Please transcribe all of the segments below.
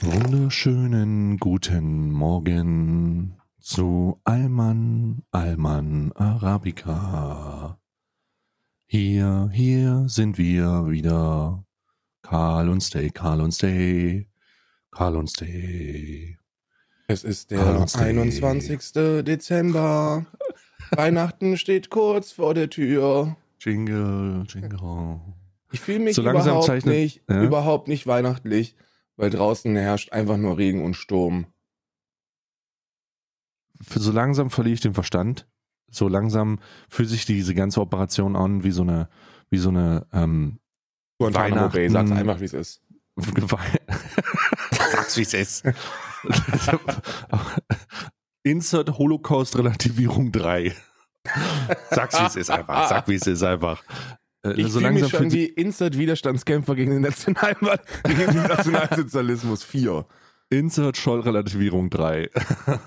Wunderschönen guten Morgen zu Alman Alman Arabica. Hier, hier sind wir wieder. Karl und Stay, Karl und Stay, Karl und Stay. Es ist der 21. Dezember. Weihnachten steht kurz vor der Tür. Jingle, Jingle. Ich fühle mich So langsam überhaupt zeichnet- nicht, ja? überhaupt nicht weihnachtlich, weil draußen herrscht einfach nur Regen und Sturm. So langsam verliere ich den Verstand. So langsam fühlt sich diese ganze Operation an wie so eine, wie so eine ähm, Guantanamo Bay, Weihnachten- sag's einfach, wie es ist. Sag's wie es ist. Insert Holocaust-Relativierung 3. Sag's wie es ist einfach. Sag wie es ist einfach. Äh, Ich so fühle mich schon wie Insert-Widerstandskämpfer gegen den, National gegen den Nationalsozialismus 4. Insert Scholl-Relativierung 3.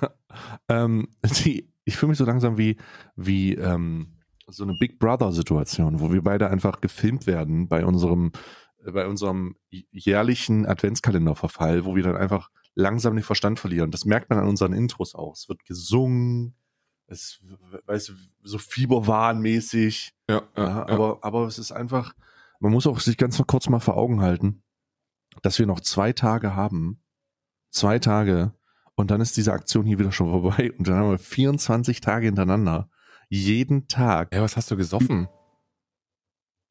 ähm, die, ich fühle mich so langsam wie, wie ähm, so eine Big Brother-Situation, wo wir beide einfach gefilmt werden bei unserem, äh, bei unserem jährlichen Adventskalenderverfall, wo wir dann einfach langsam den Verstand verlieren. Das merkt man an unseren Intros auch. Es wird gesungen, es, weißt du, so Fieberwahnmäßig. Ja, Ja, aber, aber es ist einfach, man muss auch sich ganz kurz mal vor Augen halten, dass wir noch zwei Tage haben. Zwei Tage. Und dann ist diese Aktion hier wieder schon vorbei. Und dann haben wir 24 Tage hintereinander. Jeden Tag. ja, was hast du gesoffen?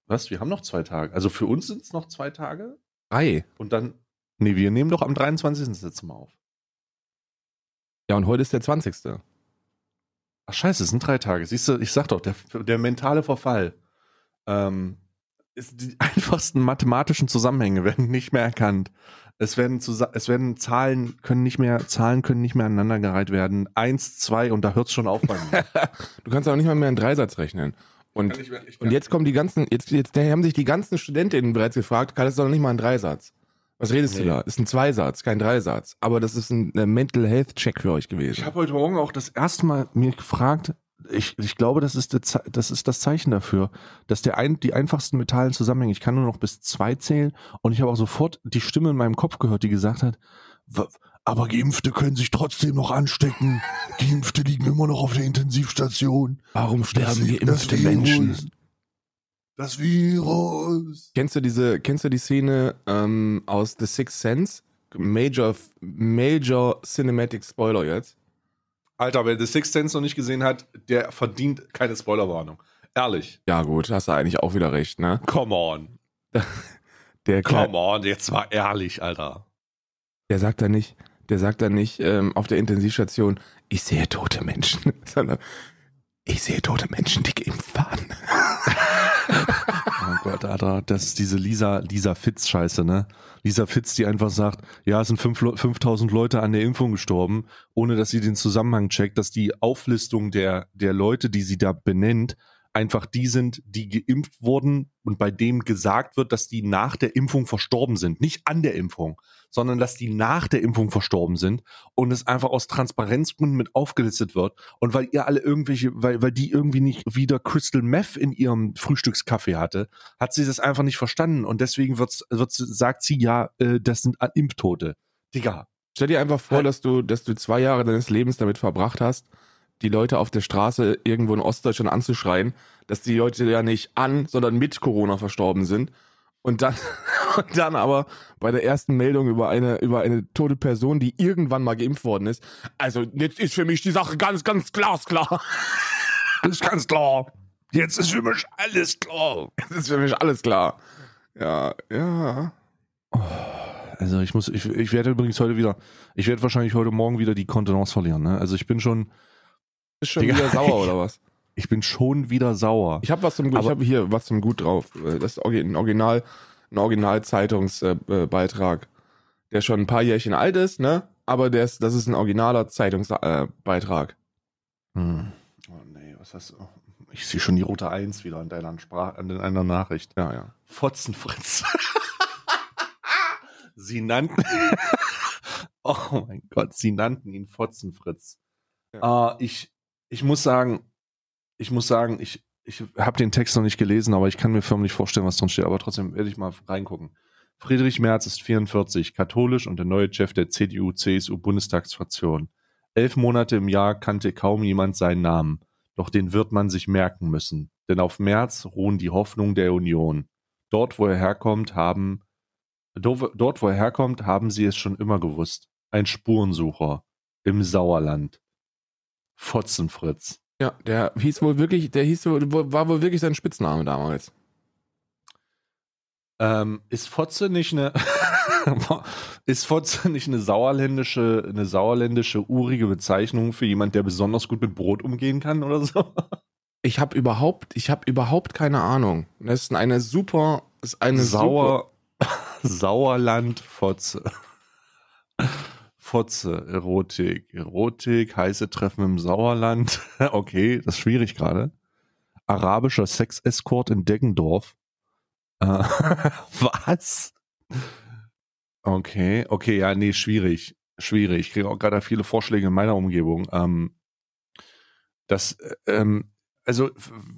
Was? Wir haben noch zwei Tage. Also für uns sind es noch zwei Tage. Drei. Und dann, nee, wir nehmen doch am 23. das letzte Mal auf. Ja, und heute ist der 20. Ach scheiße, es sind drei Tage. Siehst du, ich sag doch, der, der mentale Verfall. Ähm, ist die einfachsten mathematischen Zusammenhänge werden nicht mehr erkannt. Es werden, es werden Zahlen können nicht mehr, Zahlen können nicht mehr aneinandergereiht werden. Eins, zwei und da hört's schon auf bei mir. Du kannst auch nicht mal mehr einen Dreisatz rechnen. Und, und jetzt kommen die ganzen, jetzt, jetzt haben sich die ganzen Studentinnen bereits gefragt, kann das doch nicht mal ein Dreisatz? Was redest Nee. du da? Ist ein Zweisatz, kein Dreisatz. Aber das ist ein äh, Mental Health Check für euch gewesen. Ich habe heute Morgen auch das erste Mal mir gefragt, ich, ich glaube, das ist, Ze- das ist das Zeichen dafür, dass der ein, die einfachsten mentalen Zusammenhänge, ich kann nur noch bis zwei zählen und ich habe auch sofort die Stimme in meinem Kopf gehört, die gesagt hat, "W- aber Geimpfte können sich trotzdem noch anstecken. Geimpfte liegen immer noch auf der Intensivstation. Warum sterben Das- geimpfte Menschen? Das Virus. Kennst du diese, kennst du die Szene ähm, aus The Sixth Sense? Major, Major Cinematic Spoiler jetzt. Alter, wer The Sixth Sense noch nicht gesehen hat, der verdient keine Spoilerwarnung. Ehrlich. Ja gut, hast du eigentlich auch wieder recht, ne? Come on. Der, Come on, jetzt mal ehrlich, Alter. der sagt da nicht, der sagt da nicht ähm, auf der Intensivstation, ich sehe tote Menschen, sondern ich sehe tote Menschen, die geimpft waren. Gott, Alter, das ist diese Lisa, Lisa Fitz-Scheiße, ne? Lisa Fitz, die einfach sagt, ja, es sind fünf, Le- 5000 Leute an der Impfung gestorben, ohne dass sie den Zusammenhang checkt, dass die Auflistung der, der Leute, die sie da benennt, einfach die sind, die geimpft wurden und bei dem gesagt wird, dass die nach der Impfung verstorben sind. Nicht an der Impfung, sondern dass die nach der Impfung verstorben sind und es einfach aus Transparenzgründen mit aufgelistet wird. Und weil ihr alle irgendwelche, weil, weil die irgendwie nicht wieder Crystal Meth in ihrem Frühstückskaffee hatte, hat sie das einfach nicht verstanden. Und deswegen wird's, wird's, sagt sie ja, äh, das sind Impftote. Digga. Stell dir einfach vor, Halt. dass du, dass du zwei Jahre deines Lebens damit verbracht hast, die Leute auf der Straße irgendwo in Ostdeutschland anzuschreien, dass die Leute ja nicht an, sondern mit Corona verstorben sind. Und dann, und dann aber bei der ersten Meldung über eine, über eine tote Person, die irgendwann mal geimpft worden ist. Also, jetzt ist für mich die Sache ganz, ganz glasklar. Ist ganz klar. Jetzt ist für mich alles klar. Es ist für mich alles klar. Ja, ja. Also ich muss, ich, ich werde übrigens heute wieder, ich werde wahrscheinlich heute Morgen wieder die Kontenance verlieren. Ne? Also ich bin schon, Bist schon Digga. wieder sauer oder was? Ich bin schon wieder sauer. Ich habe was zum Gut, ich habe hier was zum Gut drauf. Das ist ein Original, ein Original-Zeitungsbeitrag, der schon ein paar Jährchen alt ist, ne? Aber der ist, das ist ein originaler Zeitungsbeitrag. Hm. Oh nee, was hast du? Ich sehe schon die rote Eins wieder an deiner Sprache, an deiner Nachricht. Ja, ja. Fotzenfritz. sie nannten. oh mein Gott, sie nannten ihn Fotzenfritz. Ja. Äh, ich, ich muss sagen, ich muss sagen, ich, ich habe den Text noch nicht gelesen, aber ich kann mir förmlich vorstellen, was drin steht. Aber trotzdem werde ich mal reingucken. Friedrich Merz ist 44, katholisch und der neue Chef der CDU-CSU-Bundestagsfraktion. Elf Monate im Jahr kannte kaum jemand seinen Namen, doch den wird man sich merken müssen, denn auf Merz ruhen die Hoffnungen der Union. Dort, wo er herkommt, haben dort, wo er herkommt, haben sie es schon immer gewusst. Ein Spurensucher im Sauerland. Fotzenfritz. Ja, der hieß wohl wirklich, der hieß wohl, war wohl wirklich sein Spitzname damals. Ähm, ist Fotze nicht eine ist Fotze nicht eine sauerländische, eine sauerländische urige Bezeichnung für jemand, der besonders gut mit Brot umgehen kann oder so? Ich habe überhaupt, ich habe überhaupt keine Ahnung. Das ist eine super, ist eine Sauer, Sauerland Fotze. Fotze, Erotik, Erotik, heiße Treffen im Sauerland. okay, das ist schwierig gerade. Arabischer Sex-Escort in Deggendorf. Äh, was? Okay, okay, ja, nee, schwierig. Schwierig. Ich kriege auch gerade viele Vorschläge in meiner Umgebung. Ähm, das, ähm, also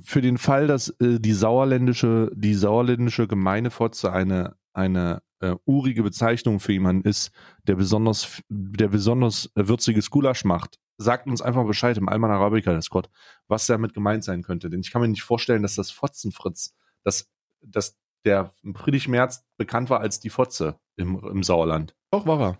für den Fall, dass äh, die sauerländische, die sauerländische Gemeindefotze eine eine äh, urige Bezeichnung für jemanden ist, der besonders, der besonders würziges Gulasch macht, sagt uns einfach Bescheid im Alman Arabica Discord, was damit gemeint sein könnte. Denn ich kann mir nicht vorstellen, dass das Fotzenfritz, dass, dass der Friedrich Merz bekannt war als die Fotze im, im Sauerland. Doch, war er.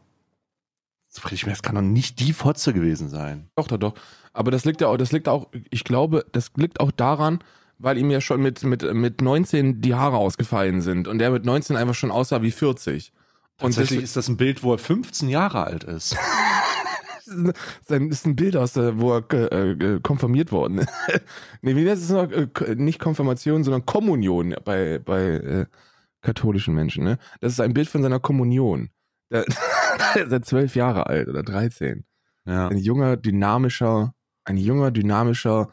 Friedrich Merz kann doch nicht die Fotze gewesen sein. Doch, doch, doch. Aber das liegt ja auch, das liegt auch, ich glaube, das liegt auch daran, weil ihm ja schon mit, mit, mit 19 die Haare ausgefallen sind und er mit 19 einfach schon aussah wie 40. Und Tatsächlich ist das ein Bild, wo er 15 Jahre alt ist. das ist ein Bild aus der, wo er äh, konfirmiert worden ist. nee, wie das ist noch, äh, nicht Konfirmation, sondern Kommunion bei, bei äh, katholischen Menschen. Ne? Das ist ein Bild von seiner Kommunion. Der, der ist er zwölf Jahre alt oder 13. Ja. Ein junger, dynamischer, ein junger, dynamischer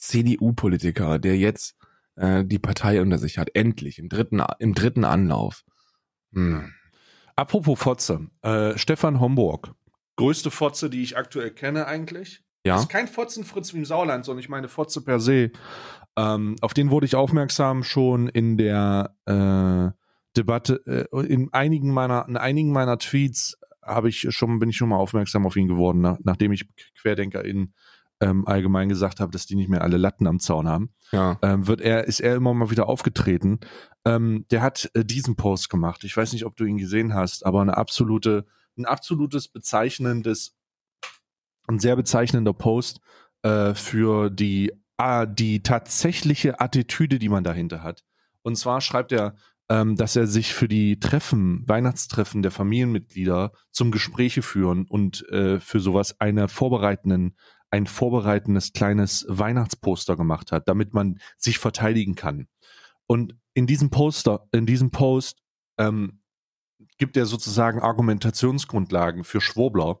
CDU-Politiker, der jetzt äh, die Partei unter sich hat. Endlich, im dritten, im dritten Anlauf. Hm. Apropos Fotze, äh, Stefan Homburg. Größte Fotze, die ich aktuell kenne eigentlich. Ja. Das ist kein Fotzenfritz wie im Sauerland, sondern ich meine Fotze per se. Ähm, auf den wurde ich aufmerksam schon in der äh, Debatte, äh, in einigen meiner, in einigen meiner Tweets habe ich schon, bin ich schon mal aufmerksam auf ihn geworden, nach, nachdem ich QuerdenkerInnen ähm, allgemein gesagt habe, dass die nicht mehr alle Latten am Zaun haben, ja. ähm, wird er, ist er immer mal wieder aufgetreten. Ähm, der hat äh, diesen Post gemacht. Ich weiß nicht, ob du ihn gesehen hast, aber eine absolute, ein absolutes bezeichnendes, ein sehr bezeichnender Post äh, für die, äh, die tatsächliche Attitüde, die man dahinter hat. Und zwar schreibt er, ähm, dass er sich für die Treffen, Weihnachtstreffen der Familienmitglieder zum Gespräche führen und äh, für sowas eine vorbereitenden ein vorbereitendes kleines Weihnachtsposter gemacht hat, damit man sich verteidigen kann. Und in diesem Poster, in diesem Post ähm, gibt er sozusagen Argumentationsgrundlagen für Schwurbler,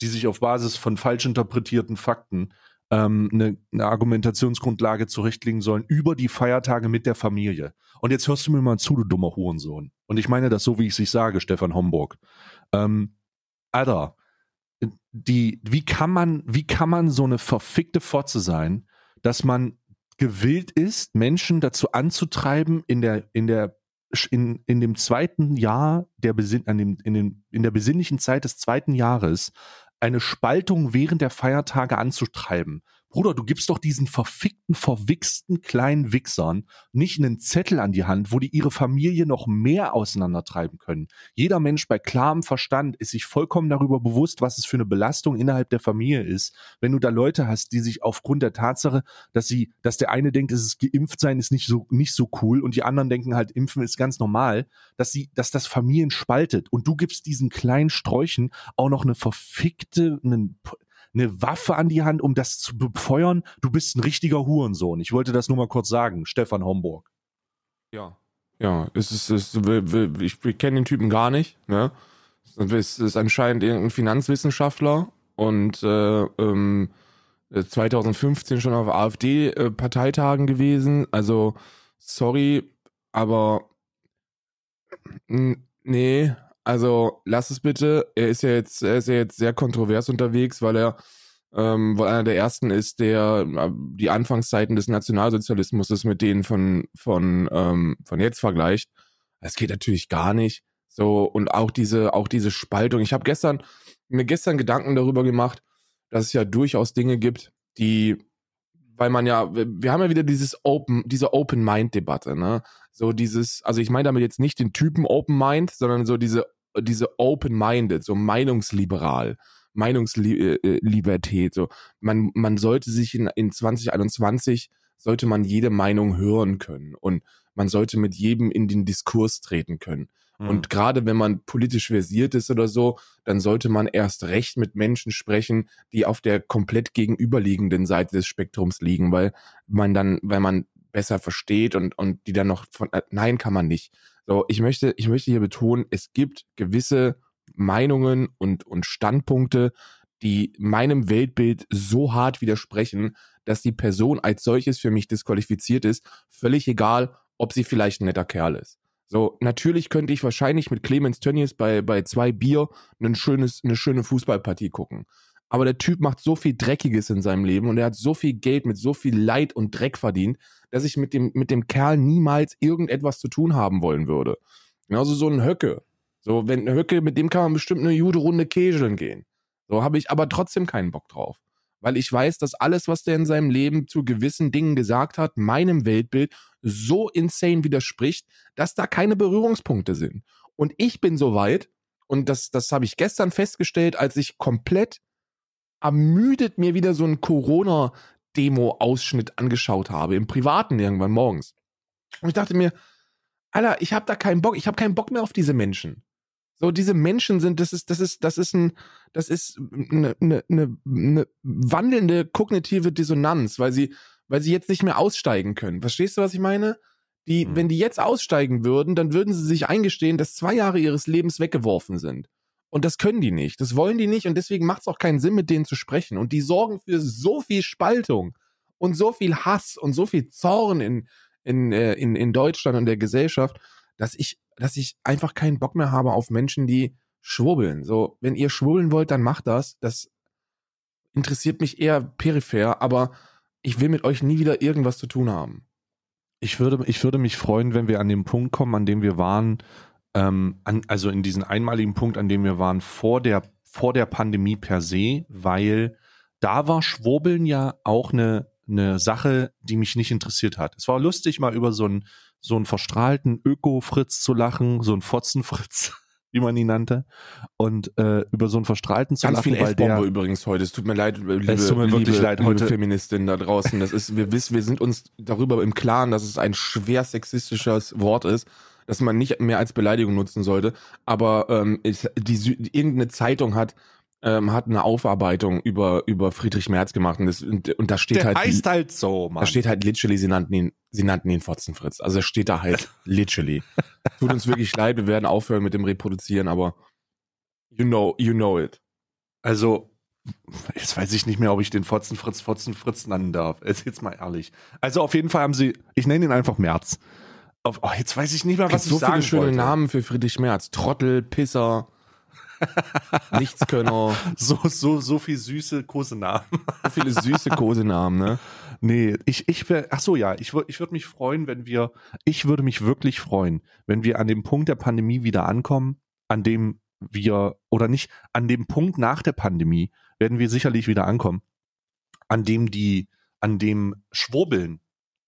die sich auf Basis von falsch interpretierten Fakten ähm, eine, eine Argumentationsgrundlage zurechtlegen sollen über die Feiertage mit der Familie. Und jetzt hörst du mir mal zu, du dummer Hurensohn. Und ich meine das so, wie ich es sich sage, Stefan Homburg. Ähm, Alter, die, wie kann man, wie kann man so eine verfickte Fotze sein, dass man gewillt ist, Menschen dazu anzutreiben, in der, in der, in, in dem zweiten Jahr der Besinn, an dem, in, den, in der besinnlichen Zeit des zweiten Jahres eine Spaltung während der Feiertage anzutreiben, Bruder, du gibst doch diesen verfickten, verwichsten kleinen Wichsern nicht einen Zettel an die Hand, wo die ihre Familie noch mehr auseinandertreiben können. Jeder Mensch bei klarem Verstand ist sich vollkommen darüber bewusst, was es für eine Belastung innerhalb der Familie ist, wenn du da Leute hast, die sich aufgrund der Tatsache, dass sie, dass der eine denkt, es ist geimpft sein ist nicht so, nicht so cool und die anderen denken halt, impfen ist ganz normal, dass sie, dass das Familien spaltet und du gibst diesen kleinen Sträuchen auch noch eine verfickte, einen, eine Waffe an die Hand, um das zu befeuern. Du bist ein richtiger Hurensohn. Ich wollte das nur mal kurz sagen, Stefan Homburg. Ja. Ja, es ist, es ist ich, ich kenne den Typen gar nicht. Ne? Es ist anscheinend irgendein Finanzwissenschaftler und äh, ähm, 2015 schon auf AfD-Parteitagen gewesen. Also, sorry, aber nee, also lass es bitte. Er ist ja jetzt, er ist ja jetzt sehr kontrovers unterwegs, weil er ähm, weil einer der ersten ist, der äh, die Anfangszeiten des Nationalsozialismus mit denen von, von, ähm, von jetzt vergleicht. Das geht natürlich gar nicht. So, und auch diese, auch diese Spaltung. Ich habe gestern, mir gestern Gedanken darüber gemacht, dass es ja durchaus Dinge gibt, die, weil man ja, wir haben ja wieder dieses Open, diese Open-Mind-Debatte, ne? So dieses, also ich meine damit jetzt nicht den Typen Open Mind, sondern so diese, diese Open-Minded, so meinungsliberal. Meinungslibertät. So, man, man sollte sich in, in 2021 sollte man jede Meinung hören können und man sollte mit jedem in den Diskurs treten können. Mhm. Und gerade wenn man politisch versiert ist oder so, dann sollte man erst recht mit Menschen sprechen, die auf der komplett gegenüberliegenden Seite des Spektrums liegen, weil man dann, weil man besser versteht und, und die dann noch von, äh, nein, kann man nicht. So, ich möchte, ich möchte hier betonen, es gibt gewisse Meinungen und, und Standpunkte, die meinem Weltbild so hart widersprechen, dass die Person als solches für mich disqualifiziert ist, völlig egal, ob sie vielleicht ein netter Kerl ist. So, natürlich könnte ich wahrscheinlich mit Clemens Tönnies bei, bei zwei Bier ein schönes, eine schöne Fußballpartie gucken. Aber der Typ macht so viel Dreckiges in seinem Leben und er hat so viel Geld mit so viel Leid und Dreck verdient, dass ich mit dem, mit dem Kerl niemals irgendetwas zu tun haben wollen würde. Genauso so ein Höcke. So, wenn Höcke, mit dem kann man bestimmt eine gute Runde Kegeln gehen. So habe ich aber trotzdem keinen Bock drauf. Weil ich weiß, dass alles, was der in seinem Leben zu gewissen Dingen gesagt hat, meinem Weltbild so insane widerspricht, dass da keine Berührungspunkte sind. Und ich bin so weit, und das, das habe ich gestern festgestellt, als ich komplett ermüdet mir wieder so einen Corona-Demo-Ausschnitt angeschaut habe, im Privaten irgendwann morgens. Und ich dachte mir, Alter, ich habe da keinen Bock, ich habe keinen Bock mehr auf diese Menschen. So, diese Menschen sind, das ist, das ist, das ist ein, das ist eine, eine, eine, eine wandelnde kognitive Dissonanz, weil sie, weil sie jetzt nicht mehr aussteigen können. Verstehst du, was ich meine? Die, mhm. wenn die jetzt aussteigen würden, dann würden sie sich eingestehen, dass zwei Jahre ihres Lebens weggeworfen sind. Und das können die nicht. Das wollen die nicht und deswegen macht es auch keinen Sinn, mit denen zu sprechen. Und die sorgen für so viel Spaltung und so viel Hass und so viel Zorn in, in, äh, in, in Deutschland und der Gesellschaft, dass ich dass ich einfach keinen Bock mehr habe auf Menschen, die schwubbeln. So, wenn ihr schwubbeln wollt, dann macht das. Das interessiert mich eher peripher, aber ich will mit euch nie wieder irgendwas zu tun haben. Ich würde, ich würde mich freuen, wenn wir an den Punkt kommen, an dem wir waren, ähm, an, also in diesen einmaligen Punkt, an dem wir waren vor der, vor der Pandemie per se, weil da war Schwurbeln ja auch eine, eine Sache, die mich nicht interessiert hat. Es war lustig, mal über so ein so einen verstrahlten Öko-Fritz zu lachen, so ein Fotzenfritz, wie man ihn nannte, und äh, über so einen verstrahlten zu Ganz lachen. Ganz viel F-Bombe übrigens heute. Es tut mir leid, liebe, es tut mir wirklich liebe, leid heute. Feministin da draußen. Das ist, wir wissen, wir sind uns darüber im Klaren, dass es ein schwer sexistisches Wort ist dass man nicht mehr als Beleidigung nutzen sollte. Aber ähm, ist, die, irgendeine Zeitung hat ähm, hat eine Aufarbeitung über, über Friedrich Merz gemacht und, das, und, und da steht Der halt. heißt halt so, Mann. Da steht halt literally, sie nannten ihn, sie nannten ihn Fotzenfritz. Also steht da halt literally. Tut uns wirklich leid, wir werden aufhören mit dem Reproduzieren, aber you know, you know it. Also, jetzt weiß ich nicht mehr, ob ich den Fotzenfritz Fotzenfritz nennen darf. Jetzt mal ehrlich. Also auf jeden Fall haben sie, ich nenne ihn einfach Merz. Auf, oh, jetzt weiß ich nicht mehr, was ich so sagen viele schöne wollte. Namen für Friedrich Merz. Trottel, Pisser. Nichtskönner. So, so, so viel süße Kosenamen. So viele süße Kosenamen, ne? Nee, ich, ich wäre, ach so, ja, ich, ich würde mich freuen, wenn wir, ich würde mich wirklich freuen, wenn wir an dem Punkt der Pandemie wieder ankommen, an dem wir, oder nicht, an dem Punkt nach der Pandemie werden wir sicherlich wieder ankommen, an dem die, an dem Schwurbeln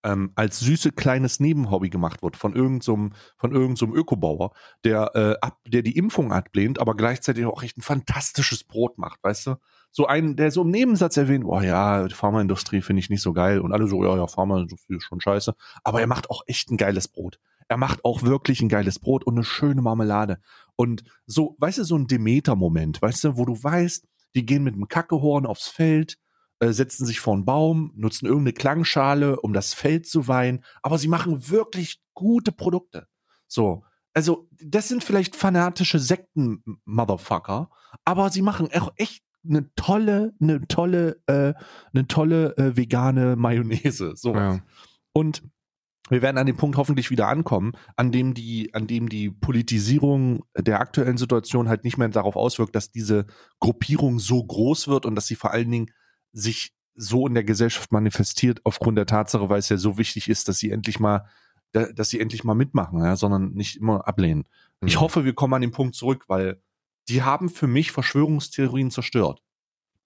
ähm, als süße kleines Nebenhobby gemacht wird von irgendeinem so von irgendeinem so Ökobauer, der äh, ab, der die Impfung ablehnt, aber gleichzeitig auch echt ein fantastisches Brot macht, weißt du? So ein, der so im Nebensatz erwähnt, oh ja, die Pharmaindustrie finde ich nicht so geil und alle so, ja, ja, Pharmaindustrie ist schon scheiße, aber er macht auch echt ein geiles Brot. Er macht auch wirklich ein geiles Brot und eine schöne Marmelade. Und so, weißt du, so ein Demeter-Moment, weißt du, wo du weißt, die gehen mit einem Kackehorn aufs Feld, äh, setzen sich vor einen Baum, nutzen irgendeine Klangschale, um das Feld zu weihen, aber sie machen wirklich gute Produkte. So. Also, das sind vielleicht fanatische Sekten-Motherfucker, aber sie machen auch echt eine tolle, eine tolle, äh, eine tolle äh, vegane Mayonnaise. So. Ja. Und wir werden an dem Punkt hoffentlich wieder ankommen, an dem die, an dem die Politisierung der aktuellen Situation halt nicht mehr darauf auswirkt, dass diese Gruppierung so groß wird und dass sie vor allen Dingen sich so in der Gesellschaft manifestiert aufgrund der Tatsache, weil es ja so wichtig ist, dass sie endlich mal, da- dass sie endlich mal mitmachen, ja, sondern nicht immer ablehnen. Ich Mhm. hoffe, wir kommen an den Punkt zurück, weil die haben für mich Verschwörungstheorien zerstört.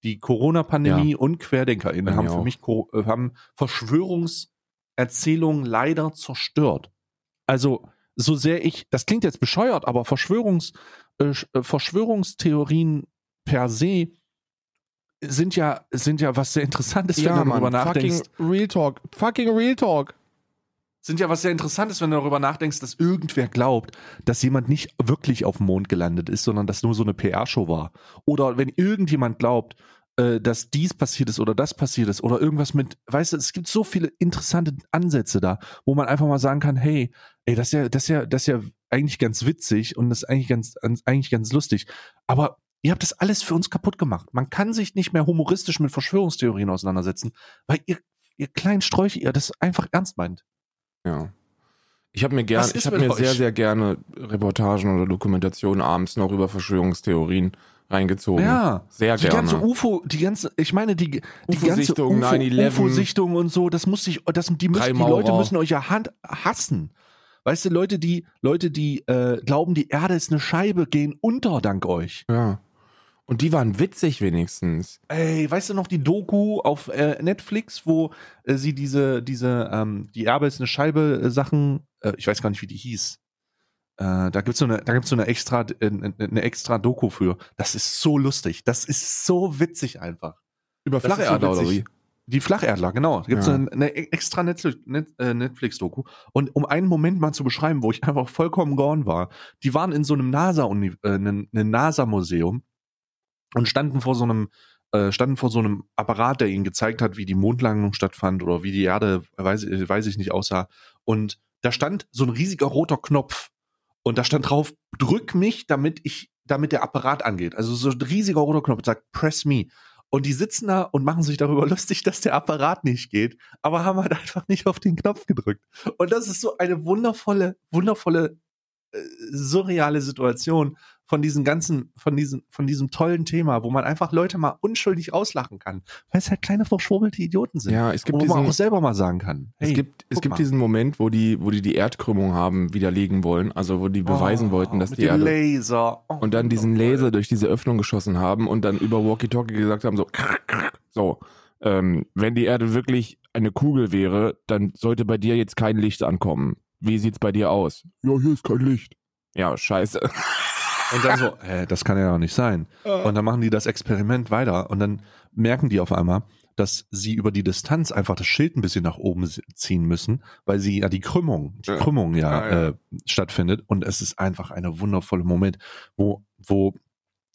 Die Corona-Pandemie und QuerdenkerInnen haben für auch. mich äh, haben Verschwörungserzählungen leider zerstört. Also, so sehr ich, das klingt jetzt bescheuert, aber Verschwörungs, äh, äh, Verschwörungstheorien per se sind ja, sind ja was sehr Interessantes, wenn ja, du darüber Mann, fucking nachdenkst. Real Talk. Fucking Real Talk. Sind ja was sehr Interessantes, wenn du darüber nachdenkst, dass irgendwer glaubt, dass jemand nicht wirklich auf dem Mond gelandet ist, sondern dass nur so eine PR-Show war. Oder wenn irgendjemand glaubt, äh, dass dies passiert ist oder das passiert ist oder irgendwas mit, weißt du, es gibt so viele interessante Ansätze da, wo man einfach mal sagen kann, hey, ey, das ist ja, das ist ja, das ist ja eigentlich ganz witzig und das ist eigentlich ganz, eigentlich ganz lustig. Aber ihr habt das alles für uns kaputt gemacht. Man kann sich nicht mehr humoristisch mit Verschwörungstheorien auseinandersetzen, weil ihr, ihr kleinen Sträuche, ihr das einfach ernst meint. Ja. Ich habe mir gern, Was ist ich habe mir sehr, euch? sehr gerne Reportagen oder Dokumentationen abends noch über Verschwörungstheorien reingezogen. Ja, Sehr die gerne. ganze UFO, die ganze, ich meine, die, die ganze UFO-Sichtung, UFO, 9/11. UFO-Sichtung und so, das muss sich, das, die, müssen, die. Leute müssen euch ja Hand, hassen. Weißt du, Leute, die, Leute, die äh, glauben, die Erde ist eine Scheibe, gehen unter dank euch. ja. Und die waren witzig wenigstens. Ey, weißt du noch die Doku auf äh, Netflix, wo äh, sie diese, diese, ähm, die Erbe ist eine Scheibe äh, Sachen, äh, ich weiß gar nicht, wie die hieß. Äh, da gibt's so eine, da gibt's so eine extra, äh, eine extra Doku für. Das ist so lustig. Das ist so witzig einfach. Über so Flacherdler oder wie? Die Flacherdler, genau. Da gibt's Ja. eine, eine extra Netflix- Net, Netflix-Doku. Und um einen Moment mal zu beschreiben, wo ich einfach vollkommen gone war, die waren in so einem NASA, und standen vor so einem, äh, standen vor so einem Apparat, der ihnen gezeigt hat, wie die Mondlandung stattfand oder wie die Erde, weiß, weiß ich nicht, aussah. Und da stand so ein riesiger roter Knopf. Und da stand drauf, drück mich, damit ich, damit der Apparat angeht. Also so ein riesiger roter Knopf sagt, press me. Und die sitzen da und machen sich darüber lustig, dass der Apparat nicht geht, aber haben halt einfach nicht auf den Knopf gedrückt. Und das ist so eine wundervolle, wundervolle, äh, surreale Situation von diesen ganzen, von diesen, von diesem tollen Thema, wo man einfach Leute mal unschuldig auslachen kann, weil es halt kleine verschwurbelte Idioten sind. Ja, es gibt wo man diesen, auch selber mal sagen kann. es hey, gibt, es gibt mal. diesen Moment, wo die, wo die die Erdkrümmung haben widerlegen wollen, also wo die beweisen Oh, wollten, dass mit die dem Erde Laser. Oh, und dann diesen wundervoll. Laser durch diese Öffnung geschossen haben und dann über Walkie-Talkie gesagt haben, so, so, ähm, wenn die Erde wirklich eine Kugel wäre, dann sollte bei dir jetzt kein Licht ankommen. Wie sieht's bei dir aus? Ja, hier ist kein Licht. Ja, scheiße. Und dann so, hä, das kann ja doch nicht sein. Und dann machen die das Experiment weiter und dann merken die auf einmal, dass sie über die Distanz einfach das Schild ein bisschen nach oben ziehen müssen, weil sie ja die Krümmung, die Ja. Krümmung ja, Ja, ja. Äh, stattfindet. Und es ist einfach eine wundervolle Moment, wo, wo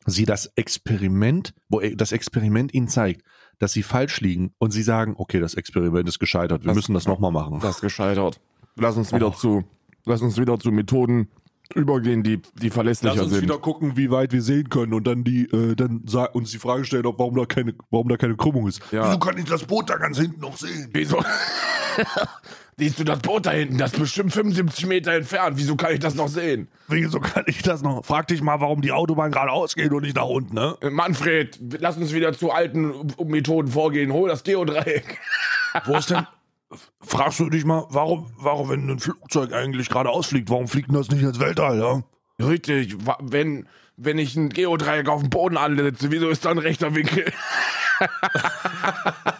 sie das Experiment, wo e- das Experiment ihnen zeigt, dass sie falsch liegen und sie sagen, okay, das Experiment ist gescheitert, wir Das- müssen das nochmal machen. Das ist gescheitert. Lass uns wieder Oh. zu, lass uns wieder zu Methoden übergehen, die, die verlässlicher sind. gucken, wie weit wir sehen können und dann die, äh, dann uns die Frage stellen, ob warum da keine, warum da keine Krümmung ist. Ja. kann ich das Boot da ganz hinten noch sehen? Wieso? Siehst du das Boot da hinten? Das ist bestimmt 75 Meter entfernt. Wieso kann ich das noch sehen? Wieso kann ich das noch? Frag dich mal, warum die Autobahn geradeaus geht und nicht nach unten, ne? Äh, Manfred, lass uns wieder zu alten Methoden vorgehen. Hol das Geodreieck. Wo ist denn? Fragst du dich mal, warum, warum, wenn ein Flugzeug eigentlich geradeaus fliegt, warum fliegt denn das nicht ins Weltall, ja? Richtig, wenn, wenn ich ein Geodreieck auf dem Boden ansetze, wieso ist da ein rechter Winkel?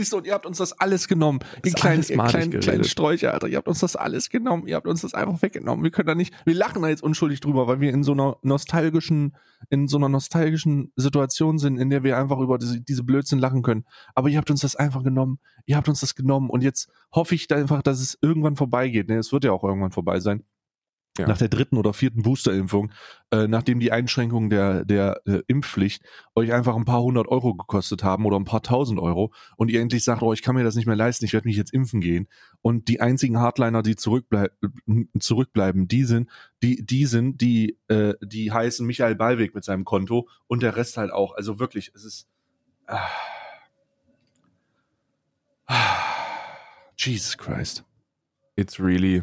Siehst du, und ihr habt uns das alles genommen. Ihr kleinen, kleinen, kleinen Sträucher, Alter. Ihr habt uns das alles genommen. Ihr habt uns das einfach weggenommen. Wir können da nicht, wir lachen da jetzt unschuldig drüber, weil wir in so einer nostalgischen, in so einer nostalgischen Situation sind, in der wir einfach über diese, diese Blödsinn lachen können. Aber ihr habt uns das einfach genommen. Ihr habt uns das genommen. Und jetzt hoffe ich da einfach, dass es irgendwann vorbeigeht. Ne, es wird ja auch irgendwann vorbei sein. Ja. Nach der dritten oder vierten Boosterimpfung, äh, nachdem die Einschränkungen der, der äh, Impfpflicht euch einfach ein paar hundert Euro gekostet haben oder ein paar tausend Euro und ihr endlich sagt, oh, ich kann mir das nicht mehr leisten, ich werde mich jetzt impfen gehen. Und die einzigen Hardliner, die zurückbleib zurückbleiben, die sind, die, die sind, die, äh, die heißen Michael Ballweg mit seinem Konto und der Rest halt auch. Also wirklich, es ist. Ah, ah, Jesus Christ. It's really,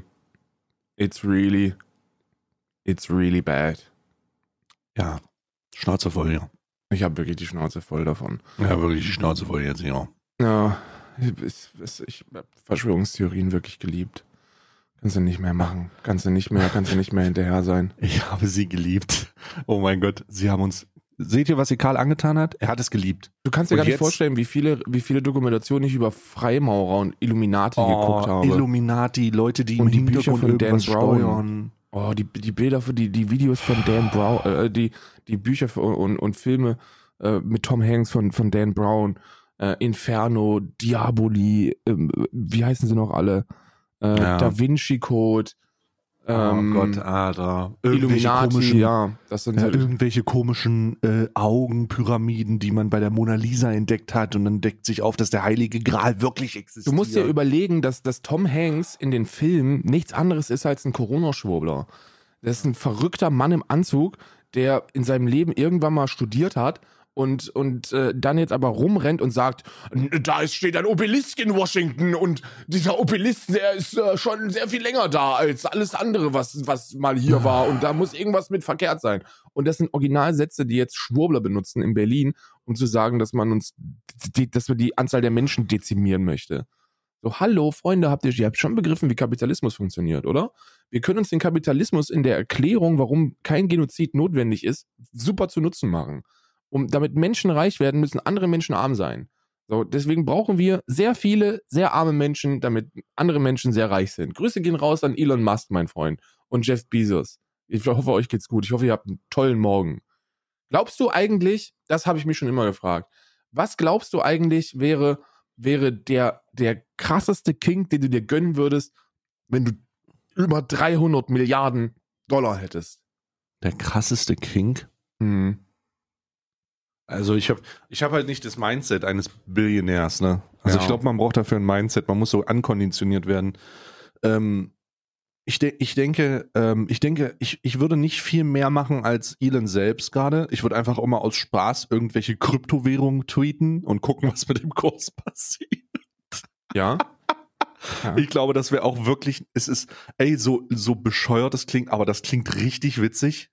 it's really, it's really bad. Ja. Schnauze voll, ja. Ich habe wirklich die Schnauze voll davon. Ja, wirklich die Schnauze voll jetzt, ja. Ja, ich, ich, ich habe Verschwörungstheorien wirklich geliebt. Kannst du nicht mehr machen. Kannst du nicht mehr, kannst du nicht mehr hinterher sein. Ich habe sie geliebt. Oh mein Gott, sie haben uns. Seht ihr, was sie Karl angetan hat? Er hat es geliebt. Du kannst dir Und gar nicht jetzt- vorstellen, wie viele, wie viele Dokumentationen ich über Freimaurer und Illuminati geguckt habe. Oh, Illuminati, Leute, die Und im die Bücher von Dan Brown. Oh, die, die Bilder für die, die Videos von Dan Brown, äh, die, die Bücher für, und, und Filme äh, mit Tom Hanks von, von Dan Brown, äh, Inferno, Diaboli, ähm, wie heißen sie noch alle? Äh, Ja. Da Vinci Code, ähm, oh Gott, Alter. Irgendwelche Illuminati, komischen, ja. Das sind ja, halt, irgendwelche komischen äh, Augenpyramiden, die man bei der Mona Lisa entdeckt hat und dann deckt sich auf, dass der Heilige Gral wirklich existiert. Du musst dir überlegen, dass, dass Tom Hanks in den Filmen nichts anderes ist als ein Corona-Schwurbler. Das ist ein verrückter Mann im Anzug, der in seinem Leben irgendwann mal studiert hat und, und äh, dann jetzt aber rumrennt und sagt, da ist, steht ein Obelisk in Washington und dieser Obelisk, der ist äh, schon sehr viel länger da als alles andere, was, was mal hier war und da muss irgendwas mit verkehrt sein. Und das sind Originalsätze, die jetzt Schwurbler benutzen in Berlin, um zu sagen, dass man uns, die, dass man die Anzahl der Menschen dezimieren möchte. So, hallo, Freunde, habt ihr, ihr habt schon begriffen, wie Kapitalismus funktioniert, oder? Wir können uns den Kapitalismus in der Erklärung, warum kein Genozid notwendig ist, super zu Nutzen machen. Um, damit Menschen reich werden, müssen andere Menschen arm sein. So, deswegen brauchen wir sehr viele, sehr arme Menschen, damit andere Menschen sehr reich sind. Grüße gehen raus an Elon Musk, mein Freund, und Jeff Bezos. Ich hoffe, euch geht's gut. Ich hoffe, ihr habt einen tollen Morgen. Glaubst du eigentlich, das habe ich mich schon immer gefragt, was glaubst du eigentlich wäre, wäre der, der krasseste King, den du dir gönnen würdest, wenn du über 300 Milliarden Dollar hättest? Der krasseste King. Hm. Also ich habe ich hab halt nicht das Mindset eines Billionärs, ne? Also Ja. ich glaube, man braucht dafür ein Mindset, man muss so ankonditioniert werden. Ähm, ich, de ich denke, ähm, ich denke, ich, ich würde nicht viel mehr machen als Elon selbst gerade. Ich würde einfach auch mal aus Spaß irgendwelche Kryptowährungen tweeten und gucken, was mit dem Kurs passiert. Ja? Ja. Ich glaube, das wäre auch wirklich, es ist, ey, so, so bescheuert das klingt, aber das klingt richtig witzig.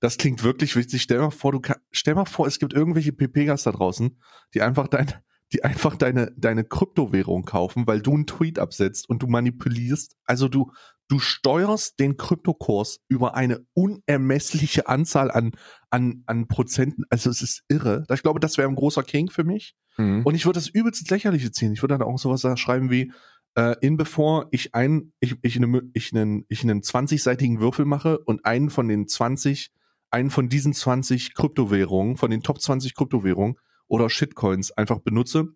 Das klingt wirklich witzig. Stell mal vor, du kann, stell mal vor, es gibt irgendwelche PPGas da draußen, die einfach dein, die einfach deine, deine Kryptowährung kaufen, weil du einen Tweet absetzt und du manipulierst. Also du, du steuerst den Kryptokurs über eine unermessliche Anzahl an, an, an Prozenten. Also es ist irre. Ich glaube, das wäre ein großer King für mich. Hm. Und ich würde das übelst ins Lächerliche ziehen. Ich würde dann auch sowas da schreiben wie, äh, in bevor ich ein, ich, ich, ne, ich einen, ich einen 20-seitigen Würfel mache und einen von den 20, einen von diesen 20 Kryptowährungen, von den Top 20 Kryptowährungen oder Shitcoins einfach benutze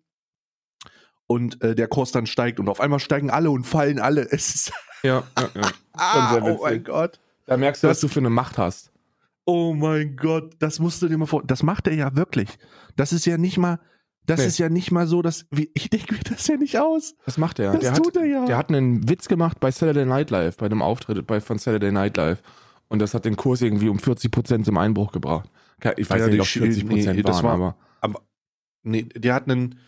und äh, der Kurs dann steigt und auf einmal steigen alle und fallen alle. Es ist, Ja, ja, ja. ah, oh mein Gott. Da merkst du, Das- was du für eine Macht hast. Oh mein Gott, das musst du dir mal vor. Das macht er ja wirklich. Das ist ja nicht mal, das Nee. ist ja nicht mal so, dass wie, ich denke mir das ja nicht aus. Das macht er. Das der, tut hat, er ja. der hat einen Witz gemacht bei Saturday Night Live, bei einem Auftritt bei, von Saturday Night Live. Und das hat den Kurs irgendwie um 40% zum Einbruch gebracht. Ich weiß Ja, nicht, ob Sch- 40% nee, das waren, war- aber Nee, der hat einen,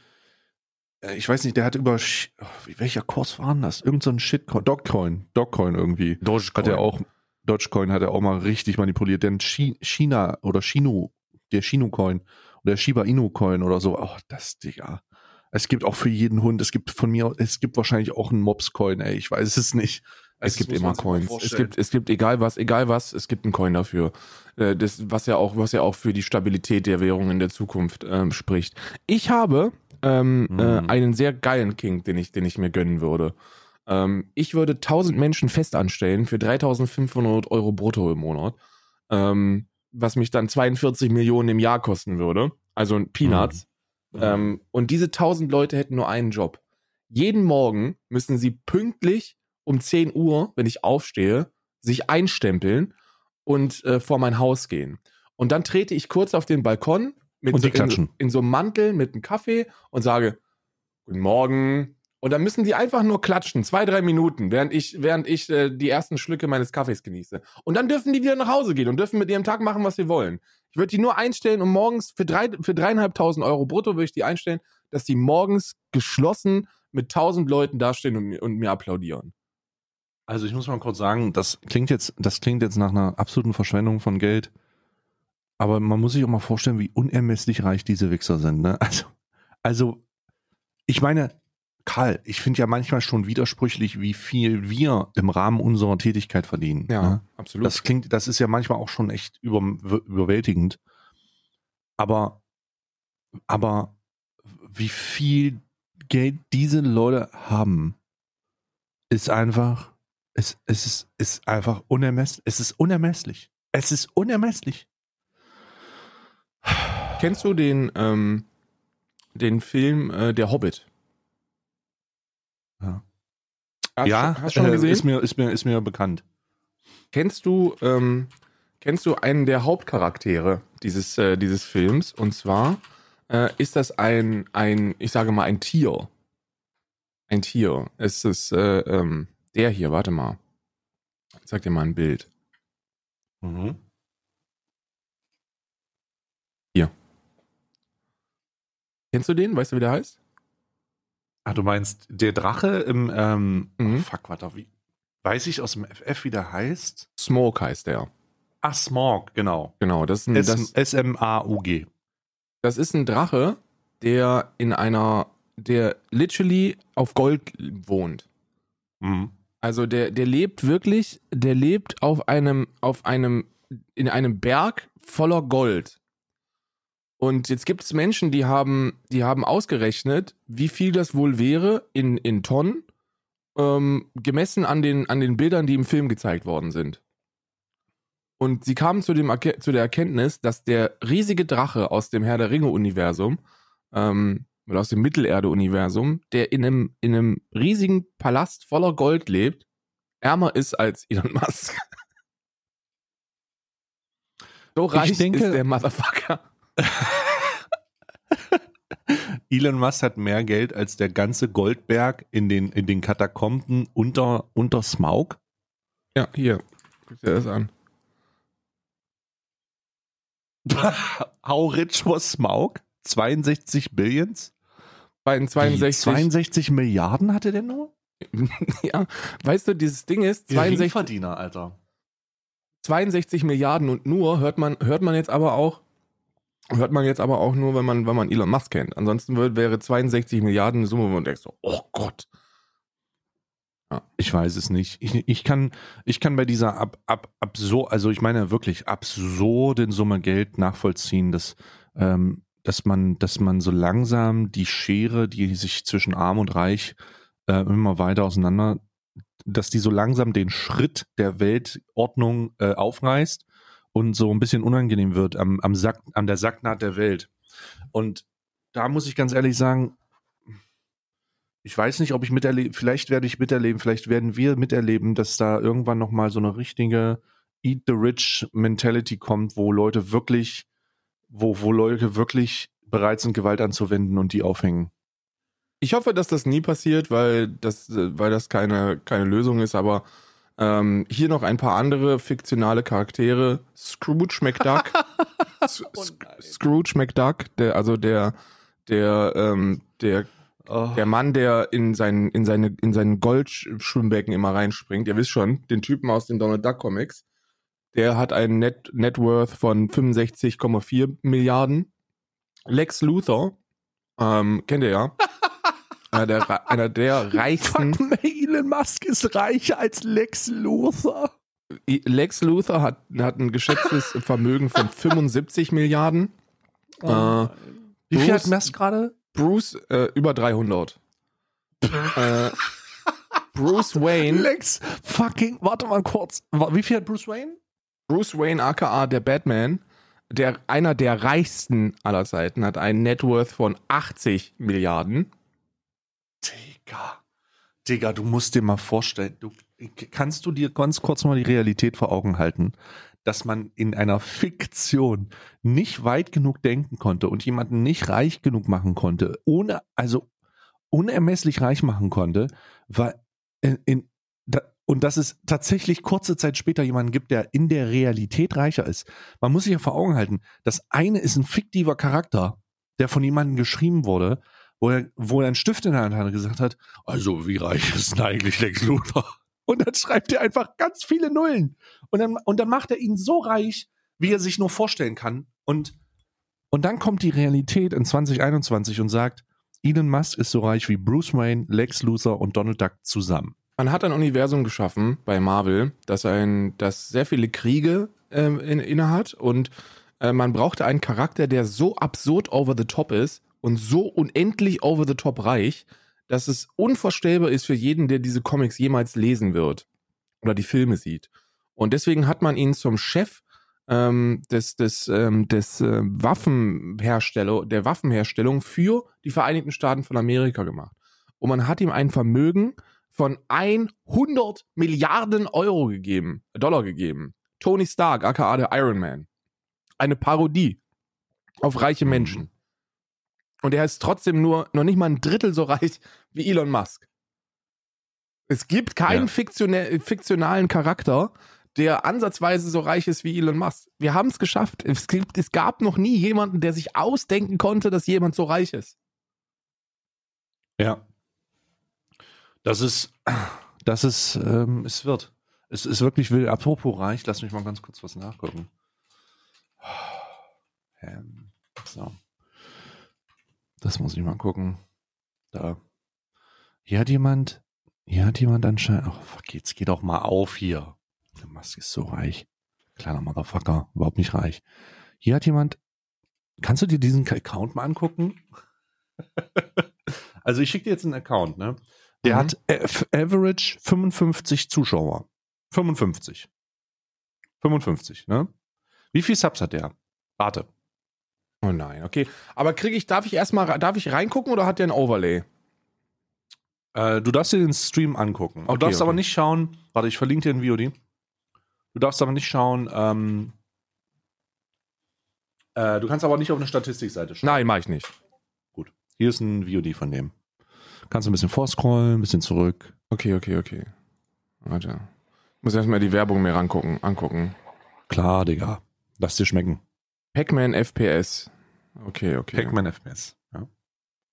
äh, ich weiß nicht, der hat über, oh, welcher Kurs war denn das? Irgend so ein Shitcoin, Dogcoin, Dogcoin irgendwie. Dogecoin. Hat er auch, Dogecoin hat er auch mal richtig manipuliert. Denn Chi- China oder Shinu, der Shinu-Coin oder Shiba Inu-Coin oder so, oh, das, Digga. Es gibt auch für jeden Hund, es gibt von mir, es gibt wahrscheinlich auch einen Mops-Coin, ey, ich weiß es nicht. Es Also, gibt das muss immer Coins. Es gibt, es gibt egal was, egal was, es gibt einen Coin dafür. Äh, Das, was ja auch, was ja auch für die Stabilität der Währung in der Zukunft ähm, spricht. Ich habe ähm, Mhm. äh, einen sehr geilen King, den ich, den ich mir gönnen würde. Ähm, ich würde 1000 Menschen fest anstellen für 3500 Euro brutto im Monat, ähm, was mich dann 42 Millionen im Jahr kosten würde. Also Peanuts. Ähm, und diese 1000 Leute hätten nur einen Job. Jeden Morgen müssen sie pünktlich um 10 Uhr, wenn ich aufstehe, sich einstempeln und äh, vor mein Haus gehen. Und dann trete ich kurz auf den Balkon mit Und so, in, in so einem Mantel mit einem Kaffee und sage, Guten Morgen. Und dann müssen die einfach nur klatschen, zwei, drei Minuten, während ich, während ich äh, die ersten Schlücke meines Kaffees genieße. Und dann dürfen die wieder nach Hause gehen und dürfen mit ihrem Tag machen, was sie wollen. Ich würde die nur einstellen, um morgens für, drei, für dreieinhalbtausend Euro brutto würde ich die einstellen, dass die morgens geschlossen mit tausend Leuten dastehen und, und mir applaudieren. Also ich muss mal kurz sagen, das klingt jetzt, das klingt jetzt nach einer absoluten Verschwendung von Geld. Aber man muss sich auch mal vorstellen, wie unermesslich reich diese Wichser sind. Ne? Also, also, ich meine, Karl, ich finde ja manchmal schon widersprüchlich, wie viel wir im Rahmen unserer Tätigkeit verdienen. Ja, ne? absolut. Das klingt, das ist ja manchmal auch schon echt über, überwältigend. Aber, aber wie viel Geld diese Leute haben, ist einfach, es, es ist, ist einfach unermesslich. Es ist unermesslich. Es ist unermesslich. Kennst du den, ähm, den Film äh, Der Hobbit? Ja. Hast, ja, hast du schon äh, gesehen? Ist mir, ist mir, ist mir bekannt. Kennst du, ähm, kennst du einen der Hauptcharaktere dieses, äh, dieses Films? Und zwar äh, ist das ein, ein, ich sage mal, ein Tier. Ein Tier. Es ist äh, ähm, der hier, warte mal. Ich sag dir mal ein Bild. Mhm. Kennst du den? Weißt du, wie der heißt? Ah, du meinst der Drache im, ähm, Mhm. oh, fuck, warte, wie, weiß ich aus dem FF, wie der heißt? Smoke heißt der. Ah, Smog, genau. Genau, das ist ein, S- das, S-M-A-U-G. das ist ein Drache, der in einer, der literally auf Gold wohnt. Mhm. Also der, der lebt wirklich, der lebt auf einem, auf einem, in einem Berg voller Gold. Und jetzt gibt es Menschen, die haben, die haben ausgerechnet, wie viel das wohl wäre in, in Tonnen, ähm, gemessen an den, an den Bildern, die im Film gezeigt worden sind. Und sie kamen zu, dem, zu der Erkenntnis, dass der riesige Drache aus dem Herr der Ringe-Universum, ähm, oder aus dem Mittelerde-Universum, der in einem, in einem riesigen Palast voller Gold lebt, ärmer ist als Elon Musk. So reich denke- ist der Motherfucker. Elon Musk hat mehr Geld als der ganze Goldberg in den, in den Katakomben unter, unter Smaug. Ja, hier. Guck dir das an. How rich was Smaug? 62 Billions? Bei den 62. 62 Milliarden hatte der nur? ja, weißt du, dieses Ding ist 62, Geringverdiener, Alter. 62 Milliarden und nur hört man, hört man jetzt aber auch, hört man jetzt aber auch nur, wenn man, wenn man Elon Musk kennt. Ansonsten wär- wäre 62 Milliarden eine Summe, wo man denkt so, oh Gott. Ich weiß es nicht. Ich, ich, kann, ich kann bei dieser ab, ab, absur, also ich meine wirklich absurden Summe Geld nachvollziehen, dass, ähm, dass, man, dass man so langsam die Schere, die sich zwischen Arm und Reich äh, immer weiter auseinander, dass die so langsam den Schritt der Weltordnung äh, aufreißt und so ein bisschen unangenehm wird am, am Sack, an der Sacknaht der Welt. Und da muss ich ganz ehrlich sagen, ich weiß nicht, ob ich miterlebe, vielleicht werde ich miterleben, vielleicht werden wir miterleben, dass da irgendwann nochmal so eine richtige Eat the Rich Mentality kommt, wo Leute wirklich, wo, wo Leute wirklich bereit sind, Gewalt anzuwenden und die aufhängen. Ich hoffe, dass das nie passiert, weil das, äh, weil das keine, keine Lösung ist, aber ähm, hier noch ein paar andere fiktionale Charaktere. Scrooge McDuck. Sc- Scrooge McDuck, der, also der, der, ähm, der, Oh. der Mann, der in sein, in seine, in seinen Goldschwimmbecken immer reinspringt. Ihr wisst schon, den Typen aus den Donald Duck Comics. Der hat einen Net, Net Worth von 65,4 Milliarden. Lex Luthor, ähm, kennt ihr ja. einer, der, einer der reichsten. Fuck, Elon Musk ist reicher als Lex Luthor. Lex Luthor hat, hat ein geschätztes Vermögen von 75 Milliarden. Äh, Wie viel hat Musk gerade? Bruce äh, über 300. äh, Bruce Wayne, Lex fucking, warte mal kurz. Wie viel hat Bruce Wayne? Bruce Wayne aka der Batman, der einer der reichsten aller Zeiten, hat einen Net Worth von 80 Milliarden. Digga. Digga, du musst dir mal vorstellen, du, kannst du dir ganz kurz mal die Realität vor Augen halten, dass man in einer Fiktion nicht weit genug denken konnte und jemanden nicht reich genug machen konnte, ohne, also unermesslich reich machen konnte, weil in, in da, und dass es tatsächlich kurze Zeit später jemanden gibt, der in der Realität reicher ist. Man muss sich ja vor Augen halten, das eine ist ein fiktiver Charakter, der von jemandem geschrieben wurde, wo er, wo er einen Stift in der Hand hat und gesagt hat, also wie reich ist denn eigentlich Lex Luthor? Und dann schreibt er einfach ganz viele Nullen. Und dann, und dann macht er ihn so reich, wie er sich nur vorstellen kann. Und, und dann kommt die Realität in 2021 und sagt, Elon Musk ist so reich wie Bruce Wayne, Lex Luthor und Donald Duck zusammen. Man hat ein Universum geschaffen bei Marvel, das ein, das sehr viele Kriege ähm, in, inne hat und äh, man brauchte einen Charakter, der so absurd over the top ist und so unendlich over the top reich, dass es unvorstellbar ist für jeden, der diese Comics jemals lesen wird oder die Filme sieht. Und deswegen hat man ihn zum Chef ähm, des, des, ähm, des äh, Waffenhersteller, der Waffenherstellung für die Vereinigten Staaten von Amerika gemacht. Und man hat ihm ein Vermögen von 100 Milliarden Euro gegeben, Dollar gegeben. Tony Stark, aka der Iron Man. Eine Parodie auf reiche mhm. Menschen. Und er ist trotzdem nur noch nicht mal ein Drittel so reich wie Elon Musk. Es gibt keinen ja. fiktionalen Charakter, der ansatzweise so reich ist wie Elon Musk. Wir haben es geschafft. Es, gibt, es gab noch nie jemanden, der sich ausdenken konnte, dass jemand so reich ist. Ja. Das ist, das ist, ähm, es wird. Es ist wirklich wild. Apropos reich, lass mich mal ganz kurz was nachgucken. So. Das muss ich mal gucken. Da. Hier hat jemand, hier hat jemand anscheinend, ach, fuck, jetzt geh doch mal auf hier. Der Musk ist so reich. Kleiner Motherfucker, überhaupt nicht reich. Hier hat jemand, kannst du dir diesen Account mal angucken? also ich schicke dir jetzt einen Account, ne? Der mhm. hat Average 55 Zuschauer. 55. 55, ne? Wie viel Subs hat der? Warte. Oh nein, okay. Aber kriege ich, darf ich erstmal, darf ich reingucken oder hat der ein Overlay? Äh, du darfst dir den Stream angucken. Okay, du darfst okay. aber nicht schauen, warte, ich verlinke dir den VOD. Du darfst aber nicht schauen, ähm, äh, du kannst aber nicht auf eine Statistikseite schauen. Nein, mache ich nicht. Gut. Hier ist ein VOD von dem. Kannst du ein bisschen vorscrollen, ein bisschen zurück. Okay, okay, okay. Warte. Ich muss erstmal die Werbung mir rangucken, angucken. Klar, Digga. Lass dir schmecken. Pac-Man FPS. Okay, okay. Pac-Man FPS, ja.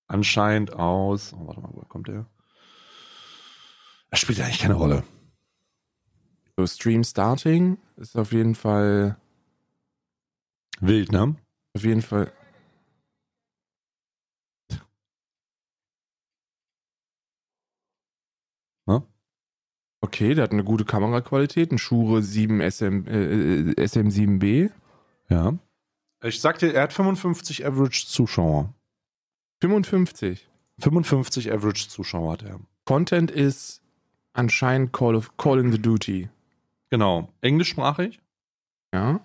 Anscheinend aus. Oh, warte mal, wo kommt der? Das spielt eigentlich keine Rolle. So, Stream Starting ist auf jeden Fall. Wild, ne? Auf jeden Fall. Okay, der hat eine gute Kameraqualität, ein Shure 7 SM, äh, SM7B. Ja. Ich sagte, er hat 55 Average Zuschauer. 55? 55 Average Zuschauer hat er. Content ist anscheinend Call, of, Call in the Duty. Genau. Englischsprachig? Ja.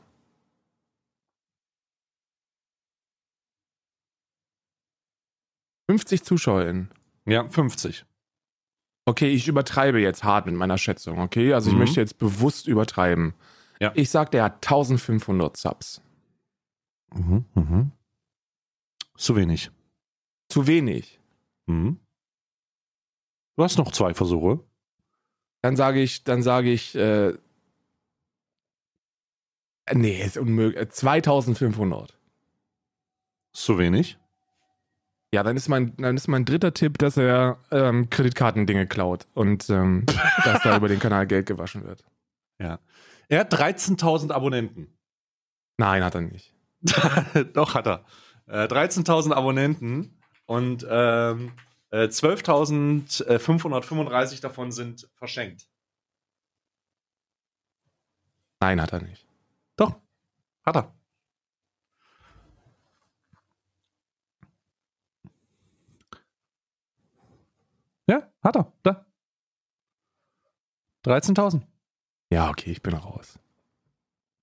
Fünfzig ZuschauerInnen. Ja, 50. Okay, ich übertreibe jetzt hart mit meiner Schätzung, okay? Also ich mhm. möchte jetzt bewusst übertreiben. Ja. Ich sag, der hat 1500 Subs. Mhm, mhm. Zu wenig. Zu wenig. Mhm. Du hast noch zwei Versuche. Dann sage ich, dann sage ich, äh, nee, ist unmöglich. 2500. Zu wenig? Ja, dann ist mein, dann ist mein dritter Tipp, dass er ähm, Kreditkartendinge klaut und ähm, dass da über den Kanal Geld gewaschen wird. Ja. Er hat 13.000 Abonnenten. Nein, hat er nicht. Doch, hat er. Äh, 13.000 Abonnenten und ähm, äh, 12.535 davon sind verschenkt. Nein, hat er nicht. Doch, hat er. Ja, hat er. Da. 13.000. Ja, okay, ich bin raus.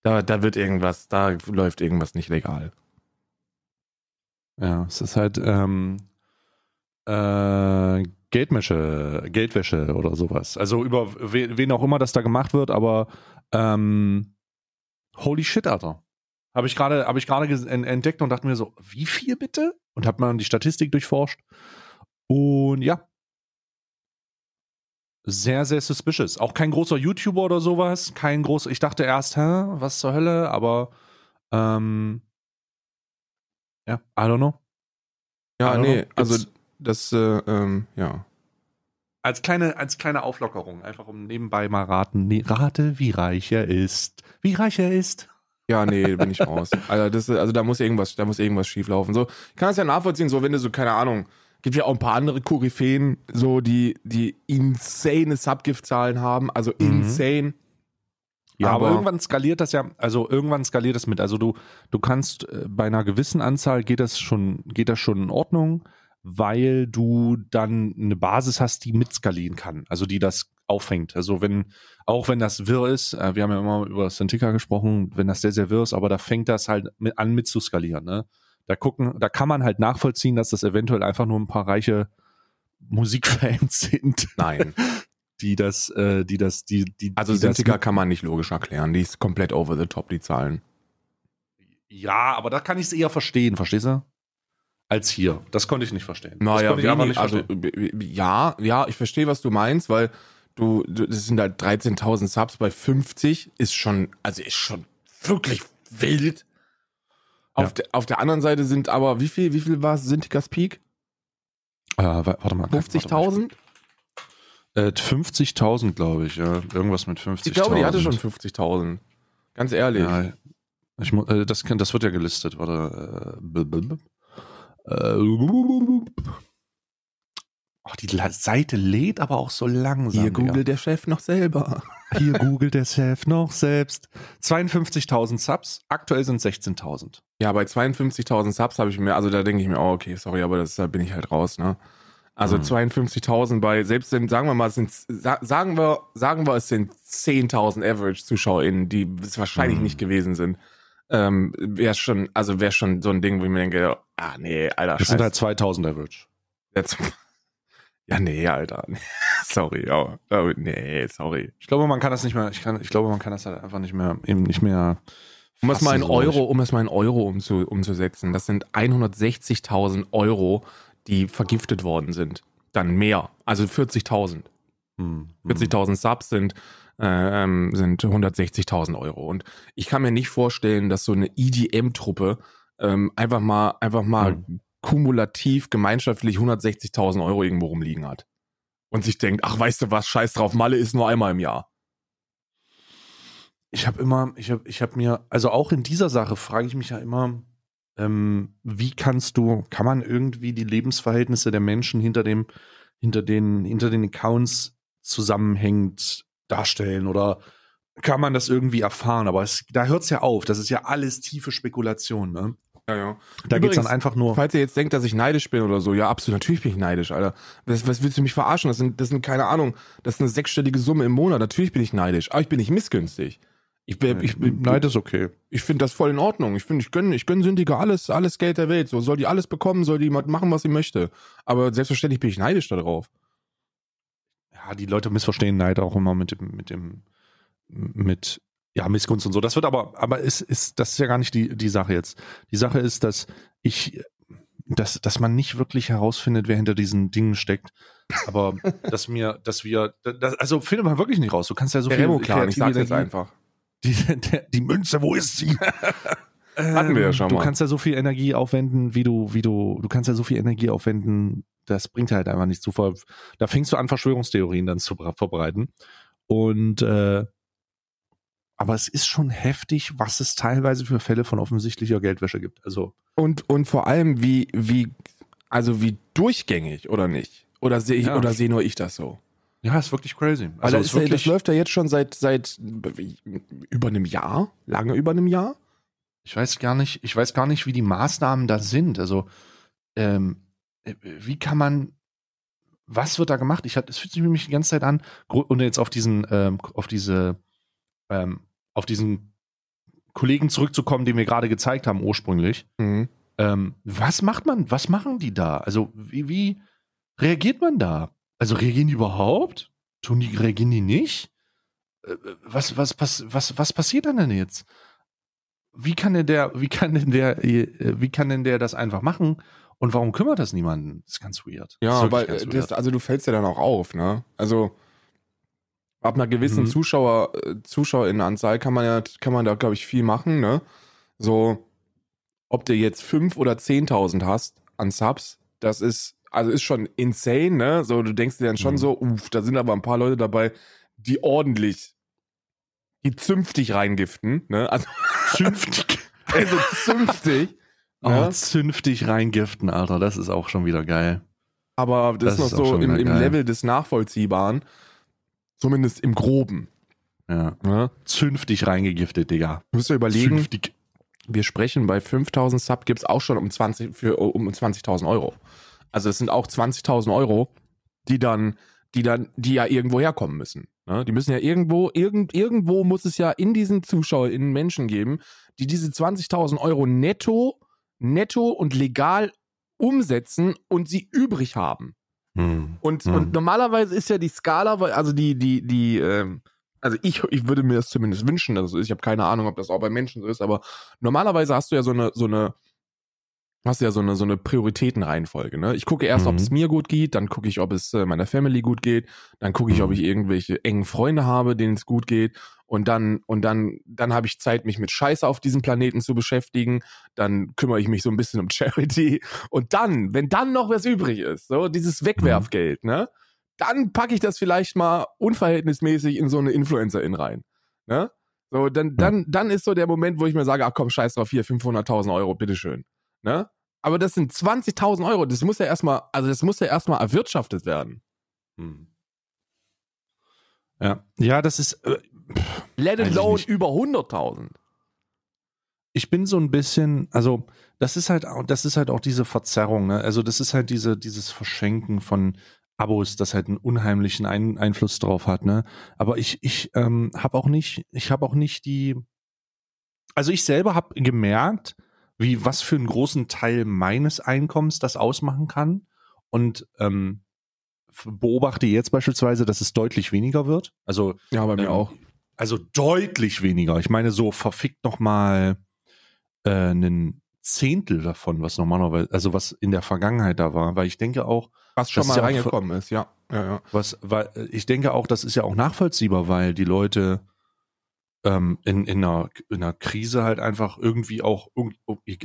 Da, da wird irgendwas, da läuft irgendwas nicht legal. Ja, es ist halt ähm, äh, Geldwäsche, Geldwäsche oder sowas. Also über wen auch immer das da gemacht wird, aber ähm, holy shit, Alter. Habe ich gerade hab ich gerade entdeckt und dachte mir so, wie viel bitte? Und habe mal die Statistik durchforscht. Und ja, sehr, sehr suspicious. Auch kein großer YouTuber oder sowas. Kein großer. Ich dachte erst, hä, was zur Hölle, aber ähm, ja, I don't know. Ja, don't nee, know. also das, äh, ähm, ja. Als kleine, als kleine Auflockerung, einfach um nebenbei mal raten. Nee, rate, wie reich er ist. Wie reich er ist. Ja, nee, bin ich raus. Also, das, also da muss irgendwas, da muss irgendwas schieflaufen. So, ich kann das ja nachvollziehen, so wenn du so, keine Ahnung, gibt ja auch ein paar andere Koryphäen, so die, die insane Subgift-Zahlen haben, also Mhm. insane. Ja, aber, Aber- irgendwann skaliert das ja, also irgendwann skaliert das mit. Also du, du kannst äh, bei einer gewissen Anzahl geht das schon, geht das schon in Ordnung, weil du dann eine Basis hast, die mitskalieren kann, also die das auffängt. Also wenn, auch wenn das wirr ist, äh, wir haben ja immer über Cintiqa gesprochen, wenn das sehr, sehr wirr ist, aber da fängt das halt mit, an mitzuskalieren, ne? Da gucken, da kann man halt nachvollziehen, dass das eventuell einfach nur ein paar reiche Musikfans sind, Nein. die das, äh, die das, die, die, Also die das Sintiga kann man nicht logisch erklären. Die ist komplett over the top, die Zahlen. Ja, aber da kann ich es eher verstehen, verstehst du? Als hier. Das konnte ich nicht verstehen. das Naja, einfach haben, nicht also verstehen. ja, ja, ich verstehe, was du meinst, weil du, du das sind halt 13.000 Subs bei 50, ist schon, also ist schon wirklich wild. Auf, Ja. der, auf der anderen Seite sind aber, wie viel, wie viel war es Sintikas Peak? Äh, wa- warte mal. 50.000? Äh, 50.000, glaube ich. Ja. Irgendwas mit 50.000. Ich glaube, die hatte schon 50.000. Ganz ehrlich. Ja, ich, äh, das, das wird ja gelistet. Warte. Äh, b- b- äh, Ach, die Seite lädt aber auch so langsam. Hier googelt der Chef noch selber. Hier googelt der Chef noch selbst. 52.000 Subs, aktuell sind 16.000. Ja, bei 52.000 Subs habe ich mir, also da denke ich mir, oh, okay, sorry, aber das, da bin ich halt raus, ne? Also Mhm. 52.000 bei, selbst wenn, sagen wir mal, es sind, sa- sagen wir, sagen wir, es sind 10.000 Average-ZuschauerInnen, die es wahrscheinlich Mhm. nicht gewesen sind, ähm, wäre schon, also wäre schon so ein Ding, wo ich mir denke, ah, nee, Alter, Das sind scheiß- halt 2.000 Average. jetzt, ja, nee, Alter, sorry, aber, aber nee, sorry. Ich glaube, man kann das nicht mehr, ich, kann, ich glaube, man kann das halt einfach nicht mehr, eben nicht mehr. Um es mal in. Euro, um es mal in Euro umzu, umzusetzen, das sind 160.000 Euro, die vergiftet worden sind. Dann mehr, also 40.000. Hm, hm. 40.000 Subs sind, äh, ähm, sind 160.000 Euro. Und ich kann mir nicht vorstellen, dass so eine EDM-Truppe ähm, einfach mal, einfach mal Hm. kumulativ gemeinschaftlich 160.000 Euro irgendwo rumliegen hat. Und sich denkt, ach, weißt du was, scheiß drauf, Malle ist nur einmal im Jahr. Ich habe immer, ich habe ich hab mir, also auch in dieser Sache frage ich mich ja immer, ähm, wie kannst du, kann man irgendwie die Lebensverhältnisse der Menschen hinter dem, hinter den, hinter den Accounts zusammenhängend darstellen oder kann man das irgendwie erfahren? Aber es, da hört es ja auf. Das ist ja alles tiefe Spekulation. Ne? Ja, ja. Da geht es dann einfach nur. Falls ihr jetzt denkt, dass ich neidisch bin oder so, ja, absolut, natürlich bin ich neidisch, Alter. Was, was willst du mich verarschen? Das sind, das sind, keine Ahnung, das ist eine sechsstellige Summe im Monat. Natürlich bin ich neidisch, aber ich bin nicht missgünstig. Ich, bin, ich, das ist okay. ich finde das voll in Ordnung. Ich finde, ich gönne ich gönn Sündiger alles, alles Geld der Welt. So soll die alles bekommen, soll die machen, was sie möchte. Aber selbstverständlich bin ich neidisch darauf. ja, die Leute missverstehen Neid auch immer mit dem, mit dem, mit, ja, Missgunst und so. Das wird aber, aber ist, ist, das ist ja gar nicht die, die Sache jetzt. Die Sache ist, dass ich, dass, dass man nicht wirklich herausfindet, wer hinter diesen Dingen steckt. Aber dass mir, dass wir, das, also findet man wirklich nicht raus. Du kannst ja so Der viel Remo-Clan, ich kreative sag's jetzt einfach. Die, der, die Münze, wo ist sie? Hatten wir ja schon Du mal. kannst ja so viel Energie aufwenden, wie du, wie du, du kannst ja so viel Energie aufwenden, das bringt halt einfach nichts zu. Ver da fängst du an, Verschwörungstheorien dann zu verbreiten. Und äh, aber es ist schon heftig, was es teilweise für Fälle von offensichtlicher Geldwäsche gibt. Also Und, und vor allem, wie, wie, also wie durchgängig, oder nicht? Oder sehe ich, Ja. oder sehe nur ich das so? Ja, ist wirklich crazy. Also das, ist wirklich, das läuft ja jetzt schon seit, seit über einem Jahr, lange über einem Jahr. ich weiß gar nicht, ich weiß gar nicht, wie die Maßnahmen da sind. Also ähm, äh, wie kann man was wird da gemacht? Ich hatte, es fühlt sich nämlich die ganze Zeit an, und jetzt auf diesen, ähm, auf diese, ähm, auf diesen Kollegen zurückzukommen, den wir gerade gezeigt haben ursprünglich. Ähm, was macht man? Was machen die da? Also wie, wie reagiert man da? Also reagieren die überhaupt? Tun die reagieren die nicht? Äh, Was was was was was passiert dann denn jetzt? Wie kann denn der wie kann denn der äh, wie kann denn der das einfach machen? Und warum kümmert das niemanden? Das ist ganz weird. Ja, aber ganz das, also du fällst ja dann auch auf, ne? Also ab einer gewissen Mhm. Zuschauer, äh, Zuschauerinnenanzahl kann man ja, kann man da, glaube ich, viel machen, ne? So, ob du jetzt 5 oder 10.000 hast an Subs, das ist, also ist schon insane, ne? So, du denkst dir dann schon Mhm. so, uff, da sind aber ein paar Leute dabei, die ordentlich, die zünftig reingiften, ne? Also, zünftig. Also zünftig. Oh, zünftig reingiften, Alter. Das ist auch schon wieder geil. Aber das, Das ist ist noch auch so im, im. Level des Nachvollziehbaren. Zumindest im Groben. Ja. Ne? Zünftig reingegiftet, Digga. Du musst dir überlegen, Zünftig. wir sprechen bei 5000 Sub gibt's auch schon um 20 für um 20.000 Euro. Also es sind auch 20.000 Euro, die dann, die dann, die ja irgendwo herkommen müssen. Ne? Die müssen ja irgendwo, irgend, irgendwo muss es ja in diesen ZuschauerInnen Menschen geben, die diese 20.000 Euro netto, netto und legal umsetzen und sie übrig haben. Hm. Und, Hm. und normalerweise ist ja die Skala, also die, die, die, ähm, also ich, ich würde mir das zumindest wünschen, dass es so ist. Ich habe keine Ahnung, ob das auch bei Menschen so ist, aber normalerweise hast du ja so eine, so eine, hast ja so eine, so eine Prioritätenreihenfolge, ne? Ich gucke erst, ob Mhm. es mir gut geht, dann gucke ich, ob es äh, meiner Family gut geht, dann gucke ich, ob Mhm. ich irgendwelche engen Freunde habe, denen es gut geht und dann, und dann, dann habe ich Zeit, mich mit Scheiße auf diesem Planeten zu beschäftigen, dann kümmere ich mich so ein bisschen um Charity und dann, wenn dann noch was übrig ist, so dieses Wegwerfgeld, ne? Dann packe ich das vielleicht mal unverhältnismäßig in so eine Influencerin rein, ne? So, dann, dann, dann ist so der Moment, wo ich mir sage, ach komm, scheiß drauf, hier 500.000 Euro, bitteschön, ne? Aber das sind 20.000 Euro, das muss ja erstmal, also das muss ja erstmal erwirtschaftet werden. Hm. Ja. Ja, das ist. Äh, Let alone über 100.000. ich bin so ein bisschen, also das ist halt auch, das ist halt auch diese Verzerrung, ne? Also das ist halt diese, dieses Verschenken von Abos, das halt einen unheimlichen Ein Einfluss drauf hat, ne? Aber ich, ich ähm, habe auch nicht, ich habe auch nicht die, also ich selber habe gemerkt, wie was für einen großen Teil meines Einkommens das ausmachen kann und ähm, beobachte jetzt beispielsweise, dass es deutlich weniger wird. Also Ja, bei mir ähm, auch. Also deutlich weniger. Ich meine, so verfickt noch mal äh, einen Zehntel davon, was normalerweise, also was in der Vergangenheit da war, weil ich denke auch, Was schon mal reingekommen ist, ja. ja, ja. was, weil äh, ich denke auch, das ist ja auch nachvollziehbar, weil die Leute ähm, in, in, einer, in einer Krise halt einfach irgendwie auch irgend-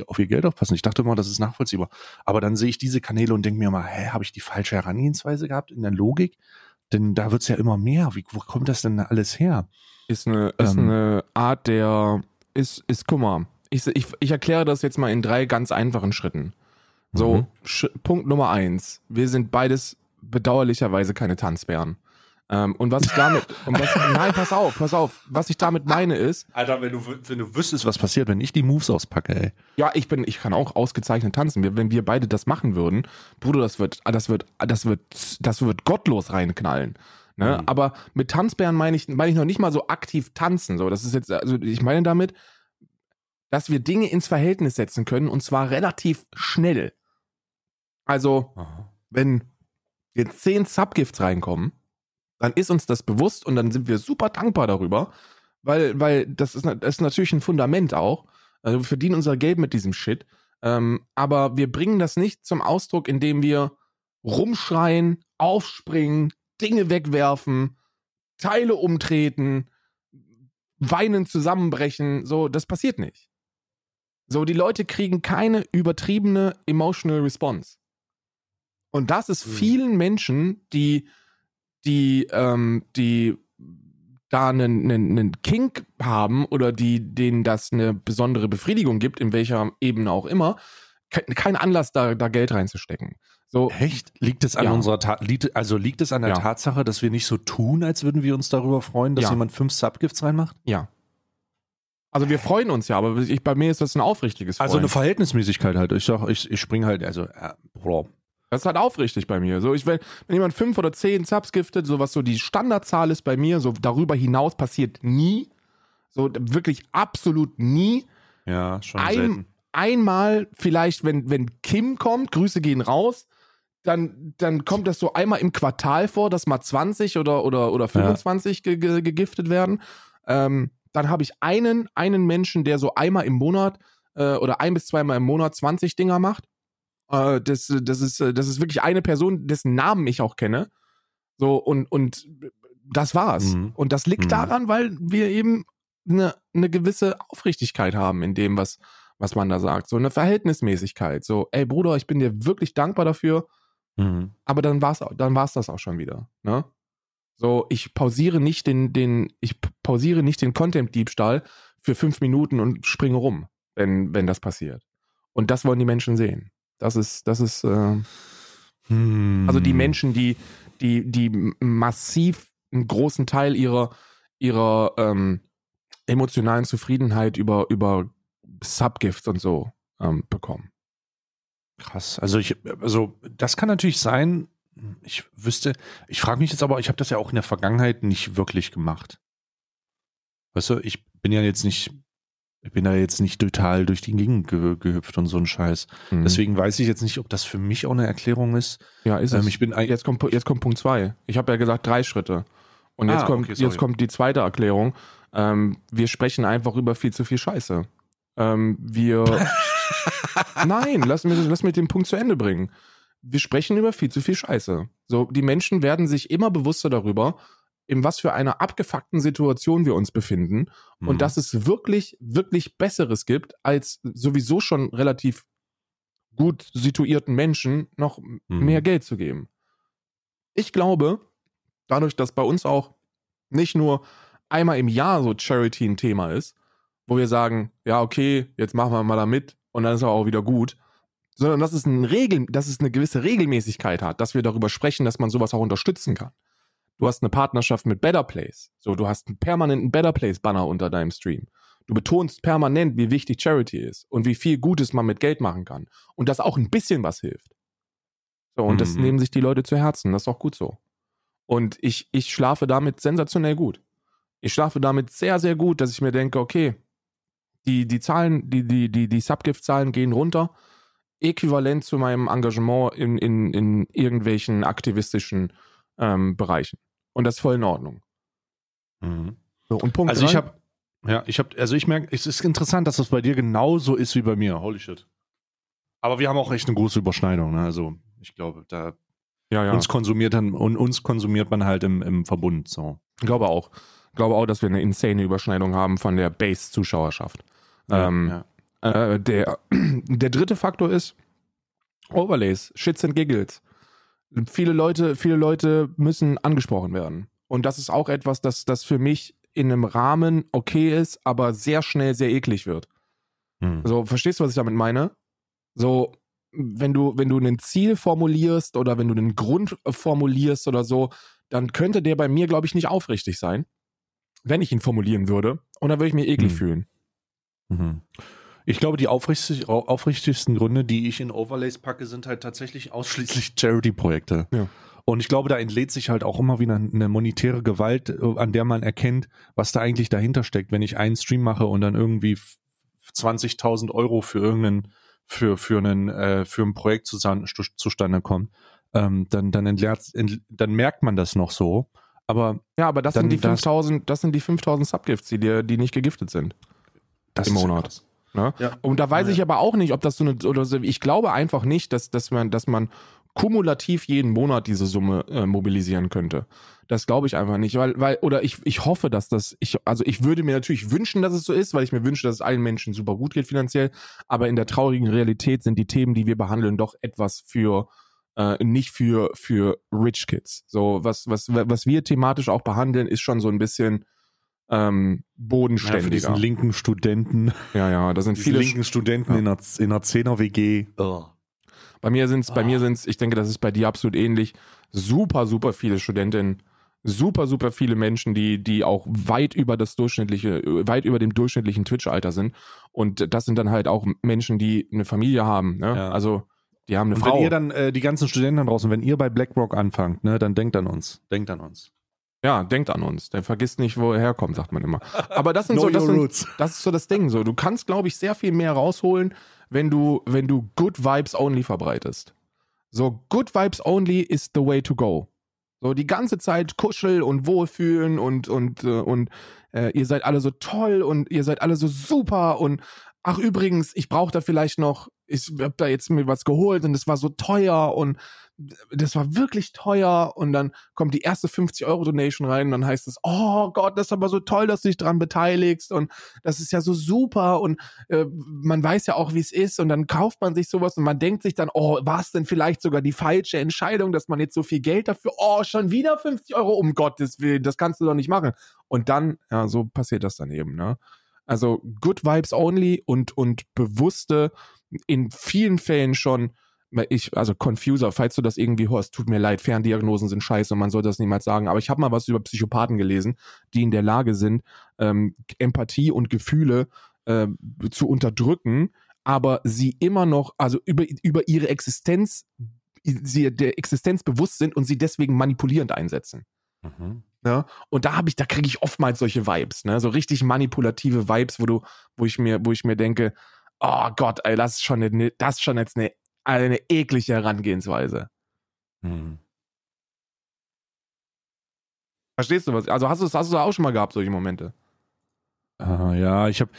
auf ihr Geld aufpassen. Ich dachte immer, das ist nachvollziehbar. Aber dann sehe ich diese Kanäle und denke mir mal, hä, habe ich die falsche Herangehensweise gehabt in der Logik? Denn da wird's ja immer mehr. Wie, wo kommt das denn alles her? Ist eine, ist Ähm. eine Art der, ist, ist, guck mal, ich, ich, ich erkläre das jetzt mal in drei ganz einfachen Schritten. So, Mhm. Punkt Nummer eins. Wir sind beides bedauerlicherweise keine Tanzbären. Ähm, und was ich damit, und was, nein, pass auf, pass auf. Was ich damit meine ist, Alter, wenn du, wenn du wüsstest, was passiert, wenn ich die Moves auspacke, ey. ja, ich bin, ich kann auch ausgezeichnet tanzen. Wenn wir beide das machen würden, Bruder, das wird, das wird, das wird, das wird gottlos reinknallen. Ne? Mhm. Aber mit Tanzbären meine ich, meine ich noch nicht mal so aktiv tanzen. So, das ist jetzt, also ich meine damit, dass wir Dinge ins Verhältnis setzen können und zwar relativ schnell. Also, wenn jetzt zehn Subgifts reinkommen, dann ist uns das bewusst und dann sind wir super dankbar darüber, weil, weil das, ist, das ist natürlich ein Fundament auch. Also wir verdienen unser Geld mit diesem Shit. Ähm, aber wir bringen das nicht zum Ausdruck, indem wir rumschreien, aufspringen, Dinge wegwerfen, Teile umtreten, weinen, zusammenbrechen. So, das passiert nicht. So, die Leute kriegen keine übertriebene emotional response. Und das ist Mhm. vielen Menschen, die, die, ähm, die da einen, einen, einen Kink haben oder die, denen das eine besondere Befriedigung gibt, in welcher Ebene auch immer, ke kein Anlass, da, da Geld reinzustecken. So, Echt? Liegt es an Ja. unserer Ta liegt, also liegt es an der Ja. Tatsache, dass wir nicht so tun, als würden wir uns darüber freuen, dass Ja. jemand fünf Subgifts reinmacht? ja. Also wir freuen uns ja, aber ich, bei mir ist das ein aufrichtiges Freuen. Also eine Verhältnismäßigkeit halt. Ich sag, ich, ich spring halt, also, äh, Bro. Das ist halt aufrichtig bei mir. So, ich, wenn, wenn jemand fünf oder zehn Subs giftet, so was so die Standardzahl ist bei mir, so darüber hinaus passiert nie. So wirklich absolut nie. Ja, schon Ein, selten. einmal vielleicht, wenn, wenn Kim kommt, Grüße gehen raus, dann, dann kommt das so einmal im Quartal vor, dass mal 20 oder, oder, oder 25 ge, ge, gegiftet werden. Ähm, dann habe ich einen, einen Menschen, der so einmal im Monat äh, oder ein bis zweimal im Monat 20 Dinger macht. Äh, das, das, ist, äh, das ist wirklich eine Person, dessen Namen ich auch kenne. So, und, und das war's. Mhm. Und das liegt Mhm. daran, weil wir eben eine, eine gewisse Aufrichtigkeit haben in dem, was, was man da sagt. So eine Verhältnismäßigkeit. So, ey Bruder, ich bin dir wirklich dankbar dafür, Mhm. aber dann war's, dann war's das auch schon wieder. Ne? So, ich pausiere nicht den, den, ich pausiere nicht den Content-Diebstahl für fünf Minuten und springe rum, wenn, wenn das passiert. Und das wollen die Menschen sehen. Das ist, das ist, äh, Hm. also die Menschen, die, die, die massiv einen großen Teil ihrer, ihrer ähm, emotionalen Zufriedenheit über, über Subgifts und so ähm, bekommen. Krass. Also ich, also das kann natürlich sein. Ich wüsste, ich frage mich jetzt aber, ich habe das ja auch in der Vergangenheit nicht wirklich gemacht. Weißt du, ich bin ja jetzt nicht, ich bin da jetzt nicht total durch die Gegend ge gehüpft und so ein Scheiß. Mhm. Deswegen weiß ich jetzt nicht, ob das für mich auch eine Erklärung ist. ja, ist Ähm, es. ich bin Jetzt kommt, jetzt kommt Punkt zwei. Ich habe ja gesagt drei Schritte. Und jetzt, Ah, kommt, okay, jetzt kommt die zweite Erklärung. Ähm, wir sprechen einfach über viel zu viel Scheiße. Ähm, wir. Nein, lass mich, lass mich den Punkt zu Ende bringen. Wir sprechen über viel zu viel Scheiße. So, die Menschen werden sich immer bewusster darüber, in was für einer abgefuckten Situation wir uns befinden Mhm. und dass es wirklich, wirklich Besseres gibt, als sowieso schon relativ gut situierten Menschen noch Mhm. mehr Geld zu geben. Ich glaube, dadurch, dass bei uns auch nicht nur einmal im Jahr so Charity ein Thema ist, wo wir sagen, ja, okay, jetzt machen wir mal da mit und dann ist aber auch wieder gut, sondern dass es, ein Regel, dass es eine gewisse Regelmäßigkeit hat, dass wir darüber sprechen, dass man sowas auch unterstützen kann. Du hast eine Partnerschaft mit Better Place. So, du hast einen permanenten Better Place Banner unter deinem Stream. Du betonst permanent, wie wichtig Charity ist und wie viel Gutes man mit Geld machen kann. Und dass auch ein bisschen was hilft. So, und das Mhm. nehmen sich die Leute zu Herzen. Das ist auch gut so. Und ich, ich schlafe damit sensationell gut. Ich schlafe damit sehr, sehr gut, dass ich mir denke, okay, die, die Zahlen, die, die, die, die Subgift-Zahlen gehen runter, äquivalent zu meinem Engagement in, in, in irgendwelchen aktivistischen ähm, Bereichen. Und das ist voll in Ordnung. Mhm. So, und Punkt Also ich drei- habe, ja, ich habe, also ich merke, es ist interessant, dass das bei dir genauso ist wie bei mir. Holy shit. Aber wir haben auch echt eine große Überschneidung. Ne? Also ich glaube, da ja, ja. uns konsumiert dann und uns konsumiert man halt im, im Verbund. So. Ich glaube auch. Ich glaube auch, dass wir eine insane Überschneidung haben von der Base-Zuschauerschaft. Ähm, ja. Äh, der, der dritte Faktor ist Overlays, Shits and Giggles. Viele Leute, viele Leute müssen angesprochen werden. Und das ist auch etwas, das, das für mich in einem Rahmen okay ist, aber sehr schnell sehr eklig wird. Hm. So, verstehst du, was ich damit meine? So, wenn du, wenn du ein Ziel formulierst oder wenn du einen Grund formulierst oder so, dann könnte der bei mir, glaube ich, nicht aufrichtig sein, wenn ich ihn formulieren würde. Und dann würde ich mich eklig Hm. fühlen. Mhm. Ich glaube, die aufrichtig, au- aufrichtigsten Gründe, die ich in Overlays packe, sind halt tatsächlich ausschließlich Charity-Projekte. Ja. Und ich glaube, da entlädt sich halt auch immer wieder eine monetäre Gewalt, äh, an der man erkennt, was da eigentlich dahinter steckt. Wenn ich einen Stream mache und dann irgendwie f- 20.000 Euro für irgendeinen, für, für einen, äh, für ein Projekt zusammen, zustande kommt, ähm, dann, dann entleert, ent, dann merkt man das noch so. Aber Ja, aber das Dann sind die das- 5000, das sind die 5000 Subgifts, die dir, die nicht gegiftet sind. das Im Monat. krass. Ne? Ja. Und da weiß Ja. ich aber auch nicht, ob das so eine, oder so, ich glaube einfach nicht, dass, dass man, dass man kumulativ jeden Monat diese Summe äh, mobilisieren könnte. Das glaube ich einfach nicht, weil, weil, oder ich, ich hoffe, dass das, ich, also ich würde mir natürlich wünschen, dass es so ist, weil ich mir wünsche, dass es allen Menschen super gut geht finanziell, aber in der traurigen Realität sind die Themen, die wir behandeln, doch etwas für, äh, nicht für, für Rich Kids. So, was, was, was wir thematisch auch behandeln, ist schon so ein bisschen, ähm, Ja, für bodenständiger. diesen linken Studenten, Ja, ja, da sind diese viele, linken Studenten Ja. in einer, in einer 10er WG. Oh. Bei mir sind's, bei Ah. mir sind's, ich denke, das ist bei dir absolut ähnlich. Super, super viele Studentinnen, super, super viele Menschen, die, die auch weit über das durchschnittliche, weit über dem durchschnittlichen Twitch-Alter sind. Und das sind dann halt auch Menschen, die eine Familie haben. Ne? Ja. Also die haben eine Und Frau. wenn ihr dann, äh, die ganzen Studenten draußen, wenn ihr bei BlackRock anfangt, ne, dann denkt an uns. Denkt an uns. Ja, denkt an uns. Der vergisst nicht, wo er herkommt, sagt man immer. Aber das sind so, das sind, das ist so das Ding. So, du kannst, glaube ich, sehr viel mehr rausholen, wenn du, wenn du Good Vibes Only verbreitest. So, Good Vibes Only is the way to go. So, die ganze Zeit kuschel und wohlfühlen und, und, äh, und äh, ihr seid alle so toll und ihr seid alle so super und ach übrigens, ich brauche da vielleicht noch, ich hab da jetzt mir was geholt und es war so teuer und das war wirklich teuer und dann kommt die erste 50 Euro Donation rein und dann heißt es, oh Gott, das ist aber so toll, dass du dich dran beteiligst und das ist ja so super und äh, man weiß ja auch, wie es ist und dann kauft man sich sowas und man denkt sich dann, oh, war es denn vielleicht sogar die falsche Entscheidung, dass man jetzt so viel Geld dafür, oh, schon wieder 50 Euro, um Gottes Willen, das kannst du doch nicht machen. Und dann, ja, so passiert das dann eben, ne? Also Good Vibes Only und, und bewusste, in vielen Fällen schon, ich, also Confuser, falls du das irgendwie hörst, tut mir leid, Ferndiagnosen sind scheiße und man soll das niemals sagen, aber ich habe mal was über Psychopathen gelesen, die in der Lage sind, ähm, Empathie und Gefühle äh, zu unterdrücken, aber sie immer noch, also über, über ihre Existenz, sie der Existenz bewusst sind und sie deswegen manipulierend einsetzen. Mhm. Ne? Und da habe ich, da kriege ich oftmals solche Vibes, ne? So richtig manipulative Vibes, wo du, wo ich mir, wo ich mir denke, oh Gott, ey, das ist schon eine, das ist schon jetzt eine, eine eklige Herangehensweise. Mhm. Verstehst du was? Also hast du das, hast du auch schon mal gehabt, solche Momente? Uh, ja, ich habe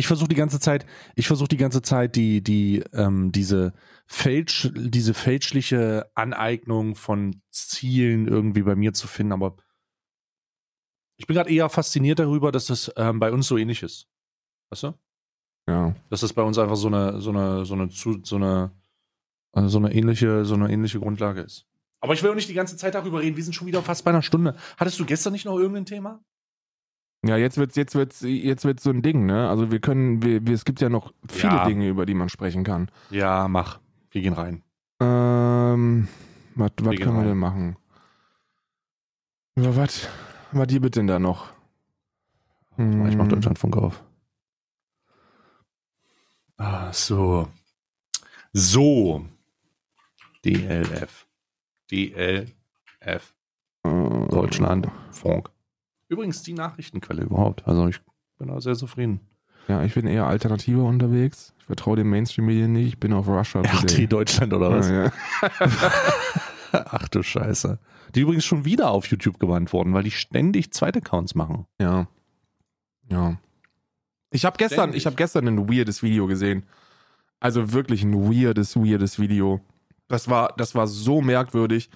ich versuche die ganze Zeit, ich versuche die ganze Zeit die, die, ähm, diese fälsch, diese fälschliche Aneignung von Zielen irgendwie bei mir zu finden, aber ich bin gerade eher fasziniert darüber, dass das ähm, bei uns so ähnlich ist. Weißt du? Ja. Dass das bei uns einfach so eine, so eine, so eine, so eine, also so eine ähnliche, so eine ähnliche Grundlage ist. Aber ich will auch nicht die ganze Zeit darüber reden. Wir sind schon wieder fast bei einer Stunde. Hattest du gestern nicht noch irgendein Thema? Ja, jetzt wird's, jetzt wird's, jetzt wird's so ein Ding, ne? Also wir können, wir, wir, es gibt ja noch viele ja. Dinge, über die man sprechen kann. Ja, mach. Wir gehen rein. Ähm, was, können wir denn machen? Was, was gibt denn da noch? Hm. Ich mach Deutschlandfunk auf. Ah, so. So. DLF. DLF. Deutschland. Funk. Übrigens die Nachrichtenquelle überhaupt. Also ich bin da sehr zufrieden. Ja, ich bin eher alternativer unterwegs. Ich vertraue den Mainstream-Medien nicht. Ich bin auf Russia RT Deutschland oder was? Ja, ja. Ach du Scheiße. Die übrigens schon wieder auf YouTube gewandt wurden, weil die ständig zweite Accounts machen. Ja. Ja. Ich habe gestern, ich habe gestern ein weirdes Video gesehen. Also wirklich ein weirdes, weirdes Video. Das war, das war so merkwürdig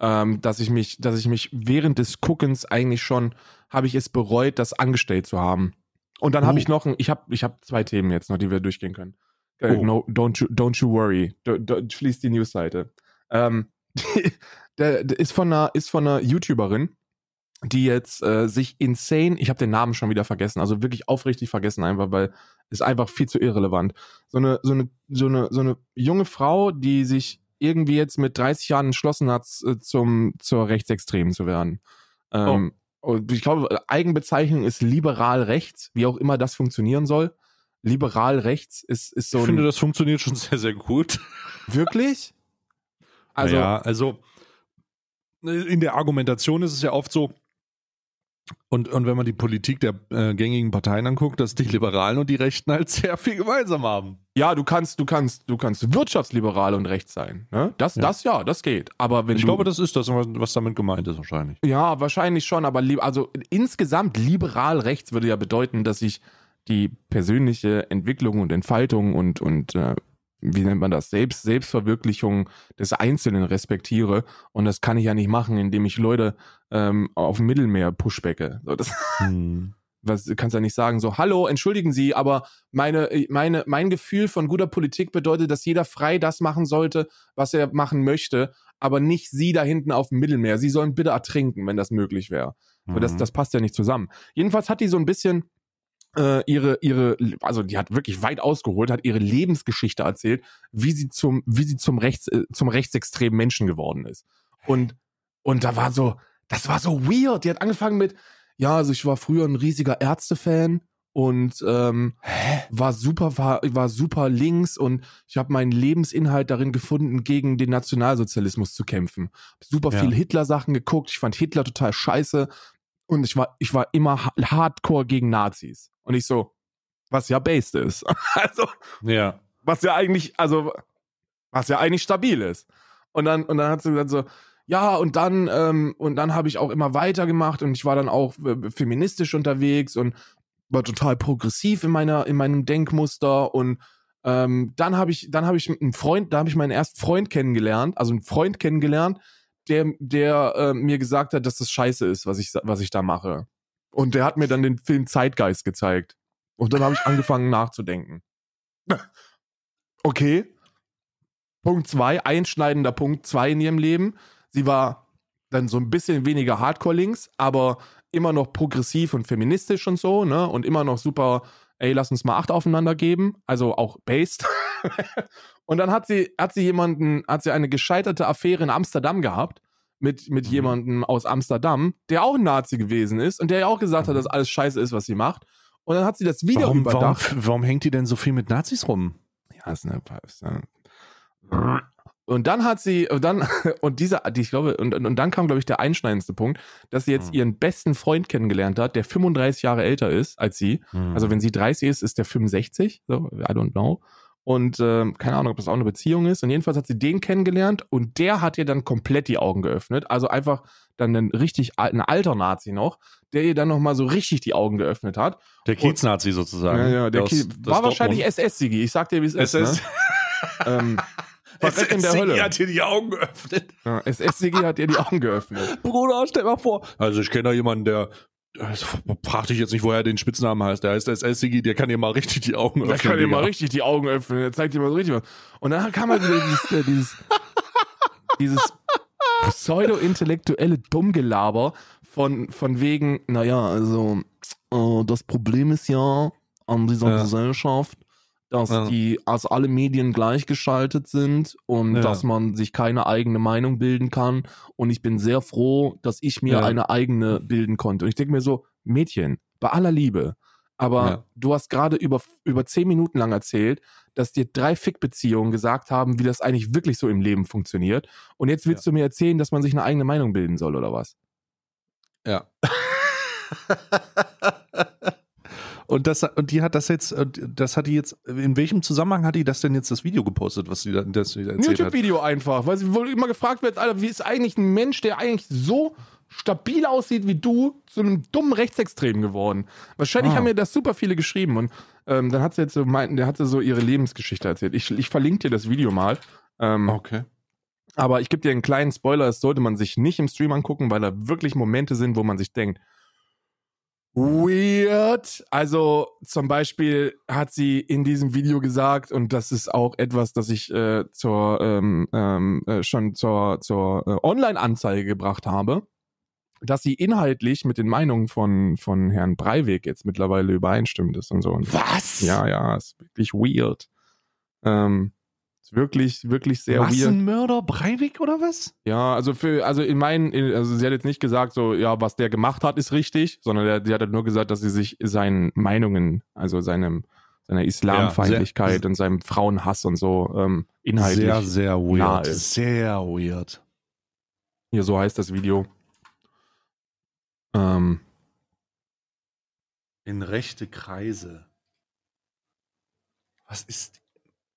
ähm, dass ich mich, dass ich mich während des Guckens eigentlich schon, habe ich es bereut, das angestellt zu haben. Und dann oh. habe ich noch, ein, ich habe, ich habe zwei Themen jetzt noch, die wir durchgehen können. Äh, oh. no, don't you, don't you worry. Do, do, schließ die Newsseite. Ähm, der, der, ist von einer, ist von einer YouTuberin, die jetzt äh, sich insane, ich habe den Namen schon wieder vergessen, also wirklich aufrichtig vergessen einfach, weil ist einfach viel zu irrelevant. So eine, so eine, so eine, so eine junge Frau, die sich irgendwie jetzt mit 30 Jahren entschlossen hat, äh, zum, zur Rechtsextremen zu werden. Ähm, oh. Und ich glaube, Eigenbezeichnung ist liberal rechts, wie auch immer das funktionieren soll. Liberal rechts ist, ist so. Ich finde, das funktioniert schon sehr, sehr gut. Wirklich? Also, ja, also in der Argumentation ist es ja oft so, und, und wenn man die Politik der äh, gängigen Parteien anguckt, dass die Liberalen und die Rechten halt sehr viel gemeinsam haben. Ja, du kannst, du kannst, du kannst wirtschaftsliberal und rechts sein. Ne? Das, ja. das ja, das geht. Aber wenn ich du, glaube, das ist das, was damit gemeint ist wahrscheinlich. Ja, wahrscheinlich schon. Aber also insgesamt liberal rechts würde ja bedeuten, dass ich die persönliche Entwicklung und Entfaltung und und äh, wie nennt man das, Selbst, Selbstverwirklichung des Einzelnen respektiere. Und das kann ich ja nicht machen, indem ich Leute ähm, auf dem Mittelmeer pushbacke. So, das hm. was kannst ja nicht sagen, so, hallo, entschuldigen Sie, aber meine, meine, mein Gefühl von guter Politik bedeutet, dass jeder frei das machen sollte, was er machen möchte, aber nicht Sie da hinten auf dem Mittelmeer. Sie sollen bitte ertrinken, wenn das möglich wäre. Mhm. Das, das passt ja nicht zusammen. Jedenfalls hat die so ein bisschen äh, ihre, ihre, also die hat wirklich weit ausgeholt, hat ihre Lebensgeschichte erzählt, wie sie zum, wie sie zum rechts, äh, zum rechtsextremen Menschen geworden ist. Und, und da war so, das war so weird. Die hat angefangen mit, ja, also ich war früher ein riesiger Ärztefan und ähm, war super war, war super links und ich habe meinen Lebensinhalt darin gefunden, gegen den Nationalsozialismus zu kämpfen. Super viel Hitler Sachen geguckt, ich fand Hitler total scheiße und ich war ich war immer hardcore gegen Nazis. Und ich so, was ja based ist. also, ja. Was ja eigentlich, also, was ja eigentlich stabil ist. Und dann, und dann hat sie gesagt so, ja, und dann, ähm, und dann habe ich auch immer weitergemacht und ich war dann auch äh, feministisch unterwegs und war total progressiv in meiner, in meinem Denkmuster und ähm, dann habe ich, dann habe ich einen Freund, da habe ich meinen ersten Freund kennengelernt, also einen Freund kennengelernt, der, der äh, mir gesagt hat, dass das scheiße ist, was ich, was ich da mache. Und der hat mir dann den Film Zeitgeist gezeigt. Und dann habe ich angefangen nachzudenken. Okay. Punkt zwei, einschneidender Punkt zwei in ihrem Leben. Sie war dann so ein bisschen weniger Hardcore links, aber immer noch progressiv und feministisch und so, ne? Und immer noch super, ey, lass uns mal acht aufeinander geben, also auch based. und dann hat sie, hat sie jemanden, hat sie eine gescheiterte Affäre in Amsterdam gehabt mit, mit Mhm. jemandem aus Amsterdam, der auch ein Nazi gewesen ist und der ja auch gesagt hat, Mhm. dass alles scheiße ist, was sie macht. Und dann hat sie das wieder Warum, warum, überdacht. warum hängt die denn so viel mit Nazis rum? Ja, ist eine, ist eine und dann hat sie, und dann, und diese, die, ich glaube, und, und dann kam, glaube ich, der einschneidendste Punkt, dass sie jetzt Hm. ihren besten Freund kennengelernt hat, der 35 Jahre älter ist als sie. Also wenn sie 30 ist, ist der 65, so, I don't know. Und ähm, keine Ahnung, ob das auch eine Beziehung ist. Und jedenfalls hat sie den kennengelernt und der hat ihr dann komplett die Augen geöffnet. Also einfach dann ein richtig ein alter Nazi noch, der ihr dann nochmal so richtig die Augen geöffnet hat. der Kiez-Nazi sozusagen. Ja, ja, der Aus- Ki- aus war wahrscheinlich. SS-Sigi. Ich sag dir, wie es ist. SS. Ne? ähm, in der Hölle. hat hier die Augen geöffnet. Ja, SS-Sigi hat ihr die Augen geöffnet. Bruder, stell mal vor. Also ich kenne da jemanden, der das frag dich jetzt nicht, woher er den Spitznamen heißt. Der heißt SS-Sigi, der kann dir mal richtig die Augen Der öffnen. kann dir mal richtig die Augen öffnen. Der zeigt dir mal so richtig was. Und dann kam halt wieder dieses, äh, dieses, dieses pseudo-intellektuelle Dummgelaber von, von wegen, naja, also äh, das Problem ist ja an dieser Ja. Gesellschaft, dass Ja. die, als alle Medien gleichgeschaltet sind und Ja. dass man sich keine eigene Meinung bilden kann. Und ich bin sehr froh, dass ich mir Ja. eine eigene bilden konnte. Und ich denke mir so, Mädchen, bei aller Liebe, aber du hast gerade über, über zehn Minuten lang erzählt, dass dir drei Fick-Beziehungen gesagt haben, wie das eigentlich wirklich so im Leben funktioniert. Und jetzt willst du mir erzählen, dass man sich eine eigene Meinung bilden soll, oder was? Ja. und das und die hat das jetzt das hat die jetzt in welchem Zusammenhang hat die das denn jetzt das Video gepostet, was sie da, das sie da Ein erzählt hat? YouTube-Video einfach, weil sie wohl immer gefragt wird, Alter, wie ist eigentlich ein Mensch, der eigentlich so stabil aussieht wie du, zu einem dummen Rechtsextremen geworden? Wahrscheinlich Ah. haben mir das super viele geschrieben und ähm, dann hat sie jetzt so meinten, der hat sie so ihre Lebensgeschichte erzählt. Ich, ich verlinke dir das Video mal. Ähm, Okay. Aber ich gebe dir einen kleinen Spoiler, das sollte man sich nicht im Stream angucken, weil da wirklich Momente sind, wo man sich denkt, weird. Also zum Beispiel hat sie in diesem Video gesagt, und das ist auch etwas, das ich äh, zur, ähm, ähm, äh, schon zur, zur äh, Online-Anzeige gebracht habe, dass sie inhaltlich mit den Meinungen von, von Herrn Breivik jetzt mittlerweile übereinstimmt ist und so. Und Was? ja, ja, ist wirklich weird. Ähm, wirklich, wirklich sehr weird. Massenmörder Breivik oder was? Ja, also für, also in meinen, in- also sie hat jetzt nicht gesagt, so, ja, was der gemacht hat, ist richtig, sondern der, sie hat halt nur gesagt, dass sie sich seinen Meinungen, also seinem, seiner Islamfeindlichkeit sehr- und seinem Frauenhass und so, ähm, inhaltlich. Sehr, sehr weird. Sehr weird. Hier, so heißt das Video. Ähm, In rechte Kreise. Was ist.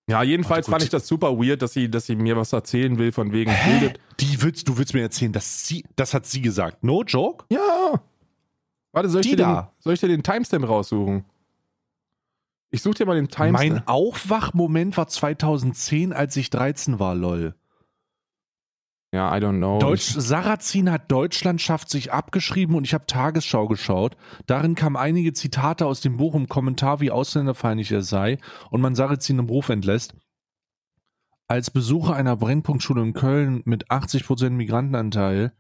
Ja, jedenfalls fand ich das super weird, dass sie, dass sie mir was erzählen will, von wegen Hä? bildet. Die willst, du willst mir erzählen, dass sie, das hat sie gesagt. No joke? Ja. Warte, soll ich, dir den, soll ich dir den Timestamp raussuchen? Ich suche dir mal den Timestamp. Mein Aufwachmoment war 2010, als ich 13 war, lol. Ja, I don't know. Deutsch, Sarrazin hat Deutschland schafft sich abgeschrieben und ich habe Tagesschau geschaut. Darin kamen einige Zitate aus dem Buch im Kommentar, wie ausländerfeindlich er sei und man Sarrazin im Beruf entlässt. Als Besucher einer Brennpunktschule in Köln mit 80% Migrantenanteil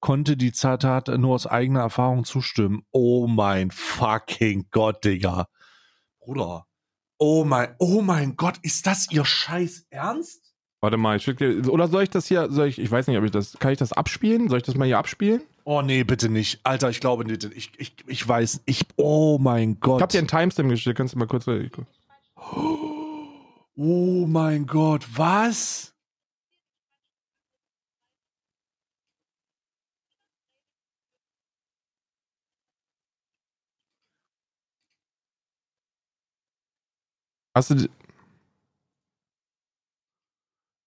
konnte die Zitate nur aus eigener Erfahrung zustimmen. Oh mein fucking Gott, Digga. Bruder. Oh mein, oh mein Gott, ist das ihr Scheiß Ernst? Warte mal, ich schick dir, oder soll ich das hier, soll ich, ich weiß nicht, ob ich das, kann ich das abspielen? Soll ich das mal hier abspielen? Oh nee, bitte nicht. Alter, ich glaube nicht. Ich, ich, ich weiß, ich, oh mein Gott. Ich hab dir einen Timestamp geschickt, kannst du mal kurz, oh mein Gott, was? hast du,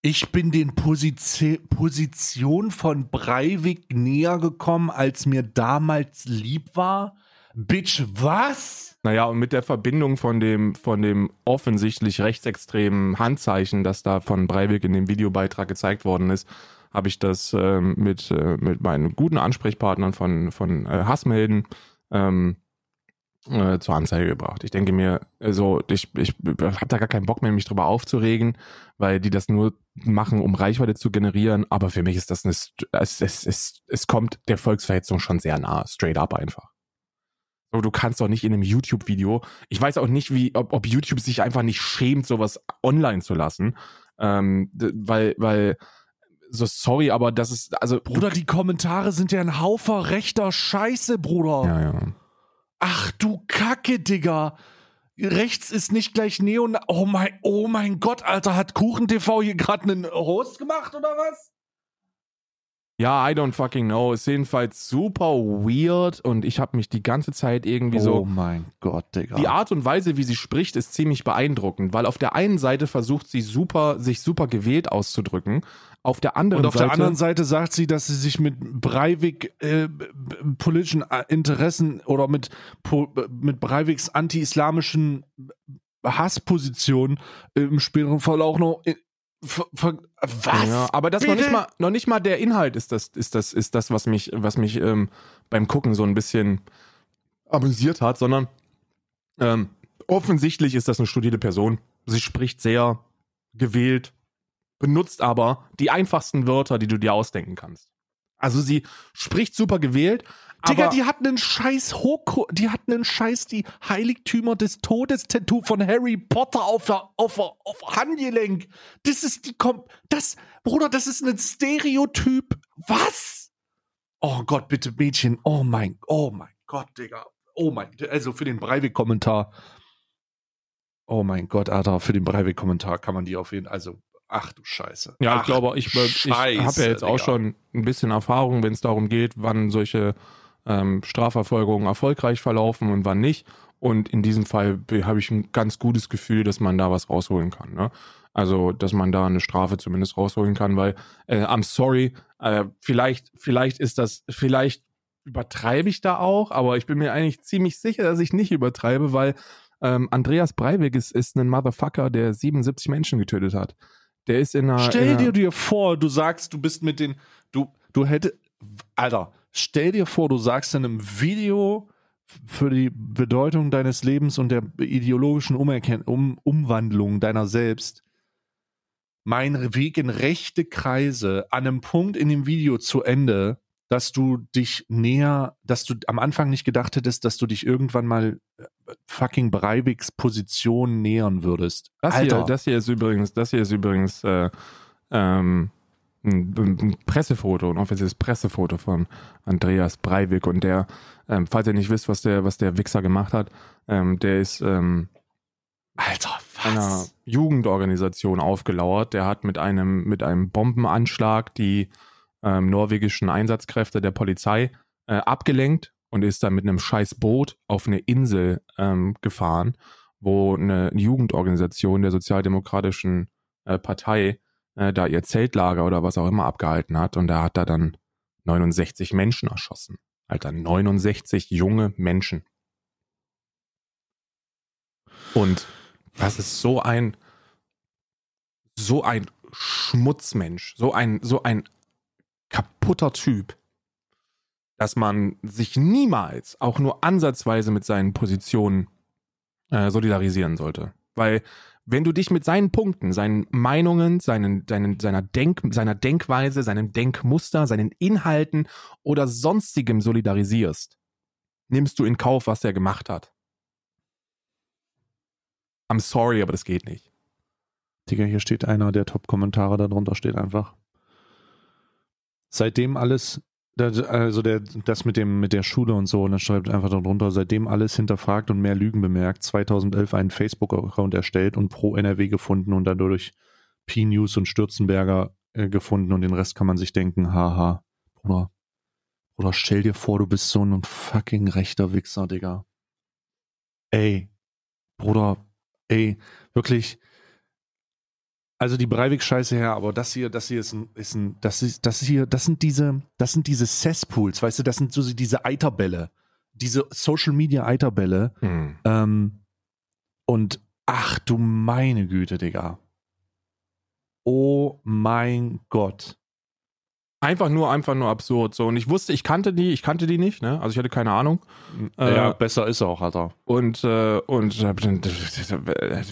Ich bin den Position Position von Breivik näher gekommen, als mir damals lieb war. Bitch, was? naja, und mit der Verbindung von dem, von dem offensichtlich rechtsextremen Handzeichen, das da von Breivik in dem Videobeitrag gezeigt worden ist, habe ich das ähm, mit, äh, mit meinen guten Ansprechpartnern von, von äh, Hassmelden ähm, äh, zur Anzeige gebracht. Ich denke mir, also ich, ich habe da gar keinen Bock mehr, mich drüber aufzuregen, weil die das nur machen, um Reichweite zu generieren. Aber für mich ist das eine, es, es, es, es kommt der Volksverhetzung schon sehr nah, straight up einfach. So, du kannst doch nicht in einem YouTube-Video, ich weiß auch nicht, wie, ob, ob YouTube sich einfach nicht schämt, sowas online zu lassen. Ähm, weil, weil, so sorry, aber das ist, also. Bruder, die Kommentare sind ja ein Haufen rechter Scheiße, Bruder. Ja, ja. Ach du Kacke, Digga. Rechts ist nicht gleich Neon. Oh mein, oh mein Gott, Alter, hat KuchenTV hier gerade einen Host gemacht oder was? Ja, I don't fucking know. Ist jedenfalls super weird und ich habe mich die ganze Zeit irgendwie so. Oh mein Gott, Digga. Die Art und Weise, wie sie spricht, ist ziemlich beeindruckend, weil auf der einen Seite versucht sie super, sich super gewählt auszudrücken. Auf der anderen und auf Seite. der anderen Seite sagt sie, dass sie sich mit Breivik äh, politischen Interessen oder mit, mit Breiviks anti-islamischen Hasspositionen im späteren Fall auch noch was? Ja, aber das noch nicht mal noch nicht mal der Inhalt ist das ist das ist das was mich was mich ähm, beim gucken so ein bisschen amüsiert hat, sondern ähm, offensichtlich ist das eine studierte Person. Sie spricht sehr gewählt, benutzt aber die einfachsten Wörter, die du dir ausdenken kannst. Also sie spricht super gewählt, Digga, die hatten einen scheiß Hoko, die hatten einen scheiß die Heiligtümer des Todes Tattoo von Harry Potter auf der, auf der, auf Handgelenk. Das ist die Kom das Bruder, das ist ein Stereotyp. Was? Oh Gott, bitte Mädchen. Oh mein, oh mein Gott, Digga. Oh mein, also für den Breivik Kommentar. Oh mein Gott, Alter, für den Breivik Kommentar kann man die auf jeden Fall, also Ach du Scheiße. Ja, Ach, ich glaube, ich, ich habe ja jetzt auch schon ein bisschen Erfahrung, wenn es darum geht, wann solche ähm, Strafverfolgungen erfolgreich verlaufen und wann nicht. Und in diesem Fall habe ich ein ganz gutes Gefühl, dass man da was rausholen kann. Ne? Also, dass man da eine Strafe zumindest rausholen kann, weil, äh, I'm sorry, äh, vielleicht, vielleicht ist das, vielleicht übertreibe ich da auch, aber ich bin mir eigentlich ziemlich sicher, dass ich nicht übertreibe, weil ähm, Andreas Breivik ist, ist ein Motherfucker, der 77 Menschen getötet hat. Der ist in einer. Stell in dir dir vor, du sagst, du bist mit den. Du, du hättest. Alter, stell dir vor, du sagst in einem Video für die Bedeutung deines Lebens und der ideologischen Umerken um Umwandlung deiner selbst, mein Weg in rechte Kreise an einem Punkt in dem Video zu Ende, dass du dich näher, dass du am Anfang nicht gedacht hättest, dass du dich irgendwann mal äh, fucking Breiviks Position nähern würdest. Das Alter. hier, das hier ist übrigens, das hier ist übrigens äh, ähm, ein, ein, Pressefoto, ein offizielles Pressefoto von Andreas Breivik und der, ähm, falls ihr nicht wisst, was der, was der Wichser gemacht hat, ähm, der ist ähm, Alter, was? einer Jugendorganisation aufgelauert. Der hat mit einem, mit einem Bombenanschlag die ähm, norwegischen Einsatzkräfte der Polizei äh, abgelenkt und ist dann mit einem scheiß Boot auf eine Insel ähm, gefahren, wo eine Jugendorganisation der Sozialdemokratischen äh, Partei äh, da ihr Zeltlager oder was auch immer abgehalten hat und da hat er dann 69 Menschen erschossen. Alter, 69 junge Menschen. Und das ist so ein, so ein Schmutzmensch, so ein, so ein kaputter Typ, dass man sich niemals auch nur ansatzweise mit seinen Positionen äh, solidarisieren sollte. Weil wenn du dich mit seinen Punkten, seinen Meinungen, seinen, seinen, seiner, Denk, seiner Denkweise, seinem Denkmuster, seinen Inhalten oder sonstigem solidarisierst, nimmst du in Kauf, was er gemacht hat. I'm sorry, aber das geht nicht. Digga, hier steht einer der Top-Kommentare, darunter steht einfach. Seitdem alles, also der, das mit dem, mit der Schule und so, und dann schreibt einfach darunter, seitdem alles hinterfragt und mehr Lügen bemerkt, 2011 einen Facebook-Account erstellt und pro NRW gefunden und dadurch P-News und Stürzenberger äh, gefunden und den Rest kann man sich denken, haha, Bruder, Bruder, stell dir vor, du bist so ein fucking rechter Wichser, Digga. Ey, Bruder, ey, wirklich, also die Breivik-Scheiße her, aber das hier, das hier ist ein, ist ein, das ist, das hier, das sind diese, das sind diese Cesspools, weißt du, das sind so diese Eiterbälle, diese Social Media Eiterbälle. Mhm. Ähm, und ach du meine Güte, Digga. Oh mein Gott. Einfach nur, einfach nur absurd. So, und ich wusste, ich kannte die, ich kannte die nicht, ne? Also ich hatte keine Ahnung. Ja, Äh, besser ist er auch, Alter. Und, äh, und dann,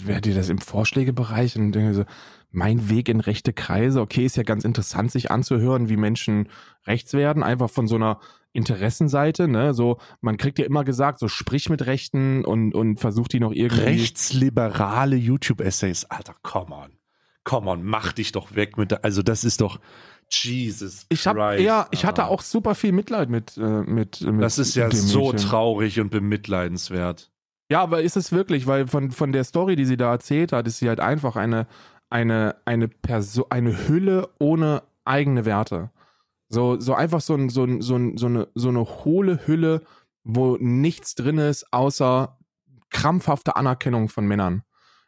wer die das im Vorschlägebereich und denke so, mein Weg in rechte Kreise, okay, ist ja ganz interessant, sich anzuhören, wie Menschen rechts werden, einfach von so einer Interessenseite, ne? So, man kriegt ja immer gesagt, so sprich mit Rechten und, und versucht die noch irgendwie. Rechtsliberale YouTube-Essays, Alter, come on. Come on, mach dich doch weg mit, der, also das ist doch, Jesus Ich habe Christ, ja, ich hatte Alter. auch super viel Mitleid mit, äh, mit, mit Das ist ja so Mädchen. traurig und bemitleidenswert. Ja, aber ist es wirklich, weil von, von der Story, die sie da erzählt hat, ist sie halt einfach eine, eine, eine Person, eine Hülle ohne eigene Werte. So, so einfach so, ein, so, ein, so, ein, so, eine, so eine hohle Hülle, wo nichts drin ist, außer krampfhafte Anerkennung von Männern.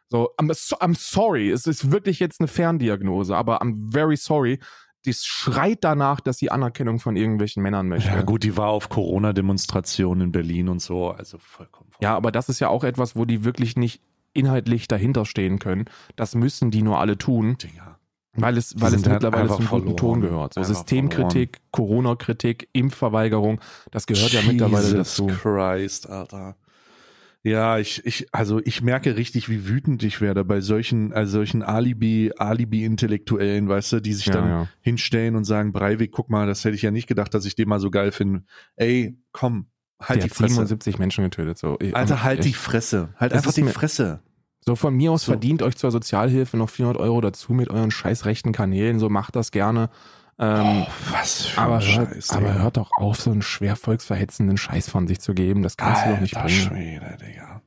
So, I'm, so, I'm sorry, es ist wirklich jetzt eine Ferndiagnose, aber I'm very sorry. Die schreit danach, dass sie Anerkennung von irgendwelchen Männern möchte. Ja gut, die war auf Corona-Demonstrationen in Berlin und so, also vollkommen. Ja, aber das ist ja auch etwas, wo die wirklich nicht inhaltlich dahinter stehen können. Das müssen die nur alle tun, Dinger. weil es, weil es halt mittlerweile zum guten verloren. Ton gehört. So Einfach Systemkritik, Corona-Kritik, Impfverweigerung, das gehört ja mittlerweile Jesus dazu. Christ, Alter. Ja, ich, ich, also ich merke richtig, wie wütend ich werde bei solchen, also solchen Alibi, Alibi-Intellektuellen, weißt du, die sich Ja, dann ja. hinstellen und sagen, Breivik, guck mal, das hätte ich ja nicht gedacht, dass ich den mal so geil finde. Ey, komm, halt die hat Fresse. 77 Menschen getötet. So. Alter, halt die Echt. Fresse. Halt einfach die Fresse. So von mir aus So. verdient euch zur Sozialhilfe noch 400 Euro dazu mit euren scheiß rechten Kanälen. So macht das gerne. Ähm, was für aber, hört, Scheiß, aber hört doch auf, so einen schwer volksverhetzenden Scheiß von sich zu geben. Das kannst du doch nicht Alter bringen. Schwede, Digga.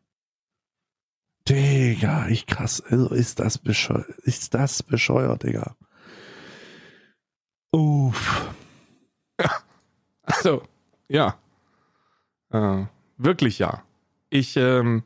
Digga, ich krass. Also ist das bescheuert. Ist das bescheuert, Digga. Uff. Also, ja. Äh, wirklich ja. Ich, ähm,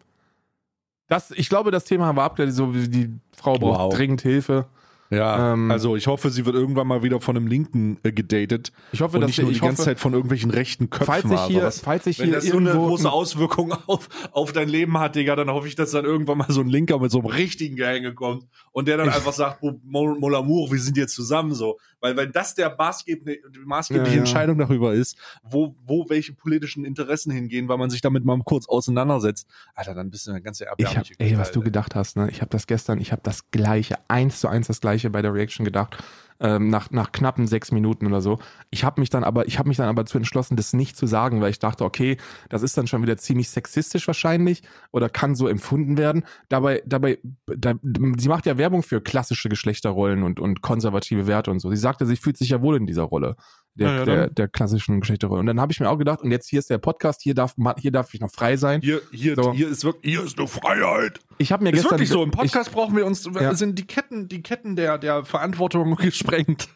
das, ich glaube, das Thema haben wir abgeklärt. So, wie die Frau braucht Wow. dringend Hilfe. Ja, Ähm, also ich hoffe, sie wird irgendwann mal wieder von einem Linken äh, gedatet Ich hoffe, und dass nicht nur ich die ganze hoffe, Zeit von irgendwelchen rechten Köpfen. falls ich hier, was- falls ich wenn hier das so eine große Auswirkung auf, auf dein Leben hat, Digga, dann hoffe ich, dass dann irgendwann mal so ein Linker mit so einem richtigen Gehänge kommt und der dann Ich- einfach sagt, Mo- Mo- Mon amour, wir sind jetzt zusammen so. Weil wenn das der maßgebliche, maßgebliche Ja, ja. Entscheidung darüber ist, wo, wo welche politischen Interessen hingehen, weil man sich damit mal kurz auseinandersetzt, Alter, dann bist du eine ganze ich hab, erbärmliche ey, was du gedacht hast, ne? Ich habe das gestern, ich habe das gleiche, eins zu eins das gleiche bei der Reaction gedacht. Ähm, nach, nach knappen sechs Minuten oder so. Ich habe mich dann aber, ich habe mich dann aber zu entschlossen, das nicht zu sagen, weil ich dachte, okay, das ist dann schon wieder ziemlich sexistisch wahrscheinlich oder kann so empfunden werden. Dabei, dabei, da, sie macht ja Werbung für klassische Geschlechterrollen und, und konservative Werte und so. Sie sagte, sie fühlt sich ja wohl in dieser Rolle. Der, Ja, ja, der, der klassischen Geschlechterrolle. Und dann habe ich mir auch gedacht, und jetzt hier ist der Podcast, hier darf, hier darf ich noch frei sein. Hier, hier, So. hier ist wirklich, hier ist eine Freiheit. Ich habe mir Ist gestern wirklich so. Im ich, Podcast brauchen wir uns, Ja. sind die Ketten, die Ketten der, der Verantwortung gesprengt.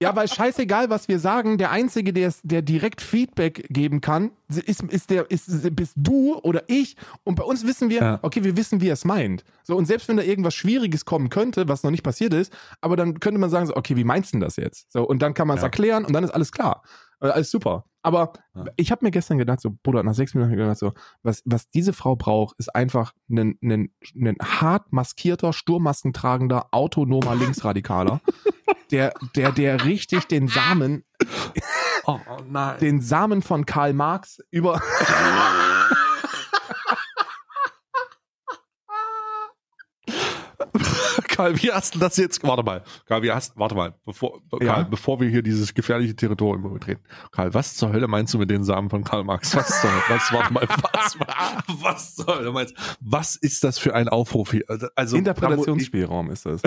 Ja, weil scheißegal, was wir sagen, der Einzige, der, der direkt Feedback geben kann, ist, ist der, ist, bist du oder ich. Und bei uns wissen wir, Ja. okay, wir wissen, wie er es meint. So, und selbst wenn da irgendwas Schwieriges kommen könnte, was noch nicht passiert ist, aber dann könnte man sagen, so, okay, wie meinst du denn das jetzt? So, und dann kann man es Ja. erklären und dann ist alles klar. Äh, alles super. Aber Ja. ich habe mir gestern gedacht, so, Bruder, nach sechs Minuten hab ich gedacht, so, was, was diese Frau braucht, ist einfach ein, ein, ein hart maskierter, sturmmaskentragender, autonomer Linksradikaler, der, der, der richtig den Samen, Oh, nein. den Samen von Karl Marx über, Karl, wie hast du das jetzt? Warte mal. Karl, wie hast, warte mal, bevor, Ja. Karl, bevor wir hier dieses gefährliche Territorium betreten. Karl, was zur Hölle meinst du mit den Samen von Karl Marx? Was zur Hölle? Was, warte mal, was, was zur Hölle meinst Was ist das für ein Aufruf hier? Also, Also, Interpretationsspielraum ist das.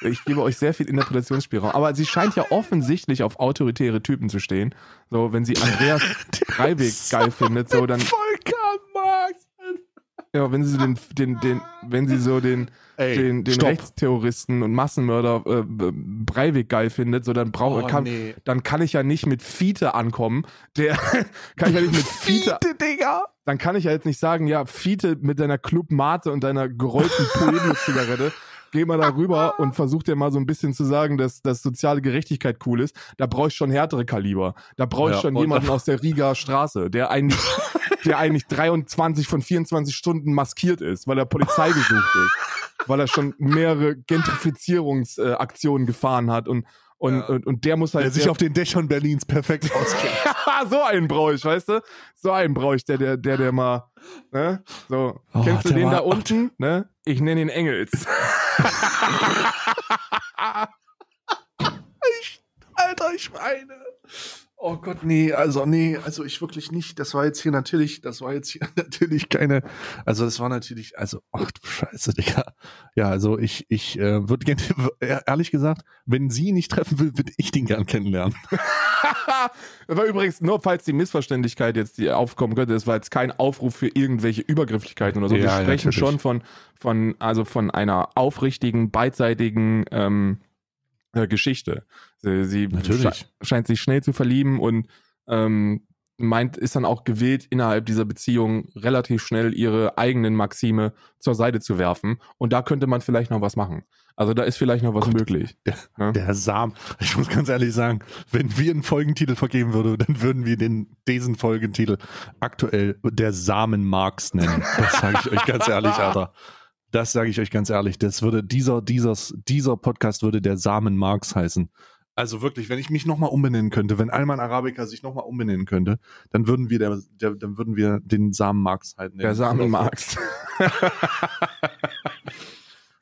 Ich gebe euch sehr viel Interpretationsspielraum. Aber sie scheint ja offensichtlich auf autoritäre Typen zu stehen. So, wenn sie Andreas Breivik geil findet, so dann, Voll Karl Marx. Ja, wenn sie den, den, den, wenn sie so den, Ey, den, den stopp. Rechtsterroristen und Massenmörder äh, Breivik geil findet, so dann brauche Oh, kann, nee. dann kann ich ja nicht mit Fiete ankommen. Der kann ich ja nicht mit Fiete, Digga. dann kann ich ja jetzt nicht sagen, ja, Fiete mit deiner Club Mate und deiner gerollten Pueblo-Zigarette, geh mal da rüber und versuch dir mal so ein bisschen zu sagen, dass, dass soziale Gerechtigkeit cool ist. Da brauche ich schon härtere Kaliber. Da brauche ich Ja, schon jemanden aus der Riga Straße, der eigentlich, der eigentlich 23 von 24 Stunden maskiert ist, weil er Polizei gesucht ist. Weil er schon mehrere Gentrifizierungsaktionen gefahren hat und, Und, Ja. und, und der muss halt. Der sich auf den Dächern Berlins perfekt auskennt. so einen brauche ich, weißt du? So einen brauche ich, der, der, der, der mal, ne? So, Oh, kennst du den da unten, ne? Ich nenne ihn Engels. Alter, ich meine. Oh Gott, nee, also nee, also ich wirklich nicht. Das war jetzt hier natürlich, das war jetzt hier natürlich keine, also das war natürlich, also, ach du Scheiße, Digga. Ja, also ich, ich äh, würde gerne, ehrlich gesagt, wenn sie ihn nicht treffen will, würde ich den gern kennenlernen. das war übrigens, nur falls die Missverständlichkeit jetzt die aufkommen könnte, das war jetzt kein Aufruf für irgendwelche Übergrifflichkeiten oder so. Ja, Wir ja, sprechen natürlich. schon von, von, also von einer aufrichtigen, beidseitigen ähm, äh, Geschichte. Sie, sie Natürlich. sche- scheint sich schnell zu verlieben und ähm, meint, ist dann auch gewillt, innerhalb dieser Beziehung relativ schnell ihre eigenen Maxime zur Seite zu werfen. Und da könnte man vielleicht noch was machen. Also da ist vielleicht noch was Gott. möglich. Ja. Der Sam. Ich muss ganz ehrlich sagen, wenn wir einen Folgentitel vergeben würden, dann würden wir den, diesen Folgentitel aktuell der Samen Marx nennen. Das sage ich euch ganz ehrlich, Alter. Das sage ich euch ganz ehrlich. Das würde, dieser, dieses, dieser Podcast würde der Samen Marx heißen. Also wirklich, wenn ich mich nochmal umbenennen könnte, wenn Alman Arabica sich nochmal umbenennen könnte, dann würden wir der, der, dann würden wir den Samen Marx halt nennen. Der Samen Marx.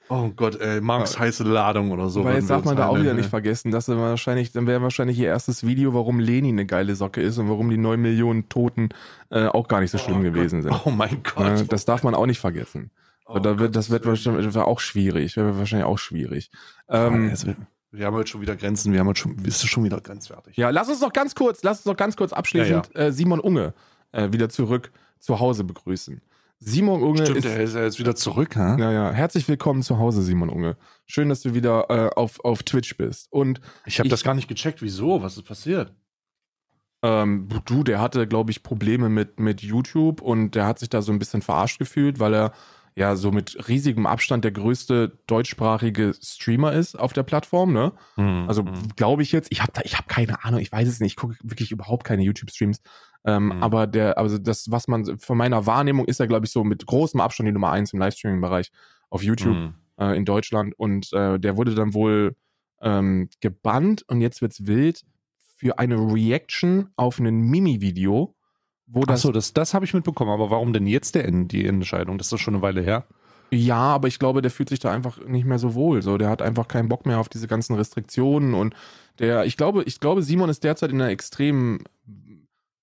Oh Gott, ey, Marx heiße Ladung oder so. Würden jetzt darf man da auch wieder nicht vergessen, dass dann wahrscheinlich, dann wäre wahrscheinlich ihr erstes Video, warum Lenin eine geile Socke ist und warum die 9 Millionen Toten äh, auch gar nicht so schlimm Oh gewesen Gott. sind. Oh mein Gott. Das darf man auch nicht vergessen. Oh da wird, das wird wahrscheinlich auch schwierig. Wäre wahrscheinlich auch schwierig. Ähm, also, wir haben heute schon wieder Grenzen, wir haben heute schon, bist du schon wieder grenzwertig. ja, lass uns noch ganz kurz, lass uns noch ganz kurz abschließend Äh, Simon Unge äh, wieder zurück zu Hause begrüßen. Simon Unge Stimmt, ist, der ist ja jetzt wieder zurück, ha? ja, ja, herzlich willkommen zu Hause, Simon Unge. Schön, dass du wieder äh, auf, auf Twitch bist. Und Ich habe das gar nicht gecheckt. Wieso? Was ist passiert? Ähm, du, der hatte, glaube ich, Probleme mit, mit YouTube und der hat sich da so ein bisschen verarscht gefühlt, weil er ja so mit riesigem Abstand der größte deutschsprachige Streamer ist auf der Plattform, ne? Also glaube ich jetzt, ich habe da, ich habe keine Ahnung, ich weiß es nicht, ich gucke wirklich überhaupt keine YouTube-Streams. Ähm, Mhm. Aber der, also das, was man von meiner Wahrnehmung ist er, glaube ich, so mit großem Abstand die Nummer eins im Livestreaming-Bereich auf YouTube Mhm. äh, in Deutschland und äh, der wurde dann wohl ähm, gebannt und jetzt wird's wild für eine Reaction auf ein Mimi-Video, wo das Achso, das, das habe ich mitbekommen. Aber warum denn jetzt der, die Entscheidung? Das ist doch schon eine Weile her. ja, aber ich glaube, der fühlt sich da einfach nicht mehr so wohl. So, der hat einfach keinen Bock mehr auf diese ganzen Restriktionen und der, ich glaube, ich glaube, Simon ist derzeit in einer extremen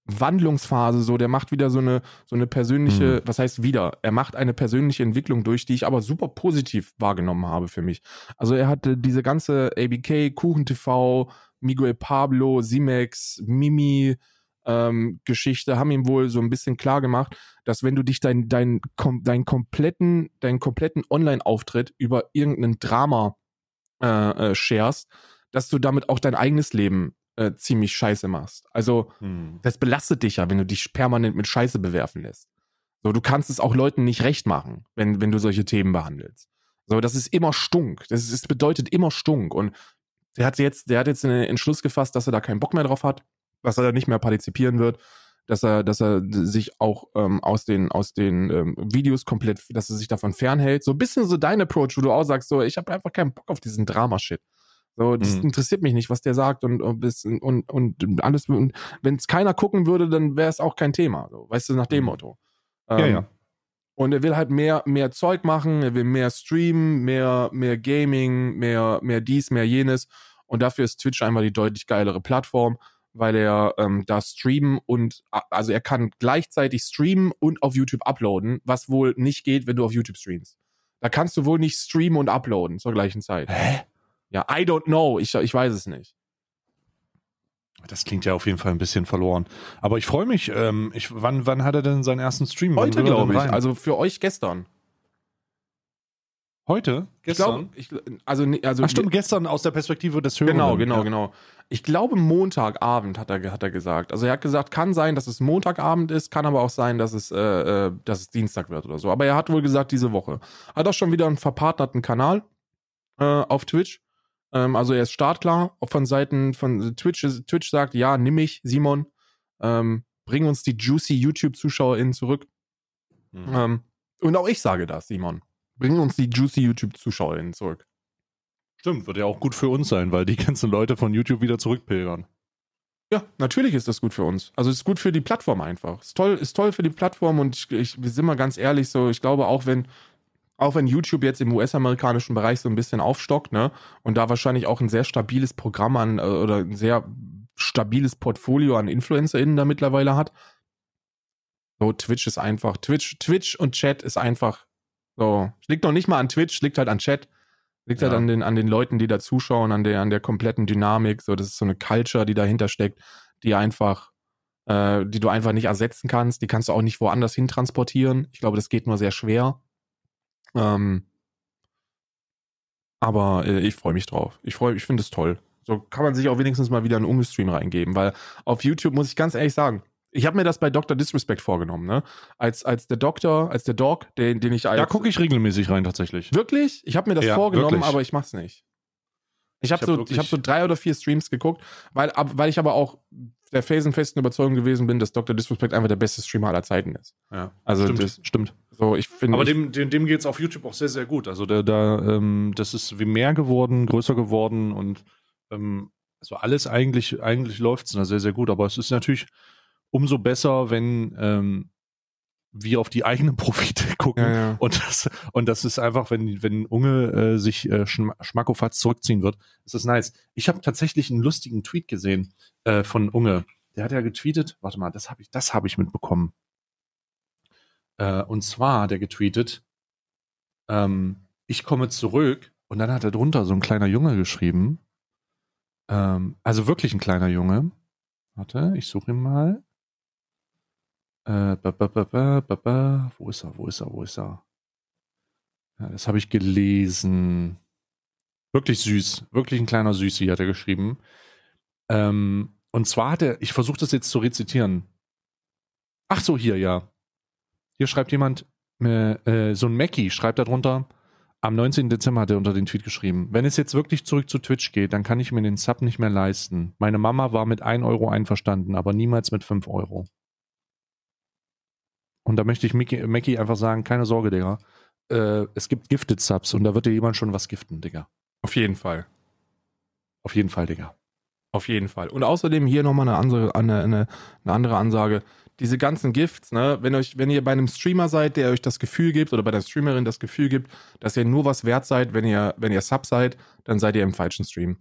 Wandlungsphase. So, der macht wieder so eine so eine persönliche, Hm. was heißt wieder? Er macht eine persönliche Entwicklung durch, die ich aber super positiv wahrgenommen habe für mich. Also er hatte diese ganze ABK, Kuchen TV, Miguel Pablo, Simex, Mimi, ähm, Geschichte haben ihm wohl so ein bisschen klar gemacht, dass wenn du dich dein, dein, kom, dein kompletten, deinen kompletten Online-Auftritt über irgendein Drama äh, äh, sharest, dass du damit auch dein eigenes Leben äh, ziemlich scheiße machst. Also Hm. das belastet dich ja, wenn du dich permanent mit Scheiße bewerfen lässt. So, du kannst es auch Leuten nicht recht machen, wenn, wenn du solche Themen behandelst. So, das ist immer Stunk. Das, ist, das bedeutet immer Stunk. Und der hat jetzt, der hat jetzt einen Entschluss gefasst, dass er da keinen Bock mehr drauf hat, dass er da nicht mehr partizipieren wird, dass er, dass er sich auch ähm, aus den, aus den ähm, Videos komplett, dass er sich davon fernhält. So ein bisschen so dein Approach, wo du auch sagst, so, ich habe einfach keinen Bock auf diesen Drama-Shit. So, das Mhm. interessiert mich nicht, was der sagt und, und, und, und alles. Und wenn es keiner gucken würde, dann wäre es auch kein Thema. So, weißt du, nach dem Mhm. Motto. Ja, Ähm, ja. Und er will halt mehr, mehr Zeug machen, er will mehr streamen, mehr, mehr Gaming, mehr, mehr dies, mehr jenes. Und dafür ist Twitch einfach die deutlich geilere Plattform, weil er ähm, da streamen und also er kann gleichzeitig streamen und auf YouTube uploaden, was wohl nicht geht, wenn du auf YouTube streamst. Da kannst du wohl nicht streamen und uploaden zur gleichen Zeit. Hä? Ja, I don't know. Ich, ich weiß es nicht. Das klingt ja auf jeden Fall ein bisschen verloren. Aber ich freue mich. Ähm, ich, wann, wann hat er denn seinen ersten Stream? Wann Heute, glaube ich. Also für euch gestern. Heute? Ich Gestern? glaube, ich, also, nee, also Ach stimmt, gestern aus der Perspektive des Hörers. Genau, genau, genau. Ich glaube, Montagabend hat er, hat er gesagt. Also er hat gesagt, kann sein, dass es Montagabend ist, kann aber auch sein, dass es, äh, äh, dass es Dienstag wird oder so. Aber er hat wohl gesagt, diese Woche. Hat auch schon wieder einen verpartnerten Kanal äh, auf Twitch. Ähm, also er ist startklar. Auch von Seiten von Twitch. Twitch sagt, ja, nimm mich, Simon. Ähm, bring uns die juicy YouTube-ZuschauerInnen zurück. Mhm. Ähm, und auch ich sage das, Simon. Bring uns die juicy YouTube-ZuschauerInnen zurück. Stimmt, wird ja auch gut für uns sein, weil die ganzen Leute von YouTube wieder zurückpilgern. Ja, natürlich ist das gut für uns. Also es ist gut für die Plattform einfach. Ist toll, ist toll für die Plattform und ich, ich wir sind mal ganz ehrlich so, ich glaube auch wenn auch wenn YouTube jetzt im US-amerikanischen Bereich so ein bisschen aufstockt, ne, und da wahrscheinlich auch ein sehr stabiles Programm an äh, oder ein sehr stabiles Portfolio an InfluencerInnen da mittlerweile hat. So, Twitch ist einfach, Twitch, Twitch und Chat ist einfach so. Liegt noch nicht mal an Twitch, liegt halt an Chat. Liegt halt ja. halt an den, an den Leuten, die da zuschauen, an der, an der kompletten Dynamik. So, das ist so eine Culture, die dahinter steckt, die einfach, äh, die du einfach nicht ersetzen kannst. Die kannst du auch nicht woanders hin transportieren. Ich glaube, das geht nur sehr schwer. Ähm, aber äh, ich freue mich drauf. Ich freue, ich finde es toll. So kann man sich auch wenigstens mal wieder einen Ungestream reingeben, weil auf YouTube muss ich ganz ehrlich sagen, ich habe mir das bei Dr. Disrespect vorgenommen, ne? Als, als der Doktor, als der Dog, den, den ich als. Da gucke ich regelmäßig rein, tatsächlich. Wirklich? Ich habe mir das ja, vorgenommen, wirklich. aber ich mach's nicht. Ich habe so, hab so drei oder vier Streams geguckt, weil, ab, weil ich aber auch der felsenfesten Überzeugung gewesen bin, dass Dr. Disrespect einfach der beste Streamer aller Zeiten ist. Ja, also stimmt. Das, stimmt. So, ich finde. Aber dem, dem, dem geht es auf YouTube auch sehr, sehr gut. Also da, da ähm, das ist wie mehr geworden, größer geworden und ähm, also alles eigentlich, eigentlich läuft es da sehr, sehr gut. Aber es ist natürlich umso besser, wenn ähm, wir auf die eigenen Profite gucken. Ja, ja. Und, das, und das ist einfach, wenn, wenn Unge äh, sich äh, schmackofatz zurückziehen wird, ist das nice. Ich habe tatsächlich einen lustigen Tweet gesehen äh, von Unge. Der hat ja getweetet, warte mal, das habe ich, das habe ich mitbekommen. Äh, und zwar hat er getweetet, ähm, ich komme zurück und dann hat er drunter so ein kleiner Junge geschrieben. Ähm, also wirklich ein kleiner Junge. Warte, ich suche ihn mal. Äh, ba, ba, ba, wo ist er? Wo ist er? Wo ist er? Ja, das habe ich gelesen. Wirklich süß. Wirklich ein kleiner Süßi hat er geschrieben. Ähm, und zwar hat er, ich versuche das jetzt zu rezitieren. Ach so, hier, ja. Hier schreibt jemand, äh, äh, so ein Mackie schreibt darunter, am 19. Dezember hat er unter den Tweet geschrieben, wenn es jetzt wirklich zurück zu Twitch geht, dann kann ich mir den Sub nicht mehr leisten. Meine Mama war mit 1 Euro einverstanden, aber niemals mit 5 Euro. Und da möchte ich Mickey, Mackie einfach sagen, keine Sorge, Digga. Äh, es gibt Gifted Subs und da wird dir jemand schon was giften, Digga. Auf jeden Fall. Auf jeden Fall, Digga. Auf jeden Fall. Und außerdem hier nochmal eine andere, eine, eine, eine andere Ansage. Diese ganzen Gifts, ne, wenn euch, wenn ihr bei einem Streamer seid, der euch das Gefühl gibt, oder bei der Streamerin das Gefühl gibt, dass ihr nur was wert seid, wenn ihr, wenn ihr Sub seid, dann seid ihr im falschen Stream.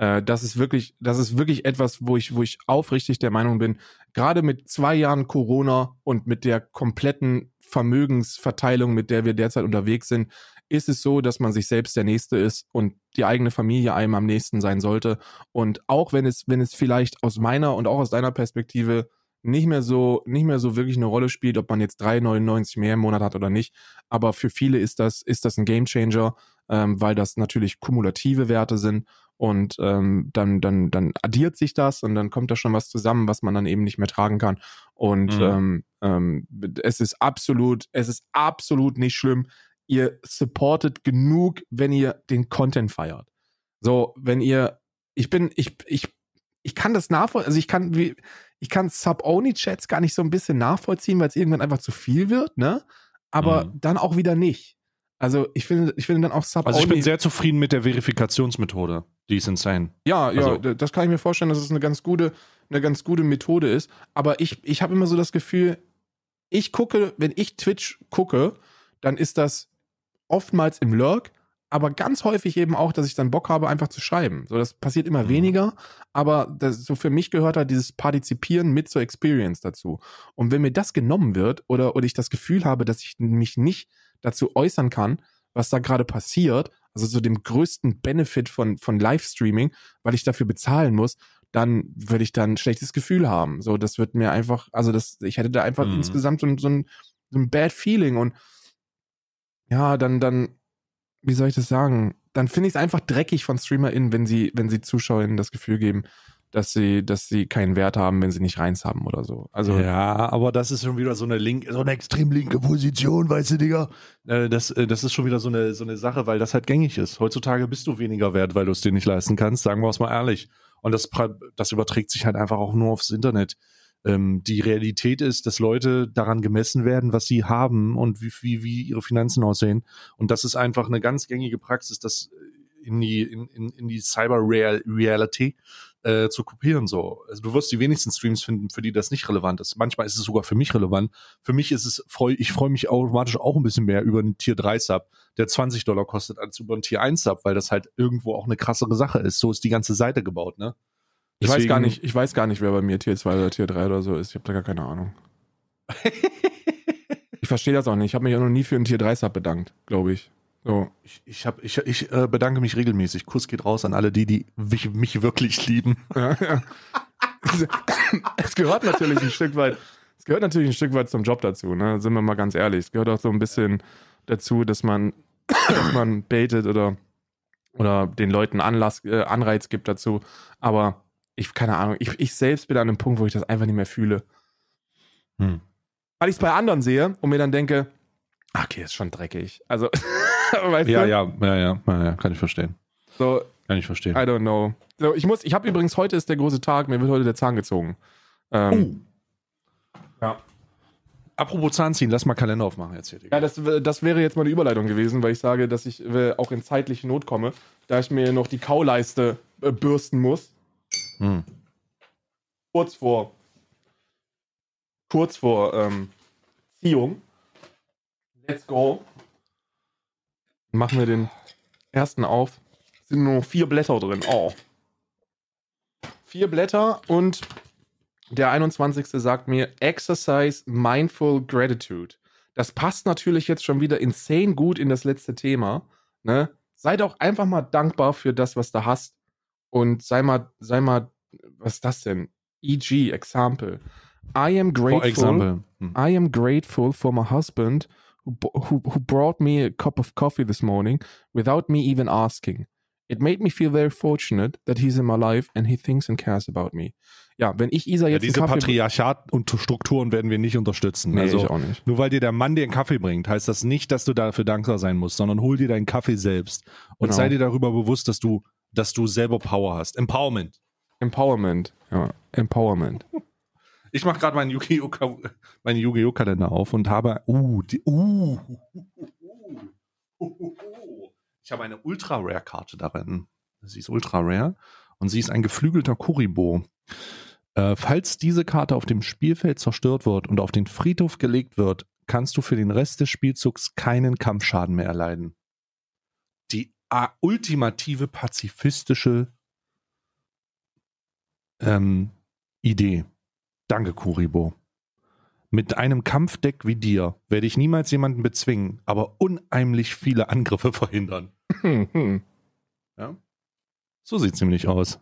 Äh, das ist wirklich, das ist wirklich etwas, wo ich, wo ich aufrichtig der Meinung bin, gerade mit zwei Jahren Corona und mit der kompletten Vermögensverteilung, mit der wir derzeit unterwegs sind, ist es so, dass man sich selbst der Nächste ist und die eigene Familie einem am nächsten sein sollte. Und auch wenn es, wenn es vielleicht aus meiner und auch aus deiner Perspektive nicht mehr so, nicht mehr so wirklich eine Rolle spielt, ob man jetzt 3,99 mehr im Monat hat oder nicht. Aber für viele ist das, ist das ein Gamechanger, ähm, weil das natürlich kumulative Werte sind und ähm, dann, dann, dann addiert sich das und dann kommt da schon was zusammen, was man dann eben nicht mehr tragen kann. Und mhm. ähm, ähm, es ist absolut, es ist absolut nicht schlimm. Ihr supportet genug, wenn ihr den Content feiert. So, wenn ihr, ich bin, ich, ich, ich kann das nachvollziehen, also ich kann, wie, ich kann Sub-Only-Chats gar nicht so ein bisschen nachvollziehen, weil es irgendwann einfach zu viel wird, ne? Aber mhm. dann auch wieder nicht. Also ich finde, ich finde dann auch Sub. Also ich bin sehr zufrieden mit der Verifikationsmethode. Die ist insane. Ja, ja, also, das kann ich mir vorstellen, dass es eine ganz gute, eine ganz gute Methode ist. Aber ich, ich habe immer so das Gefühl, ich gucke, wenn ich Twitch gucke, dann ist das oftmals im Lurk, aber ganz häufig eben auch, dass ich dann Bock habe, einfach zu schreiben. So, das passiert immer mhm. weniger, aber das, so für mich gehört halt dieses Partizipieren mit zur Experience dazu. Und wenn mir das genommen wird oder, oder ich das Gefühl habe, dass ich mich nicht dazu äußern kann, was da gerade passiert, also so dem größten Benefit von, von Livestreaming, weil ich dafür bezahlen muss, dann würde ich dann ein schlechtes Gefühl haben. So, das wird mir einfach, also das, ich hätte da einfach mhm. insgesamt so, so, ein, so ein Bad Feeling und ja, dann, dann, wie soll ich das sagen? Dann finde ich es einfach dreckig von StreamerInnen, wenn sie, wenn sie ZuschauerInnen das Gefühl geben, dass sie, dass sie keinen Wert haben, wenn sie nicht reins haben oder so. Also ja, aber das ist schon wieder so eine link, so eine extrem linke Position, weißt du, Digga. Äh, das, äh, das ist schon wieder so eine, so eine Sache, weil das halt gängig ist. Heutzutage bist du weniger wert, weil du es dir nicht leisten kannst, sagen wir es mal ehrlich. Und das, das überträgt sich halt einfach auch nur aufs Internet. Ähm, die Realität ist, dass Leute daran gemessen werden, was sie haben und wie, wie, wie ihre Finanzen aussehen. Und das ist einfach eine ganz gängige Praxis, dass in die, in, in, in die Cyber-Reality äh, zu kopieren. So. Also du wirst die wenigsten Streams finden, für die das nicht relevant ist. Manchmal ist es sogar für mich relevant. Für mich ist es, freu, ich freue mich automatisch auch ein bisschen mehr über einen Tier 3 Sub, der 20 Dollar kostet, als über einen Tier 1 Sub, weil das halt irgendwo auch eine krassere Sache ist. So ist die ganze Seite gebaut, ne? Ich weiß gar nicht, ich weiß gar nicht, wer bei mir Tier 2 oder Tier 3 oder so ist. Ich habe da gar keine Ahnung. ich verstehe das auch nicht. Ich habe mich auch noch nie für einen Tier 3 Sub bedankt, glaube ich. So. Ich, ich, hab, ich, ich äh, bedanke mich regelmäßig. Kuss geht raus an alle die, die mich, mich wirklich lieben. Ja, ja. es gehört natürlich ein Stück weit, es gehört natürlich ein Stück weit zum Job dazu, ne? Sind wir mal ganz ehrlich. Es gehört auch so ein bisschen dazu, dass man, dass man baitet oder, oder den Leuten Anlass, äh, Anreiz gibt dazu. Aber ich, keine Ahnung, ich, ich selbst bin an einem Punkt, wo ich das einfach nicht mehr fühle. Hm. Weil ich es bei anderen sehe und mir dann denke, okay, ist schon dreckig. Also, weißt Ja, du? ja, ja, ja, ja, kann ich verstehen. So, Kann ich verstehen. I don't know. So, ich muss, ich habe übrigens, heute ist der große Tag, mir wird heute der Zahn gezogen. Ähm, Ja. Apropos Zahnziehen, lass mal Kalender aufmachen jetzt hier. Digga. Ja, das, das wäre jetzt mal eine Überleitung gewesen, weil ich sage, dass ich äh, auch in zeitliche Not komme, da ich mir noch die Kauleiste äh, bürsten muss. Hm. Kurz vor. Kurz vor ähm, Ziehung. Let's go. Machen wir den ersten auf. Sind nur vier Blätter drin. Oh. Vier Blätter und der 21. sagt mir Exercise Mindful Gratitude. Das passt natürlich jetzt schon wieder insane gut in das letzte Thema. Ne? Sei doch einfach mal dankbar für das, was du hast. Und sei mal, sei mal, was ist das denn? E.g., Example. I am grateful. example. Hm. I am grateful for my husband who, who, who brought me a cup of coffee this morning without me even asking. It made me feel very fortunate that he's in my life and he thinks and cares about me. Ja, wenn ich Isa Ja, jetzt diese einen Kaffee... Patriarchat und Strukturen werden wir nicht unterstützen. Nee, also, ich auch nicht. Nur weil dir der Mann dir einen Kaffee bringt, heißt das nicht, dass du dafür dankbar sein musst, sondern hol dir deinen Kaffee selbst und Genau. sei dir darüber bewusst, dass du, dass du selber Power hast. Empowerment. Empowerment. Ja, Empowerment. Ich mache gerade meinen Yu-Gi-Oh! Ka- meinen Yu-Gi-Oh! Kalender auf und habe, uh, die, uh, ich habe eine Ultra Rare Karte darin. Sie ist Ultra Rare und sie ist ein geflügelter Kuribo. Äh, falls diese Karte auf dem Spielfeld zerstört wird und auf den Friedhof gelegt wird, kannst du für den Rest des Spielzugs keinen Kampfschaden mehr erleiden. Die äh, ultimative pazifistische ähm, Idee. Danke, Kuribo. Mit einem Kampfdeck wie dir werde ich niemals jemanden bezwingen, aber unheimlich viele Angriffe verhindern. Hm, hm. Ja? So sieht's nämlich aus.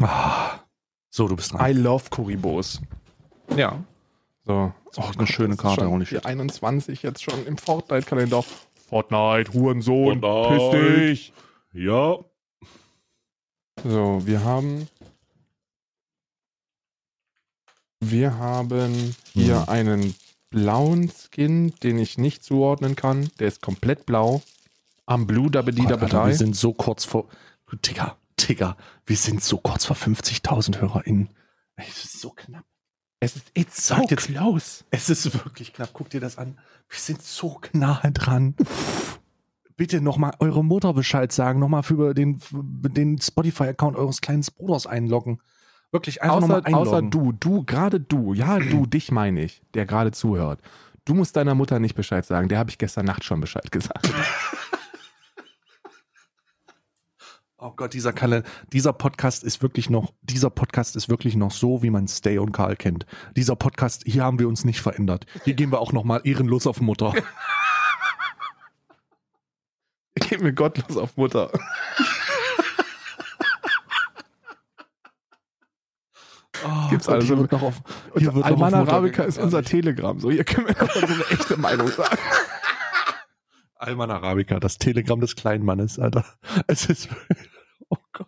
Ah. So, du bist I dran. love Kuribos. ja. So. Ist auch eine schöne Karte, Schon die 21 jetzt schon im Fortnite-Kalender. Fortnite, Hurensohn, Fortnite. piss dich. Ja. So, wir haben. Wir haben hier Hm. einen blauen Skin, den ich nicht zuordnen kann. Der ist komplett blau. Am Blue Dabedi Alter, wir sind so kurz vor. Digga, Digga, wir sind so kurz vor 50.000 HörerInnen. Es ist so knapp. Es ist it's so jetzt- close. Es ist wirklich knapp. Guck dir das an. Wir sind so nahe dran. Bitte nochmal eure Mutter Bescheid sagen, nochmal für den, für den Spotify-Account eures kleinen Bruders einloggen. Wirklich einfach Außer, nochmal einloggen. außer du, du, gerade du, ja, du, dich meine ich, der gerade zuhört. Du musst deiner Mutter nicht Bescheid sagen. Der habe ich gestern Nacht schon Bescheid gesagt. Oh Gott, dieser Kalender, dieser Podcast ist wirklich noch, dieser Podcast ist wirklich noch so, wie man Stay und Karl kennt. Dieser Podcast, hier haben wir uns nicht verändert. Hier gehen wir auch nochmal ehrenlos auf Mutter. Geh mir gottlos auf Mutter. Oh Gibt's also- hier wird noch auf, hier wird noch Alman Arabica ist unser Telegram. So, hier können wir noch eine echte Meinung sagen. Alman Arabica, das Telegramm des kleinen Mannes, Alter. Es ist, oh Gott.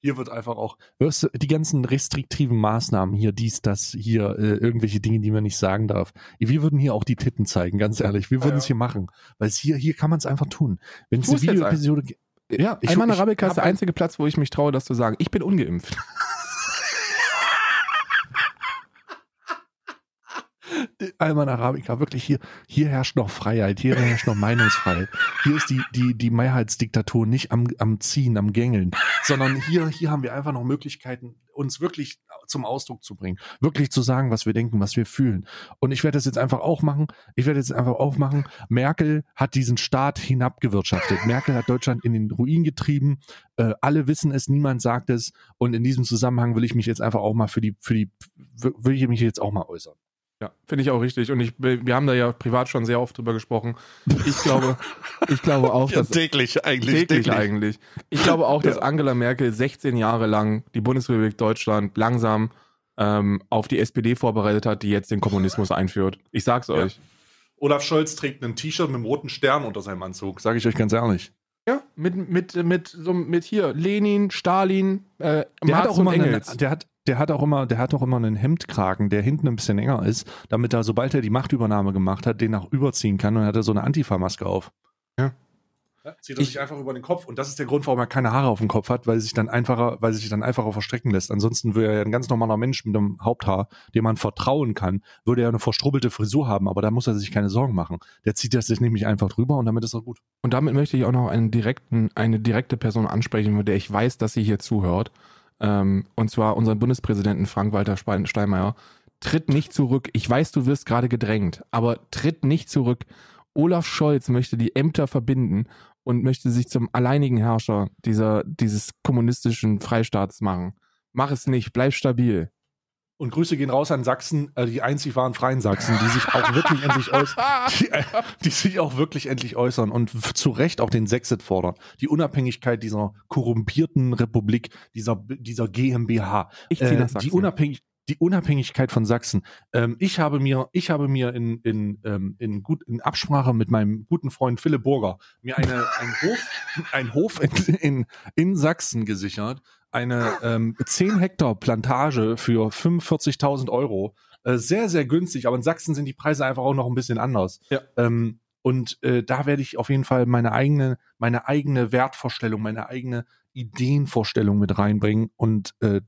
Hier wird einfach auch, hörst du, die ganzen restriktiven Maßnahmen hier, dies, das, hier, äh, irgendwelche Dinge, die man nicht sagen darf. Wir würden hier auch die Titten zeigen, ganz ehrlich. Wir würden Ja, es hier machen. Weil es hier, hier kann man es einfach tun. Wenn es eine es Videoepisode gibt. Ja, ich- Alman Arabica ist der ein- einzige Platz, wo ich mich traue, das zu sagen. Ich bin ungeimpft. Alman Arabica, wirklich hier, hier herrscht noch Freiheit, hier herrscht noch Meinungsfreiheit. Hier ist die, die, die Mehrheitsdiktatur nicht am, am Ziehen, am Gängeln, sondern hier, hier haben wir einfach noch Möglichkeiten, uns wirklich zum Ausdruck zu bringen, wirklich zu sagen, was wir denken, was wir fühlen. Und ich werde das jetzt einfach auch machen. Ich werde jetzt einfach aufmachen. Merkel hat diesen Staat hinabgewirtschaftet. Merkel hat Deutschland in den Ruin getrieben. Äh, alle wissen es, niemand sagt es. Und in diesem Zusammenhang will ich mich jetzt einfach auch mal für die, für die, will ich mich jetzt auch mal äußern. Ja, finde ich auch richtig. Und ich, wir haben da ja privat schon sehr oft drüber gesprochen. Ich glaube, ich glaube auch, Ja, dass täglich eigentlich. täglich, täglich. eigentlich. Ich glaube auch, dass Angela Merkel 16 Jahre lang die Bundesrepublik Deutschland langsam ähm, auf die SPD vorbereitet hat, die jetzt den Kommunismus einführt. Ich sag's euch. Olaf Scholz trägt ein T-Shirt mit einem roten Stern unter seinem Anzug, sage ich euch ganz ehrlich. Ja, mit, mit, mit, so, mit hier Lenin, Stalin, äh, Der hat Marx auch und Engels. der hat, der hat auch immer, der hat auch immer einen Hemdkragen, der hinten ein bisschen enger ist, damit er, sobald er die Machtübernahme gemacht hat, den auch überziehen kann und dann hat er so eine Antifa-Maske auf. Ja. Zieht er sich einfach über den Kopf und das ist der Grund, warum er keine Haare auf dem Kopf hat, weil er sich dann einfacher, weil sich dann einfacher verstrecken lässt. Ansonsten würde er ja ein ganz normaler Mensch mit einem Haupthaar, dem man vertrauen kann, würde er eine verstrubbelte Frisur haben, aber da muss er sich keine Sorgen machen. Der zieht das sich nämlich einfach drüber und damit ist er gut. Und damit möchte ich auch noch einen direkten, eine direkte Person ansprechen, von der ich weiß, dass sie hier zuhört. Ähm, und zwar unseren Bundespräsidenten Frank-Walter Steinmeier. Tritt nicht zurück. Ich weiß, du wirst gerade gedrängt, aber tritt nicht zurück. Olaf Scholz möchte die Ämter verbinden und möchte sich zum alleinigen Herrscher dieser, dieses kommunistischen Freistaats machen. Mach es nicht, bleib stabil. Und Grüße gehen raus an Sachsen, äh, die einzig wahren freien Sachsen, die sich auch wirklich endlich äußern, die, äh, die sich auch wirklich endlich äußern und zu Recht auch den Sexit fordern. Die Unabhängigkeit dieser korrumpierten Republik, dieser, dieser GmbH. Ich ziehe Äh, nach Sachsen. die, Unabhängig, die Unabhängigkeit von Sachsen. Ähm, ich habe mir, ich habe mir in, in, ähm, in, gut, in Absprache mit meinem guten Freund Philipp Burger mir eine, ein Hof, ein Hof in, in, in Sachsen gesichert. Eine ähm, 10 Hektar Plantage für 45.000 Euro. Äh, sehr, sehr günstig, aber in Sachsen sind die Preise einfach auch noch ein bisschen anders. Ja. Ähm, und äh, da werde ich auf jeden Fall meine eigene, meine eigene Wertvorstellung, meine eigene Ideenvorstellung mit reinbringen und äh,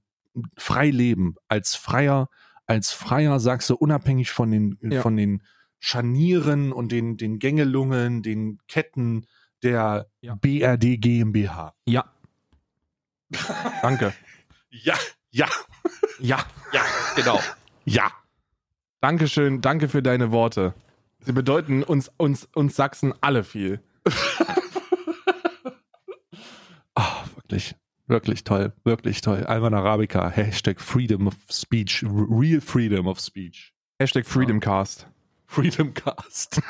frei leben als freier, als freier Sachse, unabhängig von den, Ja. von den Scharnieren und den, den Gängelungen, den Ketten der Ja. BRD GmbH. Ja. Danke. Ja, ja, Ja. ja, genau. Ja. Dankeschön, danke für deine Worte. Sie bedeuten uns, uns, uns Sachsen alle viel. Ah, wirklich, wirklich toll, wirklich toll. Alman Arabica, Hashtag Freedom of Speech, Real Freedom of Speech. Hashtag Freedomcast. Freedomcast.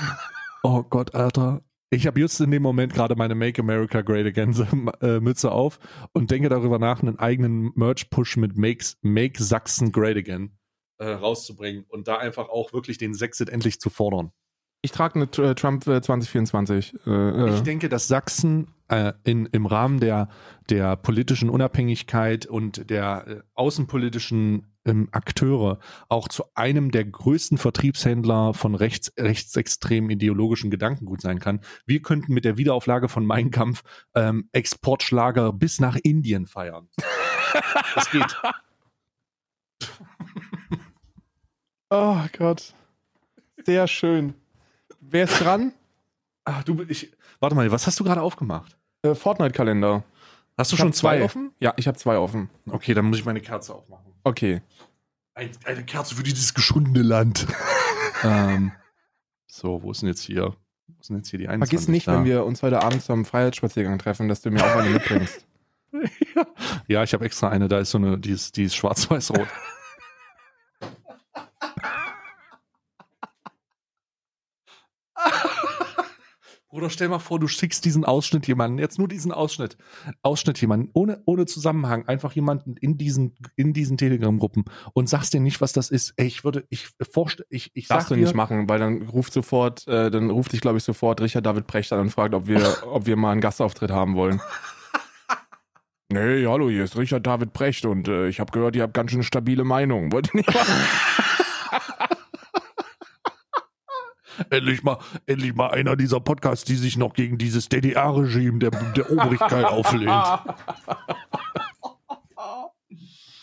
oh Gott, Alter. Ich habe just in dem Moment gerade meine Make America Great Again äh, Mütze auf und denke darüber nach, einen eigenen Merch-Push mit Makes, Make Sachsen Great Again äh, rauszubringen und da einfach auch wirklich den Sexit endlich zu fordern. Ich trage eine äh, Trump äh, 2024. Äh, Ich denke, dass Sachsen in, im Rahmen der, der politischen Unabhängigkeit und der außenpolitischen ähm, Akteure auch zu einem der größten Vertriebshändler von rechts, rechtsextremen ideologischen Gedankengut sein kann. Wir könnten mit der Wiederauflage von Mein Kampf ähm, Exportschlager bis nach Indien feiern. Das geht. oh Gott. Sehr schön. Wer ist dran? Ah, du, ich, warte mal, was hast du gerade aufgemacht? Äh, Fortnite-Kalender. Hast du Ich schon zwei offen? Ja, ich habe zwei offen. Okay, dann muss ich meine Kerze aufmachen. Okay. Ein, eine Kerze für dieses geschundene Land. ähm, so, wo ist denn jetzt hier? Wo ist denn jetzt hier die 21? Vergiss nicht, Da. wenn wir uns heute Abend zum Freiheitsspaziergang treffen, dass du mir auch eine mitbringst. ja, ich habe extra eine, da ist so eine, die ist, die ist schwarz-weiß-rot. Bruder, stell mal vor, du schickst diesen Ausschnitt jemanden, jetzt nur diesen Ausschnitt, Ausschnitt jemanden, ohne, ohne Zusammenhang, einfach jemanden in diesen, in diesen Telegram-Gruppen und sagst dir nicht, was das ist. Ey, ich würde, ich vorstelle, ich, ich sag Darfst du dir, nicht machen, weil dann ruft sofort, äh, dann ruft dich, glaube ich, sofort Richard David Precht an und fragt, ob wir, ob wir mal einen Gastauftritt haben wollen. Nee, hallo, hier ist Richard David Precht und äh, ich habe gehört, ihr habt ganz schön stabile Meinung. Wollt ihr nicht mal? Endlich mal, endlich mal einer dieser Podcasts, die sich noch gegen dieses DDR-Regime der, der Obrigkeit auflehnt.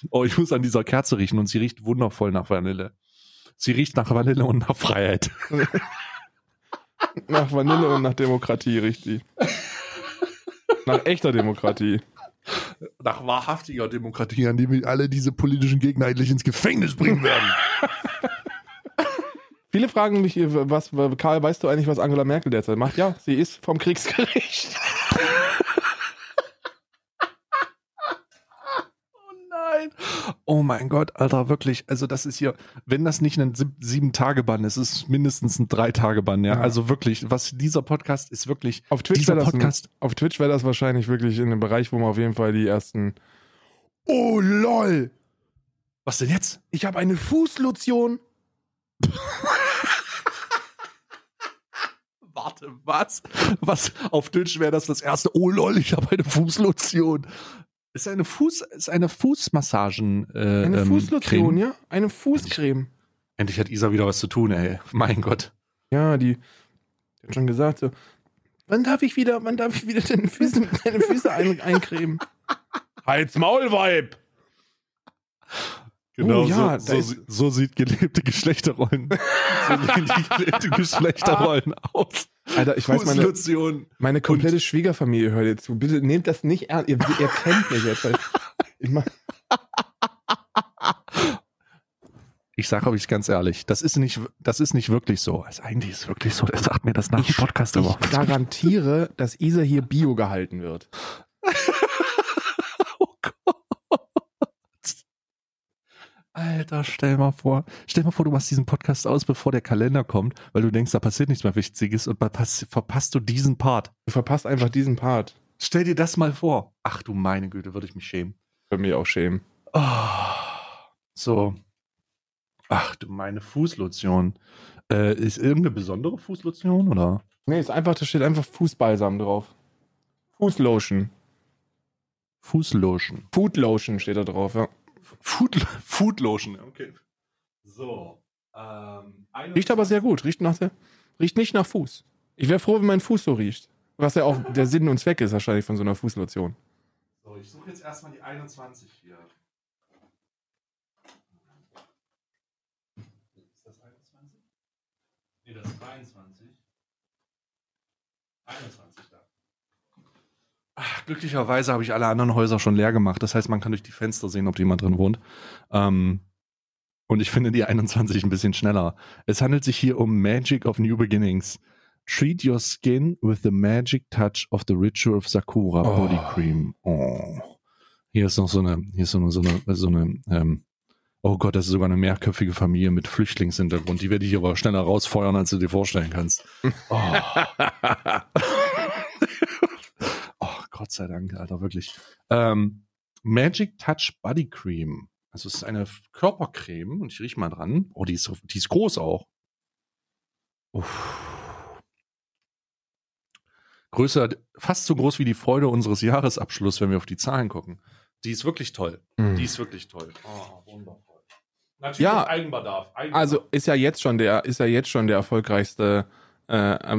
Oh, ich muss an dieser Kerze riechen und sie riecht wundervoll nach Vanille. Sie riecht nach Vanille und nach Freiheit. Nach Vanille und nach Demokratie, richtig. Nach echter Demokratie. Nach wahrhaftiger Demokratie, an die wir alle diese politischen Gegner endlich ins Gefängnis bringen werden. Viele fragen mich, was, Karl, weißt du eigentlich, was Angela Merkel derzeit macht? Ja, sie ist vom Kriegsgericht. Oh mein Gott, Alter, wirklich. Also das ist hier, wenn das nicht ein Sieben-Tage-Bann ist, ist es mindestens ein Drei-Tage-Bann, ja? ja? Also wirklich, was dieser Podcast ist wirklich. Auf Twitch wäre das, Podcast auf Twitch wäre das wahrscheinlich wirklich in einem Bereich, wo man auf jeden Fall die ersten. Oh lol! Was denn jetzt? Ich habe eine Fußlotion. Warte, was? Was? Auf Twitch wäre das das erste. Oh lol, ich habe eine Fußlotion. Ist eine Fuß, ist eine Fußmassagen. Äh, eine ähm, Fußlotion, Creme. ja? Eine Fußcreme. Endlich, endlich, hat Isa wieder was zu tun, ey. Mein Gott. Ja, die, die hat schon gesagt so, wann darf ich wieder, wann darf ich wieder deine Füße, deine Füße ein, eincremen? Halt's Maul, Weib! Genau, oh, ja, so, so, so, sieht gelebte Geschlechterrollen. so sehen die gelebte Geschlechterrollen aus. Alter, ich weiß, meine, meine komplette Schwiegerfamilie hört jetzt zu. Bitte nehmt das nicht ernst. Ihr, ihr kennt mich jetzt. Ich, mein ich sage euch ganz ehrlich, das ist nicht, das ist nicht wirklich so. Also eigentlich ist es wirklich so. Er sagt mir das nach dem Podcast ich, Ich garantiere, dass Isa hier Bio gehalten wird. Alter, stell mal vor, stell mal vor, du machst diesen Podcast aus, bevor der Kalender kommt, weil du denkst, da passiert nichts mehr Wichtiges und verpasst du diesen Part. Du verpasst einfach diesen Part. Stell dir das mal vor. Ach du meine Güte, würde ich mich schämen. Würde mich auch schämen. Oh, so. Ach du meine Fußlotion. Äh, ist irgendeine besondere Fußlotion oder? Nee, ist einfach, da steht einfach Fußbalsam drauf. Fußlotion. Fußlotion. Foodlotion steht da drauf, ja. Food, Food Lotion, okay. So. Ähm, riecht aber sehr gut. Riecht, nach der, riecht nicht nach Fuß. Ich wäre froh, wenn mein Fuß so riecht. Was ja auch der Sinn und Zweck ist wahrscheinlich von so einer Fußlotion. So, ich suche jetzt erstmal die 21 hier. Ist das 21? Nee, das ist 23. 21 da. Ach, glücklicherweise habe ich alle anderen Häuser schon leer gemacht. Das heißt, man kann durch die Fenster sehen, ob jemand drin wohnt. Ähm, und ich finde die 21 ein bisschen schneller. Es handelt sich hier um Magic of New Beginnings. Treat your skin with the magic touch of the ritual of Sakura oh. Body Cream. Oh. Hier ist noch so eine, hier ist so eine, so eine, so eine ähm, oh Gott, das ist sogar eine mehrköpfige Familie mit Flüchtlingshintergrund. Die werde ich aber schneller rausfeuern, als du dir vorstellen kannst. Oh. Gott sei Dank, Alter, wirklich. Ähm, Magic Touch Body Cream. Also es ist eine Körpercreme und ich rieche mal dran. Oh, die ist, die ist groß auch. Uff. Größer, fast so groß wie die Freude unseres Jahresabschlusses, wenn wir auf die Zahlen gucken. Die ist wirklich toll. Mm. Die ist wirklich toll. Oh, wundervoll. Natürlich ja, Eigenbedarf, Eigenbedarf. Also ist ja jetzt schon der, ist ja jetzt schon der erfolgreichste äh,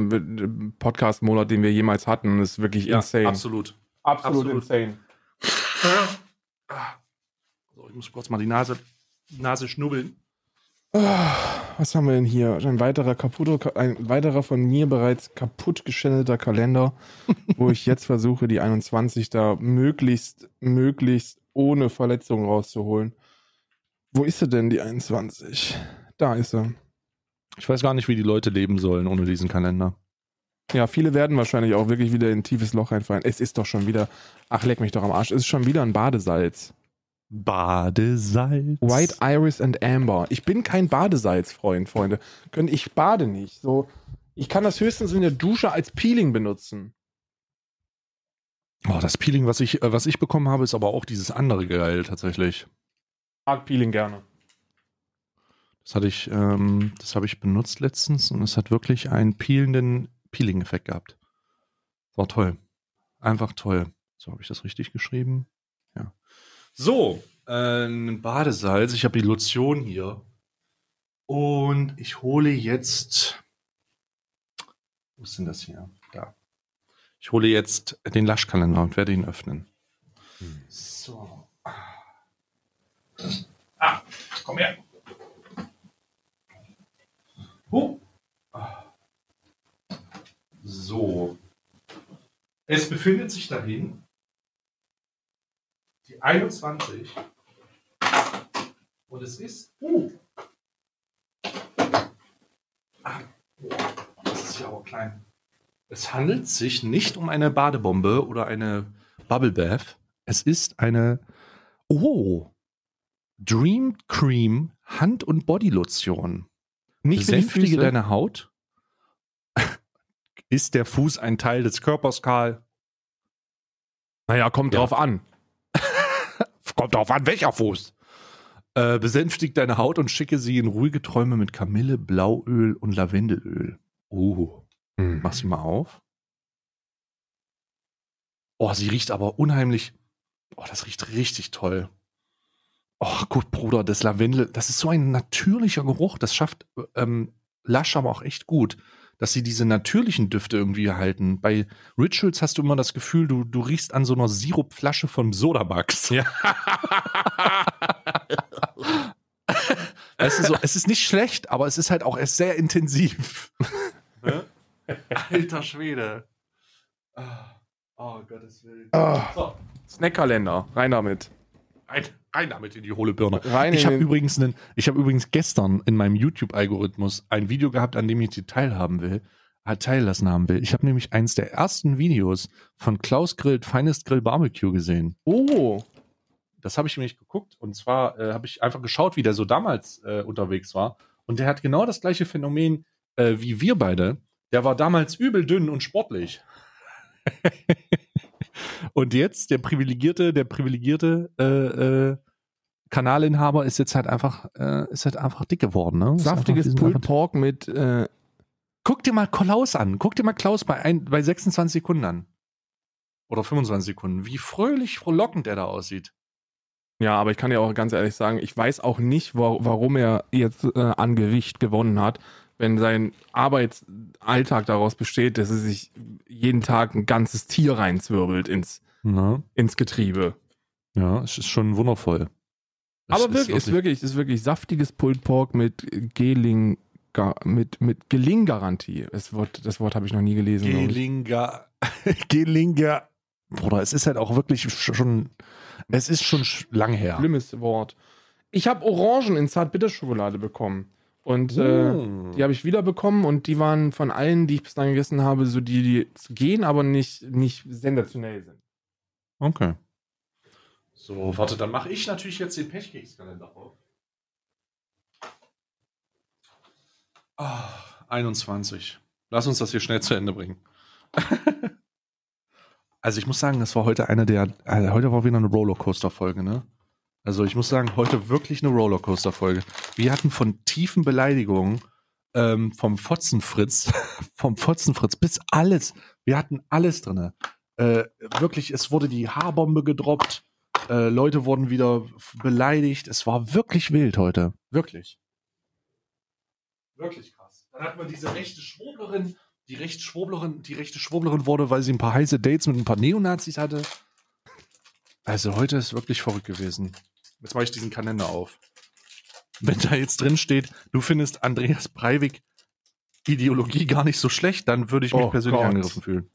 Podcast-Monat, den wir jemals hatten. Das ist wirklich ja, insane. Absolut. Absolut, absolut. insane. So, ich muss kurz mal die Nase, Nase schnubbeln. Was haben wir denn hier? Ein weiterer kaputter, ein weiterer von mir bereits kaputt geschändelter Kalender, wo ich jetzt versuche, die 21 da möglichst, möglichst ohne Verletzung rauszuholen. Wo ist sie denn, die 21? Da ist sie. Ich weiß gar nicht, wie die Leute leben sollen ohne diesen Kalender. Ja, viele werden wahrscheinlich auch wirklich wieder in ein tiefes Loch reinfallen. Es ist doch schon wieder, ach leck mich doch am Arsch, es ist schon wieder ein Badesalz. Badesalz. White Iris and Amber. Ich bin kein Badesalz-Freund, Freunde. Ich bade nicht. So, ich kann das höchstens in der Dusche als Peeling benutzen. Oh, das Peeling, was ich, äh, was ich bekommen habe, ist aber auch dieses andere geil tatsächlich. Mag Peeling gerne. Das hatte ich, ähm, das habe ich benutzt letztens und es hat wirklich einen peelenden Peeling-Effekt gehabt. War toll. Einfach toll. So, habe ich das richtig geschrieben? Ja. So, äh, ein Badesalz. Ich habe die Lotion hier. Und ich hole jetzt. Wo ist denn das hier? Da. Ich hole jetzt den Laschkalender und werde ihn öffnen. Hm. So. Ah, komm her. Huh. So. Es befindet sich dahin die 21 und es ist. Uh. Ah, boah, das ist ja auch klein. Es handelt sich nicht um eine Badebombe oder eine Bubble Bath. Es ist eine. Oh. Dream Cream Hand- und Bodylotion. Nicht Füße. deine Haut. Ist der Fuß ein Teil des Körpers, Karl? Naja, kommt Ja. drauf an. Kommt drauf an, welcher Fuß. Äh, besänftigt deine Haut und schicke sie in ruhige Träume mit Kamille, Blauöl und Lavendelöl. Oh, mach sie mal auf. Oh, sie riecht aber unheimlich. Oh, das riecht richtig toll. Oh, gut, Bruder, das Lavendel, das ist so ein natürlicher Geruch. Das schafft ähm, Lush aber auch echt gut, dass sie diese natürlichen Düfte irgendwie erhalten. Bei Rituals hast du immer das Gefühl, du, du riechst an so einer Sirupflasche von Sodabugs. Ja. Es ist, so, es ist nicht schlecht, aber es ist halt auch erst sehr intensiv. Ne? Alter Schwede. Ah, Oh, Gottes Willen. Ah, So, Snackkalender, rein damit. rein, rein damit in die hohle Birne. Rein Ich habe übrigens, einen- ich habe übrigens gestern in meinem YouTube-Algorithmus ein Video gehabt, an dem ich die teilhaben will, äh, teillassen haben will. Ich habe nämlich eins der ersten Videos von Klaus Grillt Finest Grill Barbecue gesehen. Oh, Das habe ich nämlich geguckt und zwar äh, habe ich einfach geschaut, wie der so damals äh, unterwegs war. Und der hat genau das gleiche Phänomen äh, wie wir beide. Der war damals übel dünn und sportlich. und jetzt der privilegierte, der privilegierte äh, äh, Kanalinhaber ist jetzt halt einfach, äh, ist halt einfach dick geworden. Ne? Saftiges Pulled Pork mit äh, Guck dir mal Klaus an. Guck dir mal Klaus bei, ein, bei 26 Sekunden an. Oder 25 Sekunden. Wie fröhlich, frohlockend er da aussieht. Ja, aber ich kann ja auch ganz ehrlich sagen, ich weiß auch nicht, wa warum er jetzt äh, an Gewicht gewonnen hat, wenn sein Arbeitsalltag daraus besteht, dass er sich jeden Tag ein ganzes Tier reinzwirbelt ins, ins Getriebe. Ja, es ist schon wundervoll. Es aber wirklich, ist wirklich, ist wirklich saftiges Pulled Pork mit Geling, mit, mit Gelinggarantie. Das Wort, das Wort habe ich noch nie gelesen. Gelinger. Gelinger. Bruder, es ist halt auch wirklich sch- schon, es ist schon sch- lang her. Schlimmes Wort. Ich habe Orangen in Zartbitterschokolade bekommen. Und äh, Mm. Die habe ich wieder bekommen und die waren von allen, die ich bislang gegessen habe, so die, die gehen, aber nicht, nicht sensationell sind. Okay. So, warte, dann mache ich natürlich jetzt den Pechkekskalender auf. Ah, 21. Lass uns das hier schnell zu Ende bringen. also ich muss sagen, das war heute eine der, also heute war wieder eine Rollercoaster-Folge, ne? Also ich muss sagen, heute wirklich eine Rollercoaster-Folge. Wir hatten von tiefen Beleidigungen ähm, vom Fotzenfritz, vom Fotzenfritz bis alles. Wir hatten alles drinne. Äh, wirklich, es wurde die Haarbombe gedroppt. Äh, Leute wurden wieder beleidigt. Es war wirklich wild heute. Wirklich. Wirklich krass. Dann hat man diese rechte Schwurblerin, die rechte Schwurblerin, die rechte Schwurblerin wurde, weil sie ein paar heiße Dates mit ein paar Neonazis hatte. Also heute ist wirklich verrückt gewesen. Jetzt mache ich diesen Kalender auf. Wenn da jetzt drin steht, du findest Andreas Breivik Ideologie gar nicht so schlecht, dann würde ich mich Oh persönlich Gott. angegriffen fühlen.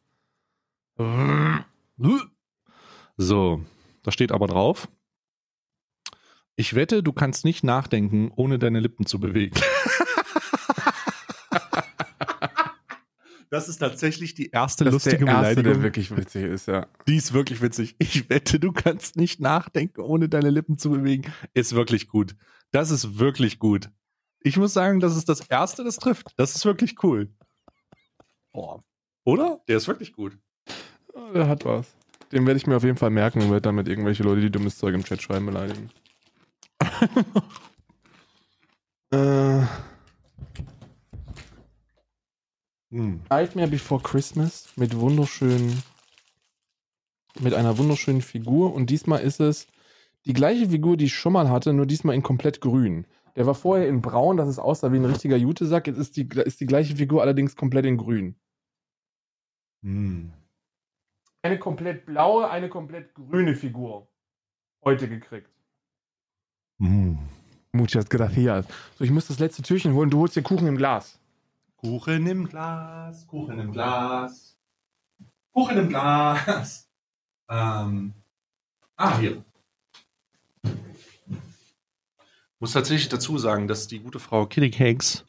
So, da steht aber drauf. Ich wette, du kannst nicht nachdenken, ohne deine Lippen zu bewegen. Das ist tatsächlich die erste Das lustige ist der erste, Beleidigung. der wirklich witzig ist, ja. Die ist wirklich witzig. Ich wette, du kannst nicht nachdenken, ohne deine Lippen zu bewegen. Ist wirklich gut. Das ist wirklich gut. Ich muss sagen, das ist das Erste, das trifft. Das ist wirklich cool. Oh. Oder? Der ist wirklich gut. Oh, Der hat was. Den werde ich mir auf jeden Fall merken und werde damit irgendwelche Leute, die dummes Zeug im Chat schreiben, beleidigen. äh, Hm. Nightmare Before Christmas mit wunderschönen, mit einer wunderschönen Figur und diesmal ist es die gleiche Figur, die ich schon mal hatte, nur diesmal in komplett grün. Der war vorher in braun, dass es aussah wie ein richtiger Jutesack. Jetzt ist die, ist die gleiche Figur allerdings komplett in grün. Hm. Eine komplett blaue, eine komplett grüne Figur. Heute gekriegt. Hm. Muchas gracias. So, ich muss das letzte Türchen holen. Du holst den Kuchen im Glas. Kuchen im Glas, Kuchen im Glas, Kuchen im Glas. Ähm, ah, hier. Muss tatsächlich dazu sagen, dass die gute Frau Kitty Cakes,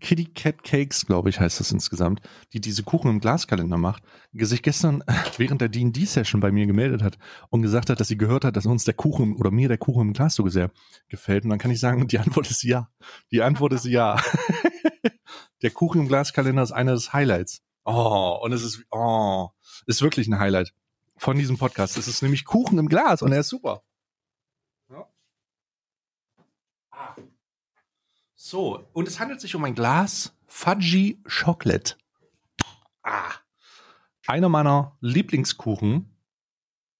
Kitty Cat Cakes, glaube ich, heißt das insgesamt, die diese Kuchen im Glaskalender macht, sich gestern während der D&D-Session bei mir gemeldet hat und gesagt hat, dass sie gehört hat, dass uns der Kuchen oder mir der Kuchen im Glas so sehr gefällt. Und dann kann ich sagen, die Antwort ist ja. Die Antwort ist ja. der Kuchen im Glaskalender ist einer des Highlights. Oh, und es ist, oh, ist wirklich ein Highlight von diesem Podcast. Es ist nämlich Kuchen im Glas und er ist super. Ja. Ah. So, und es handelt sich um ein Glas Fudgy Chocolate. Ah. Einer meiner Lieblingskuchen.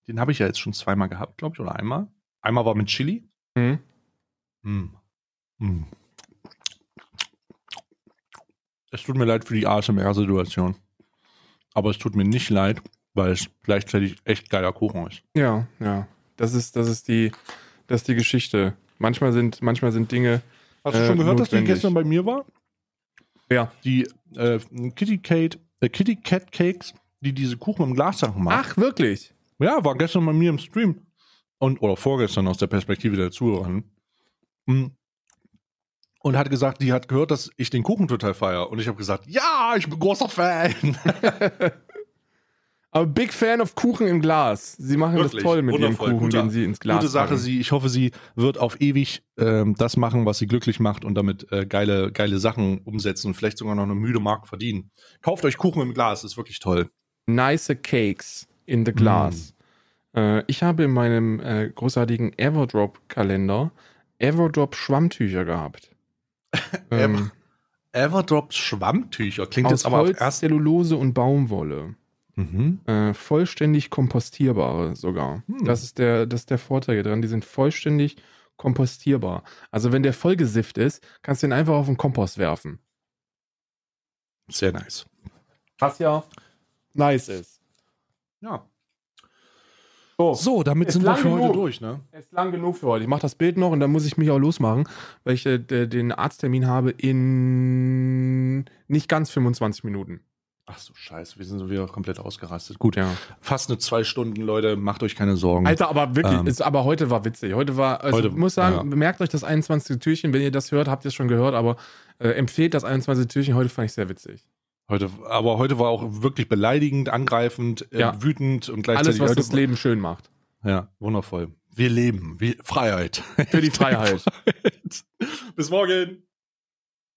Den habe ich ja jetzt schon zweimal gehabt, glaube ich, oder einmal. Einmal war mit Chili. Mhm. Mm. Mm. Es tut mir leid für die ASMR-Situation. Aber es tut mir nicht leid, weil es gleichzeitig echt geiler Kuchen ist. Ja, ja. Das ist, das ist die, das ist die Geschichte. Manchmal sind, manchmal sind Dinge. Hast du Äh, schon gehört, dass die notwendig. gestern bei mir war? Ja. Die äh, Kitty, Kate, äh, Kitty Cat Cakes, die diese Kuchen im Glassachen macht. Ach, wirklich? Ja, war gestern bei mir im Stream. Und, oder vorgestern aus der Perspektive der Zuhörer. Mm. Und hat gesagt, die hat gehört, dass ich den Kuchen total feiere. Und ich habe gesagt, ja, ich bin großer Fan. Aber big fan of Kuchen im Glas. Sie machen Wirklich, das toll mit ihrem Kuchen, guter- den sie ins Glas Gute Sache, packen. sie, ich hoffe, sie wird auf ewig ähm, das machen, was sie glücklich macht und damit äh, geile, geile Sachen umsetzen und vielleicht sogar noch eine müde Mark verdienen. Kauft euch Kuchen im Glas, ist wirklich toll. Nice Cakes in the Glass. Äh, ich habe in meinem äh, großartigen Everdrop-Kalender Everdrop-Schwammtücher gehabt. ähm, Everdrops Schwammtücher klingt aus jetzt aber auf Holz, erst. Zellulose und Baumwolle. Mhm. Äh, vollständig kompostierbare sogar. Hm. Das, ist der, das ist der Vorteil dran. Die sind vollständig kompostierbar. Also wenn der vollgesifft ist, kannst du ihn einfach auf den Kompost werfen. Sehr nice. Was ja nice ist. Ja. So, So, damit Ist sind wir für heute genug. durch, ne? ist lang genug für heute. Ich mache das Bild noch und dann muss ich mich auch losmachen, weil ich äh, de- den Arzttermin habe in nicht ganz 25 Minuten. Ach so, scheiße, wir sind so wieder komplett ausgerastet. Gut, Ja. fast eine zwei Stunden, Leute, macht euch keine Sorgen. Alter, aber wirklich, Ähm. ist, aber heute war witzig. Heute war, also Heute- ich muss sagen, ja. merkt euch das 21. Türchen, wenn ihr das hört, habt ihr es schon gehört, aber äh, empfehlt das 21. Türchen. Heute fand ich sehr witzig. Heute, aber heute war auch wirklich beleidigend, angreifend, äh, Ja. wütend und Alles, gleichzeitig was heute, das Leben schön macht. Ja, wundervoll. Wir leben, wir, Freiheit. Für die Freiheit. Bis morgen.